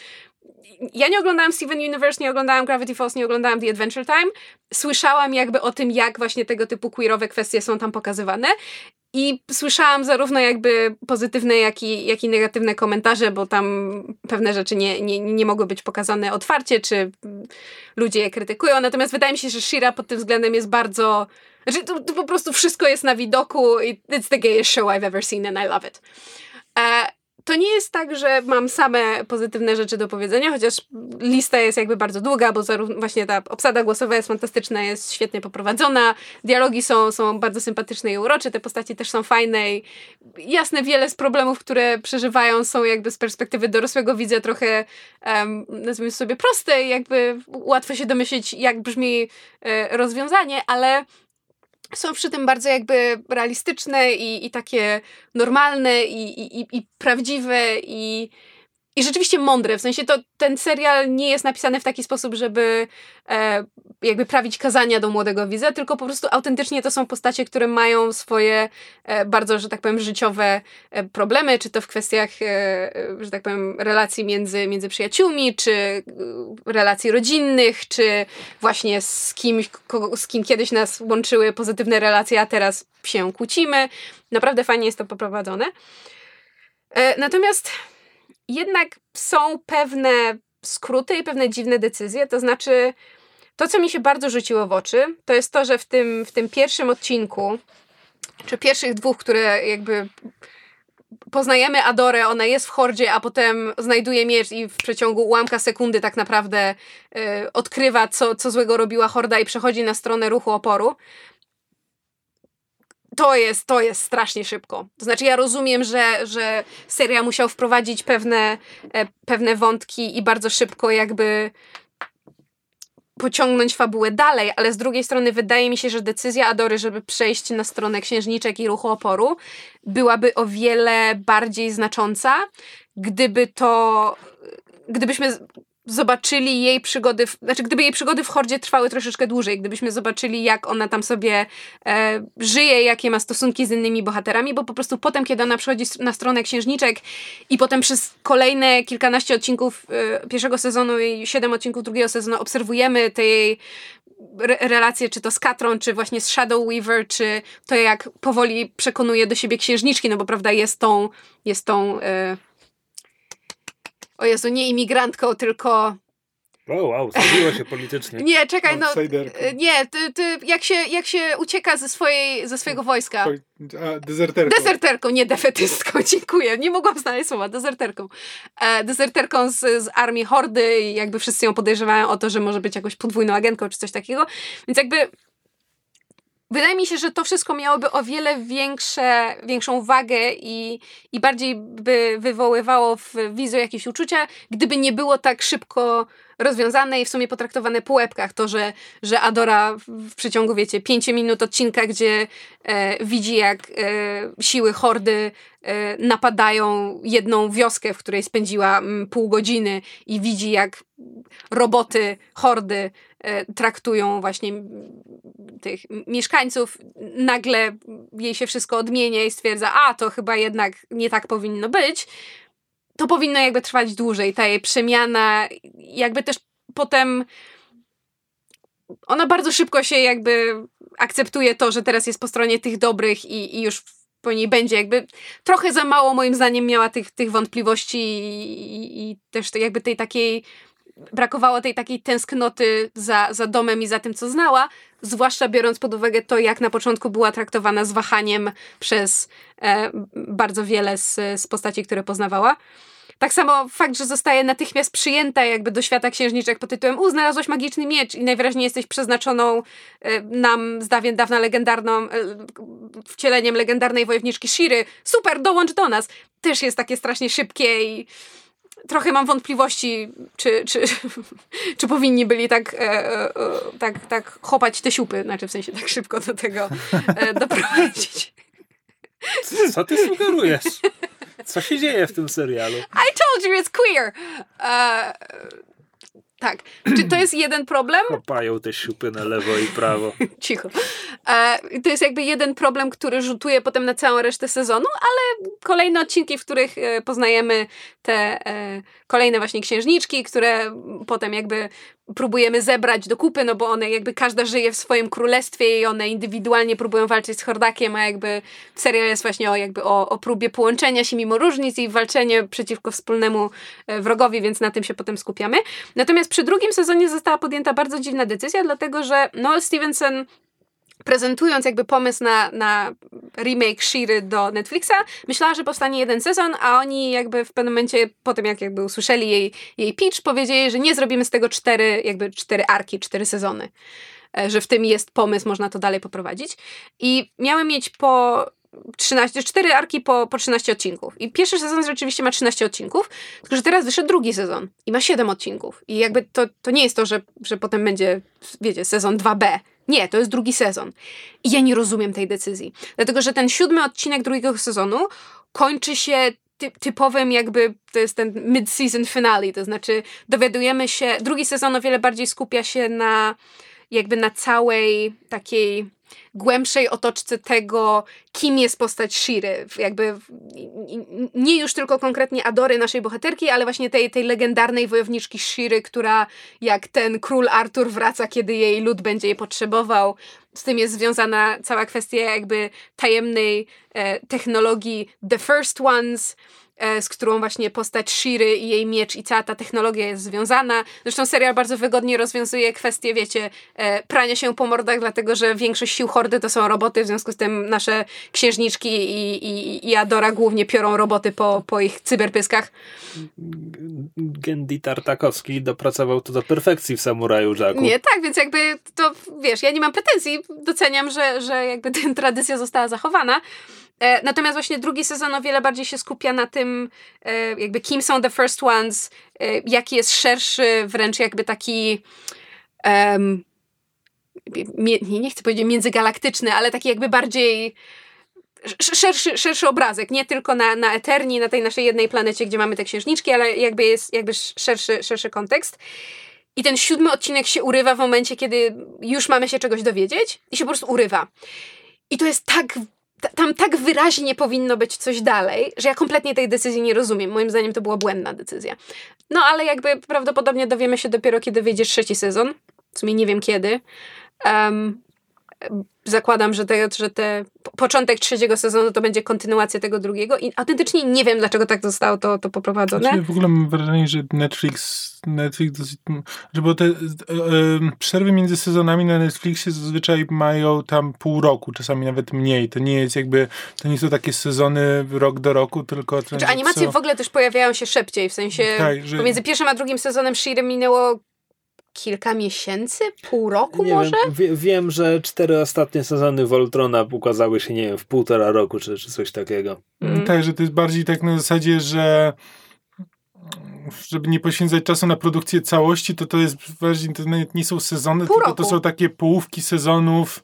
Ja nie oglądałam Steven Universe, nie oglądałam Gravity Falls, nie oglądałam The Adventure Time. Słyszałam jakby o tym, jak właśnie tego typu queerowe kwestie są tam pokazywane i słyszałam zarówno jakby pozytywne, jak i, jak i negatywne komentarze, bo tam pewne rzeczy nie, nie, nie mogły być pokazane otwarcie, czy ludzie je krytykują. Natomiast wydaje mi się, że Shira pod tym względem jest bardzo. Znaczy, to, to po prostu wszystko jest na widoku. It's the gayest show I've ever seen and I love it. E, to nie jest tak, że mam same pozytywne rzeczy do powiedzenia, chociaż lista jest jakby bardzo długa, bo zarówno właśnie ta obsada głosowa jest fantastyczna, jest świetnie poprowadzona, dialogi są, są bardzo sympatyczne i urocze, te postaci też są fajne i jasne, wiele z problemów, które przeżywają są jakby z perspektywy dorosłego widza trochę um, nazwijmy sobie proste i jakby łatwo się domyślić, jak brzmi e, rozwiązanie, ale są przy tym bardzo jakby realistyczne i, i takie normalne i, i, i prawdziwe i, i rzeczywiście mądre. W sensie to ten serial nie jest napisany w taki sposób, żeby e, jakby prawić kazania do młodego widza, tylko po prostu autentycznie to są postacie, które mają swoje e, bardzo, że tak powiem, życiowe e, problemy, czy to w kwestiach, e, że tak powiem, relacji między, między przyjaciółmi, czy e, relacji rodzinnych, czy właśnie z kimś, kogo, z kim kiedyś nas łączyły pozytywne relacje, a teraz się kłócimy. Naprawdę fajnie jest to poprowadzone. E, natomiast jednak są pewne skróty i pewne dziwne decyzje, to znaczy to, co mi się bardzo rzuciło w oczy, to jest to, że w tym, w tym pierwszym odcinku, czy pierwszych dwóch, które jakby poznajemy Adorę, ona jest w hordzie, a potem znajduje miecz i w przeciągu ułamka sekundy tak naprawdę y, odkrywa, co, co złego robiła horda i przechodzi na stronę ruchu oporu to jest, to jest strasznie szybko. To znaczy, ja rozumiem, że, że seria musiał wprowadzić pewne, e, pewne wątki i bardzo szybko jakby pociągnąć fabułę dalej, ale z drugiej strony wydaje mi się, że decyzja Adory, żeby przejść na stronę księżniczek i ruchu oporu, byłaby o wiele bardziej znacząca, gdyby to. Gdybyśmy zobaczyli jej przygody, w, znaczy gdyby jej przygody w Hordzie trwały troszeczkę dłużej, gdybyśmy zobaczyli jak ona tam sobie e, żyje, jakie ma stosunki z innymi bohaterami, bo po prostu potem, kiedy ona przychodzi na stronę księżniczek i potem przez kolejne kilkanaście odcinków e, pierwszego sezonu i siedem odcinków drugiego sezonu obserwujemy te jej re relacje, czy to z Katrą, czy właśnie z Shadow Weaver, czy to jak powoli przekonuje do siebie księżniczki, no bo prawda jest tą, jest tą e, o Jezu, nie imigrantką, tylko o, wow, zrobiło się politycznie. Nie, czekaj, no. Nie, ty, ty, jak, się, jak się ucieka ze, swojej, ze swojego wojska. A, dezerterką. Dezerterką, nie defetystką, dziękuję. Nie mogłam znaleźć słowa, dezerterką. E, dezerterką z, z armii Hordy i jakby wszyscy ją podejrzewają o to, że może być jakąś podwójną agentką czy coś takiego. Więc jakby Wydaje mi się, że to wszystko miałoby o wiele większe, większą wagę i, i bardziej by wywoływało w widzu jakieś uczucia, gdyby nie było tak szybko rozwiązane i w sumie potraktowane po łebkach. To, że, że Adora w przeciągu, wiecie, pięciu minut odcinka, gdzie e, widzi jak e, siły hordy e, napadają jedną wioskę, w której spędziła m, mm, pół godziny i widzi jak roboty hordy e, traktują właśnie tych mieszkańców, nagle jej się wszystko odmienia i stwierdza, a to chyba jednak nie tak powinno być, to powinno jakby trwać dłużej, ta jej przemiana, jakby też potem ona bardzo szybko się jakby akceptuje to, że teraz jest po stronie tych dobrych i, i już po niej będzie. Jakby trochę za mało moim zdaniem miała tych, tych wątpliwości i, i, też jakby tej takiej brakowało tej takiej tęsknoty za, za domem i za tym, co znała, zwłaszcza biorąc pod uwagę to, jak na początku była traktowana z wahaniem przez e, bardzo wiele z, z postaci, które poznawała. Tak samo fakt, że zostaje natychmiast przyjęta jakby do świata księżniczek pod tytułem U, znalazłaś magiczny miecz i najwyraźniej jesteś przeznaczoną e, nam z dawien dawna legendarną e, wcieleniem legendarnej wojowniczki Shiry. Super, dołącz do nas. Też jest takie strasznie szybkie i trochę mam wątpliwości, czy, czy, czy powinni byli tak, e, e, tak, tak chopać te siupy, znaczy w sensie tak szybko do tego e, doprowadzić. Co ty sugerujesz? Co się dzieje w tym serialu? I told you it's queer! Uh, tak. Czy to jest jeden problem? Kopają te siupy na lewo i prawo. Cicho. E, to jest jakby jeden problem, który rzutuje potem na całą resztę sezonu, ale kolejne odcinki, w których e, poznajemy te e, kolejne właśnie księżniczki, które potem jakby próbujemy zebrać do kupy, no bo one jakby każda żyje w swoim królestwie i one indywidualnie próbują walczyć z Hordakiem, a jakby serial jest właśnie o, jakby o, o próbie połączenia się mimo różnic i walczenie przeciwko wspólnemu e, wrogowi, więc na tym się potem skupiamy. Natomiast przy drugim sezonie została podjęta bardzo dziwna decyzja, dlatego że Noel Stevenson prezentując jakby pomysł na, na remake Shiry do Netflixa, myślała, że powstanie jeden sezon, a oni jakby w pewnym momencie, po tym jak jakby usłyszeli jej, jej pitch, powiedzieli, że nie zrobimy z tego cztery, jakby cztery arki, cztery sezony. E, że w tym jest pomysł, można to dalej poprowadzić. I miały mieć po 13, 4 arki po, po 13 odcinków. I pierwszy sezon rzeczywiście ma 13 odcinków, tylko że teraz wyszedł drugi sezon i ma 7 odcinków. I jakby to, to nie jest to, że, że potem będzie, wiecie, sezon 2B. Nie, to jest drugi sezon. I ja nie rozumiem tej decyzji. Dlatego, że ten siódmy odcinek drugiego sezonu kończy się ty typowym jakby, to jest ten mid-season finale, to znaczy dowiadujemy się, drugi sezon o wiele bardziej skupia się na jakby na całej takiej głębszej otoczce tego, kim jest postać Shiry. Jakby nie już tylko konkretnie Adory, naszej bohaterki, ale właśnie tej, tej legendarnej wojowniczki Shiry, która jak ten król Artur wraca, kiedy jej lud będzie jej potrzebował. Z tym jest związana cała kwestia jakby tajemnej e, technologii The First Ones, z którą właśnie postać Shiry i jej miecz i cała ta technologia jest związana. Zresztą serial bardzo wygodnie rozwiązuje kwestię, wiecie, e, prania się po mordach, dlatego że większość sił hordy to są roboty, w związku z tym nasze księżniczki i, i, i Adora głównie piorą roboty po, po ich cyberpyskach. Gendy Tartakowski dopracował to do perfekcji w Samuraju Jacku. Nie, tak, więc jakby to, wiesz, ja nie mam pretensji, doceniam, że, że jakby ta tradycja została zachowana, E, natomiast właśnie drugi sezon o wiele bardziej się skupia na tym, e, jakby kim są the first ones, e, jaki jest szerszy, wręcz jakby taki. Um, nie, nie chcę powiedzieć międzygalaktyczny, ale taki jakby bardziej szerszy, szerszy obrazek, nie tylko na, na Eterni, na tej naszej jednej planecie, gdzie mamy te księżniczki, ale jakby jest jakby szerszy, szerszy kontekst. I ten siódmy odcinek się urywa w momencie, kiedy już mamy się czegoś dowiedzieć i się po prostu urywa. I to jest tak tam tak wyraźnie powinno być coś dalej, że ja kompletnie tej decyzji nie rozumiem. Moim zdaniem to była błędna decyzja. No ale jakby prawdopodobnie dowiemy się dopiero, kiedy wyjdzie trzeci sezon. W sumie nie wiem kiedy. Um, zakładam, że te, że te początek trzeciego sezonu to będzie kontynuacja tego drugiego i autentycznie nie wiem, dlaczego tak zostało to, to poprowadzone. Znaczy, w ogóle mam wrażenie, że Netflix, Netflix dosyć, że bo te e, e, przerwy między sezonami na Netflixie zazwyczaj mają tam pół roku, czasami nawet mniej. To nie jest jakby, to nie są takie sezony rok do roku, tylko... Znaczy, animacje co... w ogóle też pojawiają się szybciej, w sensie tak, że... pomiędzy pierwszym a drugim sezonem Shire minęło kilka miesięcy, pół roku nie może? Wiem, wie, wiem, że cztery ostatnie sezony Voltrona ukazały się, nie wiem, w półtora roku, czy, czy coś takiego. Mm. Tak, że to jest bardziej tak na zasadzie, że żeby nie poświęcać czasu na produkcję całości, to to jest bardziej, to nie są sezony, Pół tylko roku. to są takie połówki sezonów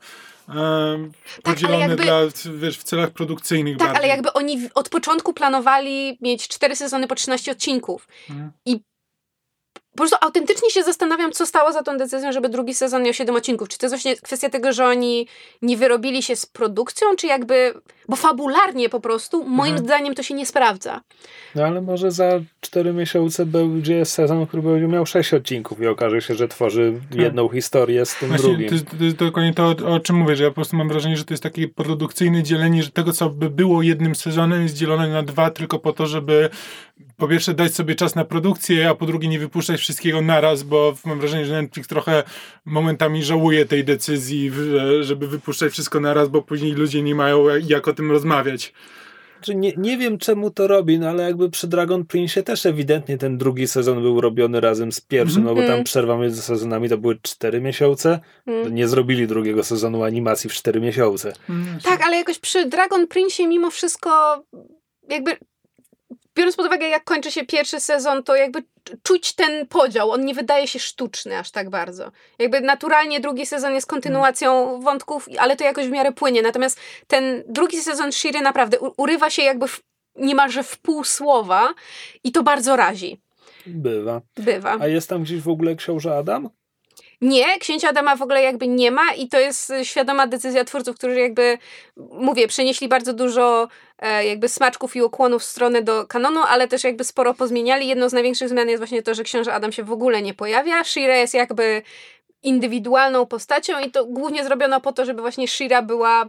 e, podzielone jakby- dla, wiesz, w celach produkcyjnych Tak, bardziej. ale jakby oni od początku planowali mieć cztery sezony po 13 odcinków. Mhm. I po prostu autentycznie się zastanawiam, co stało za tą decyzją, żeby drugi sezon miał 7 odcinków. Czy to jest właśnie kwestia tego, że oni nie wyrobili się z produkcją, czy jakby. Bo fabularnie po prostu, moim Mhm. zdaniem, to się nie sprawdza. No ale może za 4 miesiące będzie sezon, który będzie miał 6 odcinków i okaże się, że tworzy jedną historię z tym Właśnie drugim. to, jest, to jest dokładnie to, o, o czym mówię, że ja po prostu mam wrażenie, że to jest takie produkcyjne dzielenie, że tego, co by było jednym sezonem, jest dzielone na dwa tylko po to, żeby po pierwsze dać sobie czas na produkcję, a po drugie nie wypuszczać wszystkiego naraz, bo mam wrażenie, że Netflix trochę momentami żałuje tej decyzji, żeby wypuszczać wszystko naraz, bo później ludzie nie mają jak o tym rozmawiać. Znaczy, nie, nie wiem czemu to robi, no ale jakby przy Dragon Prince też ewidentnie ten drugi sezon był robiony razem z pierwszym, no bo tam Mhm. przerwa między sezonami to były 4 miesiące. Mm. Nie zrobili drugiego sezonu animacji w 4 miesiące. Tak, ale jakoś przy Dragon Prince mimo wszystko jakby biorąc pod uwagę jak kończy się pierwszy sezon, to jakby czuć ten podział. On nie wydaje się sztuczny aż tak bardzo. Jakby naturalnie drugi sezon jest kontynuacją wątków, ale to jakoś w miarę płynie. Natomiast ten drugi sezon Shiry naprawdę urywa się jakby w, niemalże w pół słowa i to bardzo razi. Bywa. Bywa. A jest tam gdzieś w ogóle książę Adam? Nie, księcia Adama w ogóle jakby nie ma i to jest y, świadoma decyzja twórców, którzy jakby, mówię, przenieśli bardzo dużo e, jakby smaczków i ukłonów w stronę do kanonu, ale też jakby sporo pozmieniali. Jedną z największych zmian jest właśnie to, że książę Adam się w ogóle nie pojawia. Shira jest jakby indywidualną postacią i to głównie zrobiono po to, żeby właśnie Shira była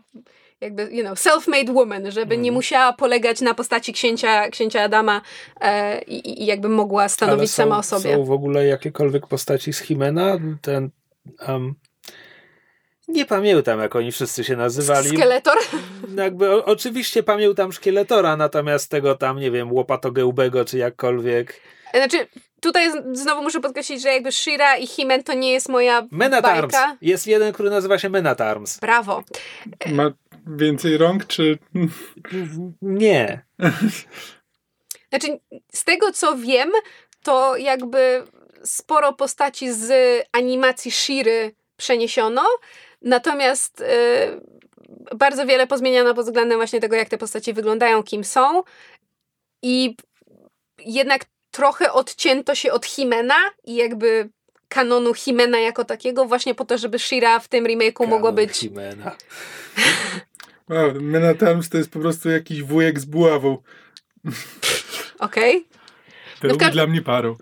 jakby, you know, self-made woman, żeby nie Mhm. musiała polegać na postaci księcia, księcia Adama e, i, i jakby mogła stanowić Ale są, sama o sobie. Są w ogóle jakiekolwiek postaci z Himena? Ten. Um, nie pamiętam, jak oni wszyscy się nazywali. Skeletor? Jakby o, oczywiście pamiętam szkieletora, natomiast tego tam, nie wiem, łopatogełbego czy jakkolwiek. Znaczy, tutaj znowu muszę podkreślić, że jakby Shira i Himen to nie jest moja Men at Arms. bajka. Jest jeden, który nazywa się Men at Arms. Brawo. Ma więcej rąk, czy... Nie. Znaczy, z tego co wiem, to jakby sporo postaci z animacji Shiry przeniesiono, natomiast y, bardzo wiele pozmieniano pod względem właśnie tego, jak te postacie wyglądają, kim są i jednak trochę odcięto się od Himena i jakby kanonu Himena jako takiego właśnie po to, żeby Shira w tym remake'u mogła Kanon być Himena. Wow, Mena Times to jest po prostu jakiś wujek z buławą. okej. To No dla mnie parą.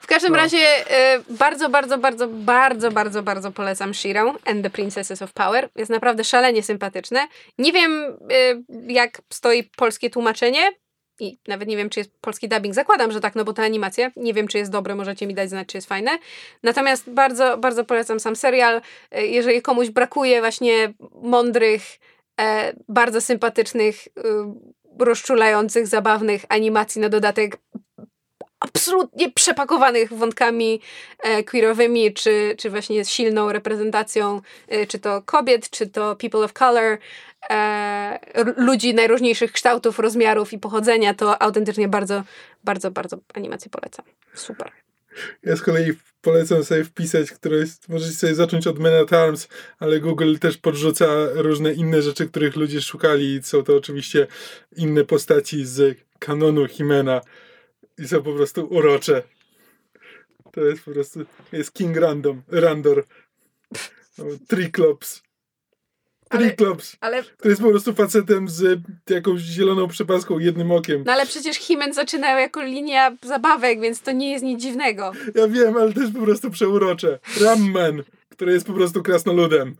W każdym No. razie e, bardzo, bardzo, bardzo, bardzo, bardzo, bardzo polecam Shirę and the Princesses of Power. Jest naprawdę szalenie sympatyczne. Nie wiem, e, jak stoi polskie tłumaczenie i nawet nie wiem, czy jest polski dubbing. Zakładam, że tak, no bo te animacje. Nie wiem, czy jest dobre, możecie mi dać znać, czy jest fajne. Natomiast bardzo, bardzo polecam sam serial. E, Jeżeli komuś brakuje właśnie mądrych, e, bardzo sympatycznych, y, rozczulających, zabawnych animacji na dodatek absolutnie przepakowanych wątkami e, queerowymi, czy, czy właśnie z silną reprezentacją, e, czy to kobiet, czy to people of color, e, ludzi najróżniejszych kształtów, rozmiarów i pochodzenia, to autentycznie bardzo, bardzo, bardzo animację polecam. Super. Ja z kolei polecam sobie wpisać, które możecie sobie zacząć od Men at Arms, ale Google też podrzuca różne inne rzeczy, których ludzie szukali. Są to oczywiście inne postaci z kanonu Himena i są po prostu urocze. To jest po prostu, jest King Random, Randor, no, Triclops. Ale-. Ale, To jest po prostu facetem z jakąś zieloną przepaską, jednym okiem. no ale przecież Himen zaczynał jako linia zabawek, więc to nie jest nic dziwnego. Ja wiem, ale to jest po prostu przeurocze. Ramman, który jest po prostu krasnoludem.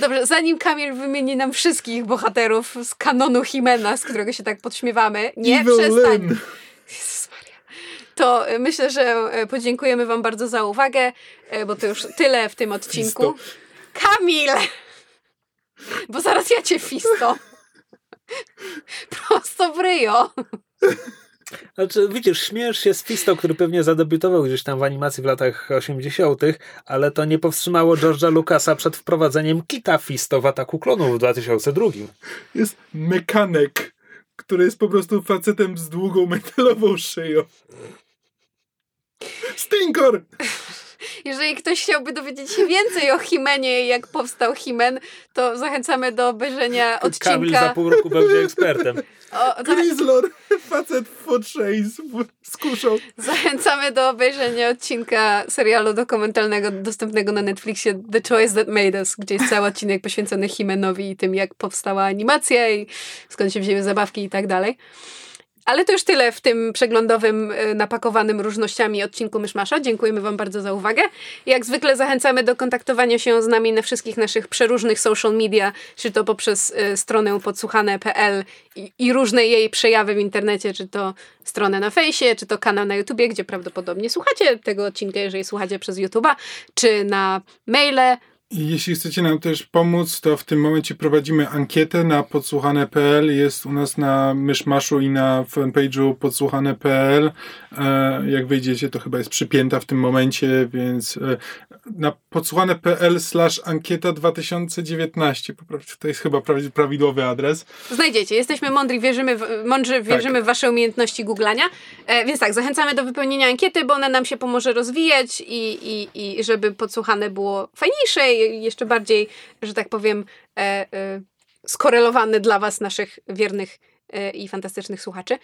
Dobrze, zanim Kamil wymieni nam wszystkich bohaterów z kanonu Himena, z którego się tak podśmiewamy, nie, Evil przestań. To y, myślę, że y, podziękujemy Wam bardzo za uwagę, y, bo to już tyle w tym odcinku. Kamil! Bo zaraz ja cię fisto. Prosto w ryjo. Znaczy, widzisz, śmiesz się z Fisto, który pewnie zadebiutował gdzieś tam w animacji w latach 80., ale to nie powstrzymało George'a Lucasa przed wprowadzeniem kita Fisto w Ataku Klonów w 2002. Jest mekanek, który jest po prostu facetem z długą metalową szyją. Stinkor! Jeżeli ktoś chciałby dowiedzieć się więcej o Himenie i jak powstał Himen, to zachęcamy do obejrzenia Kamil za odcinka. pół roku będzie ekspertem. O, tak, Grizzlor, facet w fotrzej z, z kuszą. zachęcamy do obejrzenia odcinka serialu dokumentalnego dostępnego na Netflixie The Choice That Made Us, gdzie jest cały odcinek poświęcony Himenowi i tym, jak powstała animacja i skąd się wzięły zabawki i tak dalej. Ale to już tyle w tym przeglądowym, y, napakowanym różnościami odcinku Myszmasza. Dziękujemy Wam bardzo za uwagę. Jak zwykle zachęcamy do kontaktowania się z nami na wszystkich naszych przeróżnych social media, czy to poprzez y, stronę podsłuchane.pl i, i różne jej przejawy w internecie, czy to stronę na fejsie, czy to kanał na YouTubie, gdzie prawdopodobnie słuchacie tego odcinka, jeżeli słuchacie przez YouTuba, czy na maile. Jeśli chcecie nam też pomóc, to w tym momencie prowadzimy ankietę na podsłuchane.pl. Jest u nas na Myszmaszu i na fanpage'u podsłuchane.pl. E, Jak wyjdziecie, to chyba jest przypięta w tym momencie, więc e, na podsłuchane.pl slash ankieta 2019. Poprawcie, To jest chyba prawi- prawidłowy adres. Znajdziecie. Jesteśmy mądri, wierzymy w, mądrzy, wierzymy w wasze umiejętności googlania. E, więc tak, zachęcamy do wypełnienia ankiety, bo ona nam się pomoże rozwijać i, i, i żeby podsłuchane było fajniejsze jeszcze bardziej, że tak powiem, e, e, skorelowane dla was, naszych wiernych e, i fantastycznych słuchaczy.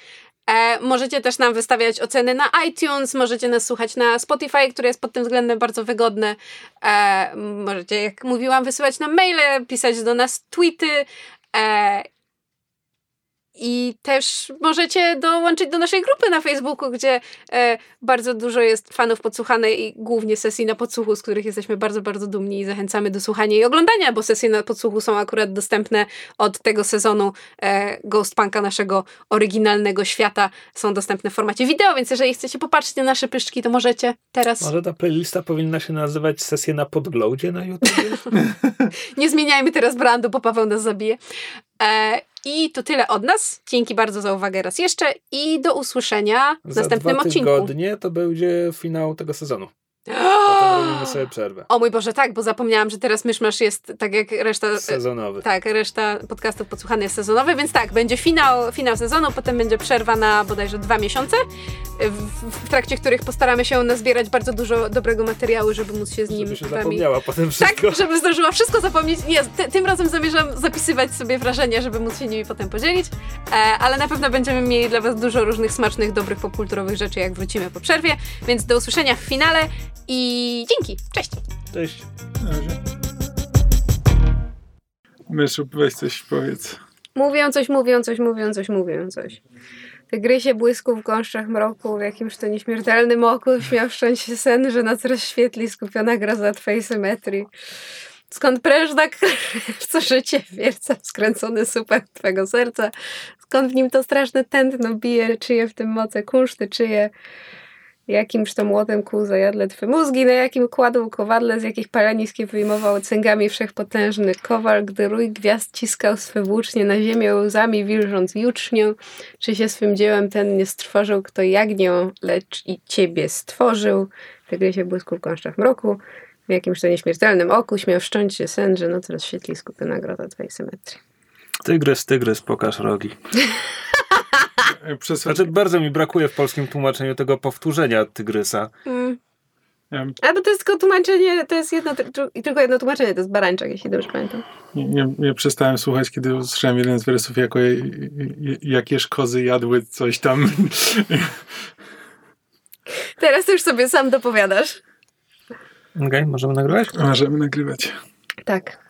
E, możecie też nam wystawiać oceny na iTunes, możecie nas słuchać na Spotify, które jest pod tym względem bardzo wygodne. E, możecie, jak mówiłam, wysyłać nam maile, pisać do nas tweety. E, i też możecie dołączyć do naszej grupy na Facebooku, gdzie e, bardzo dużo jest fanów podsłuchanej i głównie sesji na podsłuchu, z których jesteśmy bardzo, bardzo dumni i zachęcamy do słuchania i oglądania, bo sesje na podsłuchu są akurat dostępne od tego sezonu e, Ghost Punka, naszego oryginalnego świata. Są dostępne w formacie wideo, więc jeżeli chcecie popatrzeć na nasze pyszczki, to możecie teraz. Może ta playlista powinna się nazywać Sesje na podglądzie na YouTube? Nie zmieniajmy teraz brandu, bo Paweł nas zabije. E, I to tyle od nas. Dzięki bardzo za uwagę raz jeszcze i do usłyszenia w Za następnym dwa odcinku. tygodnie to będzie finał tego sezonu. Potem robimy sobie przerwę. O mój Boże, tak, bo zapomniałam, że teraz Myszmasz jest tak jak reszta... Sezonowy. Tak, reszta podcastów podsłuchany jest sezonowy, więc tak, będzie finał, finał sezonu, potem będzie przerwa na bodajże dwa miesiące, w, w trakcie których postaramy się nazbierać bardzo dużo dobrego materiału, żeby móc się z nim Żeby się zapomniała potem Tak, wszystko. żeby zdążyła wszystko zapomnieć. Nie, ty, tym razem zamierzam zapisywać sobie wrażenia, żeby móc się nimi potem podzielić, e, ale na pewno będziemy mieli dla was dużo różnych smacznych, dobrych, popkulturowych rzeczy, jak wrócimy po przerwie, więc do usłyszenia w finale i dzięki, cześć! Cześć. Na razie. Myszu, weź coś powiedz. Mówią coś, mówią coś, mówią coś, mówią coś. Te gryzie błysku w gąszczach mroku, w jakimś to nieśmiertelnym oku, śmiał wszcząć się sen, że noc rozświetli skupiona groza twej symetrii. Skąd pręż tak w co życie wierca skręcony supek twego serca? Skąd w nim to straszne tętno bije, czyje w tym moce kunszty, czyje jakimż to młotem kół zajadle twe mózgi, na jakim kładł kowadle, z jakich palenisk wyjmował cęgami wszechpotężny kowal, gdy rój gwiazd ciskał swe włócznie na ziemię łzami wilżąc jucznią, czy się swym dziełem ten nie strwożył, kto jagnią, lecz i ciebie stworzył, tego się błysku w gąszczach mroku, w jakimś to nieśmiertelnym oku śmiał wszcząć się sen, że noc rozświetli skupiona grota twojej symetrii. Tygrys, tygrys, pokaż rogi. Przez, Znaczy, bardzo mi brakuje w polskim tłumaczeniu tego powtórzenia tygrysa. Mm. Albo to jest tylko tłumaczenie, to jest jedno, i tylko jedno tłumaczenie, to jest barańczak, jeśli dobrze pamiętam. nie, nie, nie przestałem słuchać, kiedy usłyszałem jeden z wersów, jako je- je- jakież kozy jadły coś tam. Teraz to już sobie sam dopowiadasz. Okej, możemy nagrywać? Możemy nagrywać. Tak.